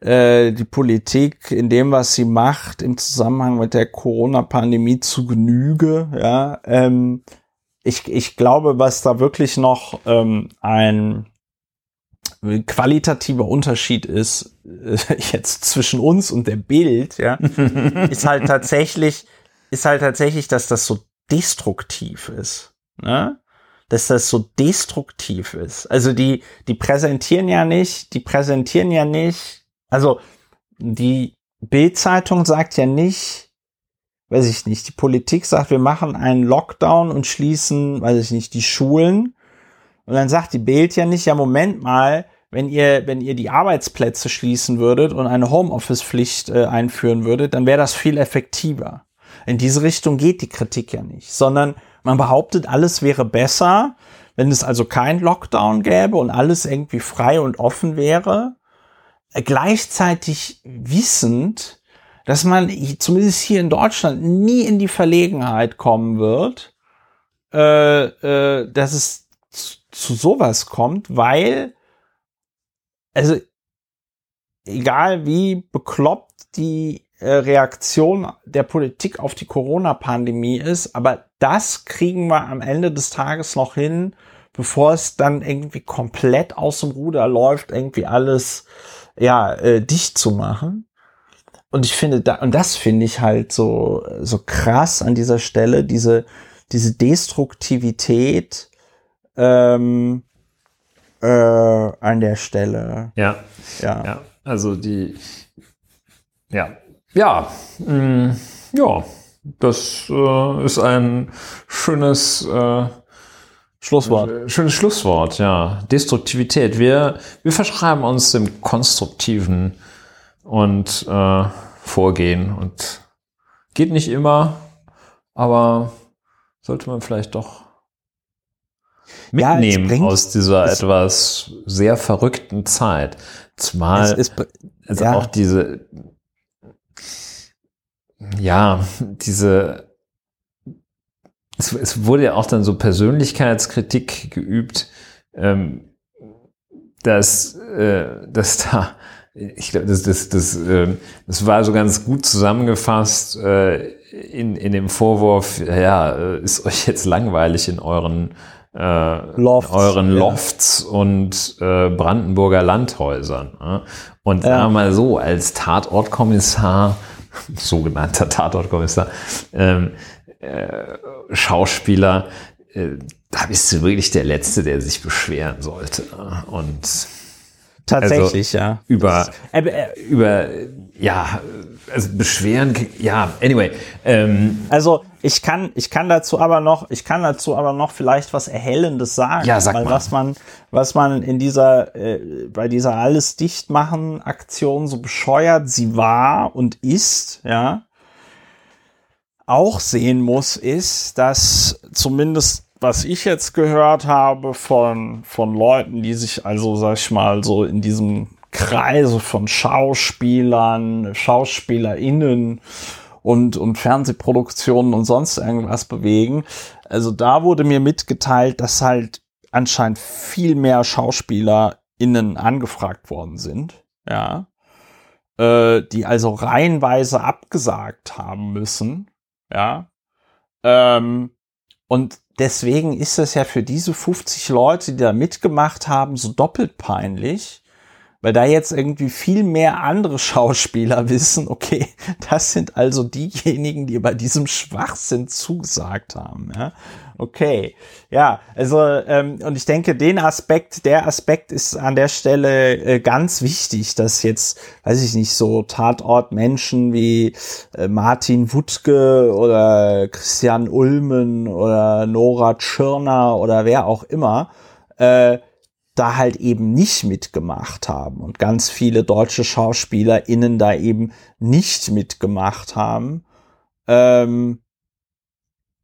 äh, die Politik in dem, was sie macht im Zusammenhang mit der Corona-Pandemie zu Genüge. Ja, ähm, ich, ich glaube, was da wirklich noch ähm, ein qualitativer Unterschied ist äh, *laughs* jetzt zwischen uns und der Bild, ja, *laughs* ist halt tatsächlich ist halt tatsächlich, dass das so destruktiv ist. Ne? Dass das so destruktiv ist. Also die, die präsentieren ja nicht, die präsentieren ja nicht, also die Bildzeitung sagt ja nicht, weiß ich nicht, die Politik sagt, wir machen einen Lockdown und schließen, weiß ich nicht, die Schulen. Und dann sagt die Bild ja nicht, ja, Moment mal, wenn ihr, wenn ihr die Arbeitsplätze schließen würdet und eine Homeoffice-Pflicht äh, einführen würdet, dann wäre das viel effektiver. In diese Richtung geht die Kritik ja nicht, sondern man behauptet, alles wäre besser, wenn es also kein Lockdown gäbe und alles irgendwie frei und offen wäre, gleichzeitig wissend, dass man zumindest hier in Deutschland nie in die Verlegenheit kommen wird, äh, äh, dass es zu, zu sowas kommt, weil, also egal wie bekloppt die äh, Reaktion der Politik auf die Corona-Pandemie ist. Aber das kriegen wir am Ende des Tages noch hin, bevor es dann irgendwie komplett aus dem Ruder läuft, irgendwie alles ja äh, dicht zu machen. Und ich finde da und das finde ich halt so so krass an dieser Stelle diese diese Destruktivität ähm, äh, an der Stelle. Ja, ja, ja. Also die ja, ja, mh, mm, ja, das äh, ist ein schönes äh, Schlusswort. Schönes Schlusswort, ja. Destruktivität. Wir, wir verschreiben uns dem konstruktiven und äh, Vorgehen und geht nicht immer, aber sollte man vielleicht doch mitnehmen ja, aus dieser etwas sehr verrückten Zeit. Zumal es, es, also ja. auch diese, ja, diese, es, es, wurde ja auch dann so Persönlichkeitskritik geübt, ähm, dass, äh, dass *laughs* da, ich glaube, das, das, das, äh, das war so ganz gut zusammengefasst äh, in, in dem Vorwurf, ja, äh, ist euch jetzt langweilig in euren äh, Lofts, euren Lofts ja. und äh, Brandenburger Landhäusern. Ne? Und ja. mal so, als Tatortkommissar, *laughs* sogenannter Tatortkommissar, ähm, äh, Schauspieler, äh, da bist du wirklich der Letzte, der sich beschweren sollte. Ne? Und Tatsächlich, also ja. Über, äh, über, ja, also beschweren, ja, anyway. Ähm, also ich kann, ich kann dazu aber noch, ich kann dazu aber noch vielleicht was Erhellendes sagen. Ja, sag weil mal. was man, was man in dieser, äh, bei dieser alles dicht machen Aktion so bescheuert sie war und ist, ja, auch sehen muss, ist, dass zumindest was ich jetzt gehört habe von, von Leuten, die sich also, sag ich mal, so in diesem Kreise von Schauspielern, SchauspielerInnen und, und Fernsehproduktionen und sonst irgendwas bewegen. Also da wurde mir mitgeteilt, dass halt anscheinend viel mehr SchauspielerInnen angefragt worden sind. Ja. Äh, die also reihenweise abgesagt haben müssen. Ja. Ähm, und deswegen ist es ja für diese 50 Leute, die da mitgemacht haben, so doppelt peinlich, weil da jetzt irgendwie viel mehr andere *laughs* Schauspieler wissen, okay, das sind also diejenigen, die bei diesem Schwachsinn zugesagt haben. Ja? Okay, ja, also ähm, und ich denke, den Aspekt, der Aspekt ist an der Stelle äh, ganz wichtig, dass jetzt, weiß ich nicht, so Tatortmenschen wie äh, Martin Wuttke oder Christian Ulmen oder Nora Tschirner oder wer auch immer, äh, da halt eben nicht mitgemacht haben und ganz viele deutsche SchauspielerInnen da eben nicht mitgemacht haben. Ähm,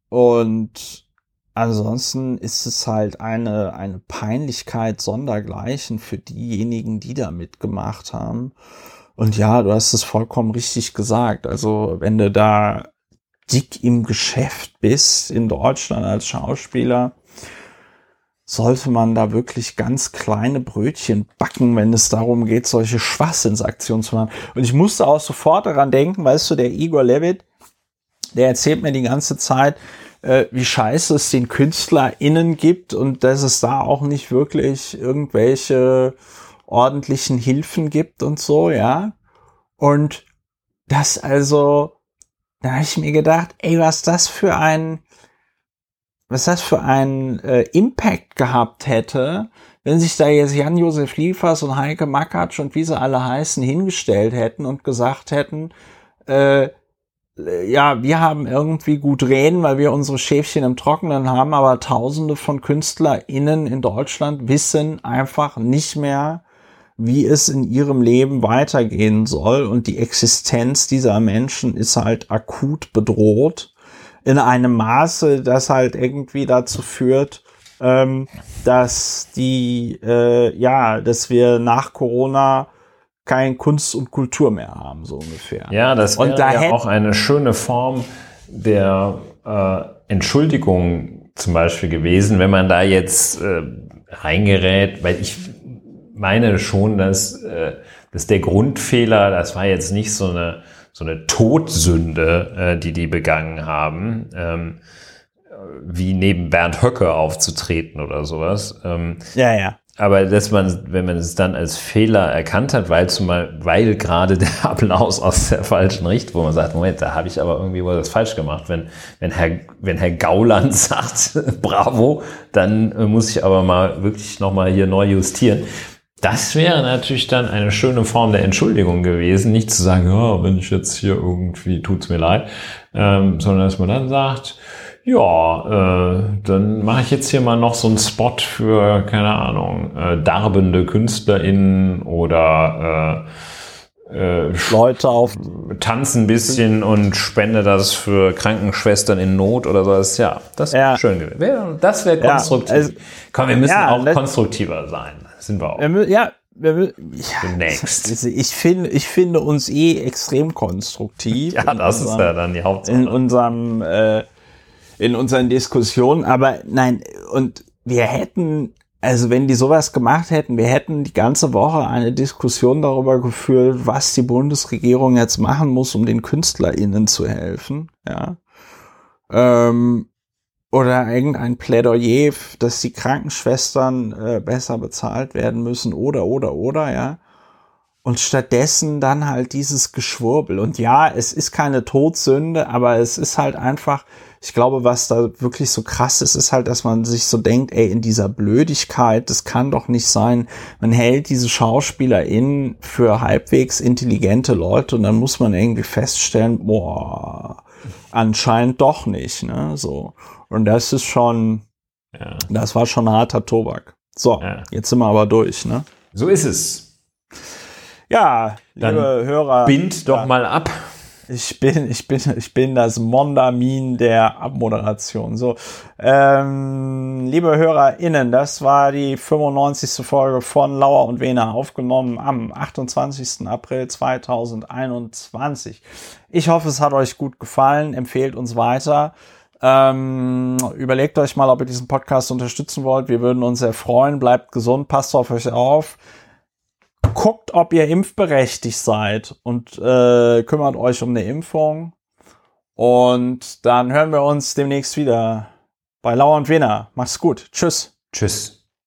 und ansonsten ist es halt eine, eine Peinlichkeit sondergleichen für diejenigen, die da mitgemacht haben. Und ja, du hast es vollkommen richtig gesagt. Also wenn du da dick im Geschäft bist in Deutschland als Schauspieler, sollte man da wirklich ganz kleine Brötchen backen, wenn es darum geht, solche Schwachsinnsaktionen zu machen. Und ich musste auch sofort daran denken, weißt du, der Igor Levit, der erzählt mir die ganze Zeit, äh, wie scheiße es den KünstlerInnen gibt und dass es da auch nicht wirklich irgendwelche ordentlichen Hilfen gibt und so, ja. Und das also, da habe ich mir gedacht, ey, was das für ein was das für einen äh, Impact gehabt hätte, wenn sich da jetzt Jan-Josef Liefers und Heike Makatsch und wie sie alle heißen hingestellt hätten und gesagt hätten, äh, ja, wir haben irgendwie gut reden, weil wir unsere Schäfchen im Trockenen haben, aber tausende von KünstlerInnen in Deutschland wissen einfach nicht mehr, wie es in ihrem Leben weitergehen soll. Und die Existenz dieser Menschen ist halt akut bedroht in einem Maße, das halt irgendwie dazu führt, ähm, dass die, äh, ja, dass wir nach Corona kein Kunst und Kultur mehr haben, so ungefähr. Ja, das wäre da ja auch eine schöne Form der äh, Entschuldigung zum Beispiel gewesen, wenn man da jetzt äh, reingerät, weil ich meine schon, dass, äh, dass der Grundfehler, das war jetzt nicht so eine so eine Todsünde, äh, die die begangen haben, ähm, wie neben Bernd Höcke aufzutreten oder sowas. Ähm, ja, ja. Aber dass man, wenn man es dann als Fehler erkannt hat, weil zumal, weil gerade der *laughs* Applaus aus der falschen Richtung, wo man sagt, Moment, da habe ich aber irgendwie was falsch gemacht. Wenn, wenn Herr, wenn Herr Gauland *laughs* sagt, bravo, dann äh, muss ich aber mal wirklich nochmal hier neu justieren. Das wäre natürlich dann eine schöne Form der Entschuldigung gewesen, nicht zu sagen, ja, wenn ich jetzt hier irgendwie tut's mir leid, ähm, sondern dass man dann sagt, ja, äh, dann mache ich jetzt hier mal noch so einen Spot für, keine Ahnung, äh, darbende KünstlerInnen oder äh, Leute auf. tanz ein bisschen und spende das für Krankenschwestern in Not oder so. Das ja, das wäre Ja. schön gewesen. Das wäre Ja, konstruktiv. also- Komm, wir müssen Ja, auch konstruktiver sein. Sind wir auch. Mü- Ja, ja. Also *laughs* Ich finde, ich finde uns eh extrem konstruktiv. *laughs* Ja, in das ist unserem- ja dann die in Hauptsache. unserem äh, in unseren Diskussionen, aber nein, und wir hätten, also wenn die sowas gemacht hätten, wir hätten die ganze Woche eine Diskussion darüber geführt, was die Bundesregierung jetzt machen muss, um den KünstlerInnen zu helfen, ja. Ähm, oder irgendein Plädoyer, dass die Krankenschwestern äh, besser bezahlt werden müssen, oder, oder, oder, ja. Und stattdessen dann halt dieses Geschwurbel. Und ja, es ist keine Todsünde, aber es ist halt einfach, ich glaube, was da wirklich so krass ist, ist halt, dass man sich so denkt, ey, in dieser Blödigkeit, das kann doch nicht sein. Man hält diese SchauspielerInnen für halbwegs intelligente Leute und dann muss man irgendwie feststellen, boah, anscheinend doch nicht, ne, so. Und das ist schon, Ja. das war schon harter Tobak. So, Ja. jetzt sind wir aber durch, ne? So ist es. Ja, Dann liebe Hörer. Bind doch ja, mal ab. Ich bin, ich bin, ich bin das Mondamin der Abmoderation. So, ähm, liebe HörerInnen, das war die 95. Folge von Lauer und Wena, aufgenommen am 28. April 2021. Ich hoffe, es hat euch gut gefallen. Empfehlt uns weiter. Ähm, überlegt euch mal, ob ihr diesen Podcast unterstützen wollt. Wir würden uns sehr freuen. Bleibt gesund, passt auf euch auf guckt, ob ihr impfberechtigt seid und äh, kümmert euch um eine Impfung. Und dann hören wir uns demnächst wieder bei Lauer und Wiener. Macht's gut. Tschüss. Tschüss.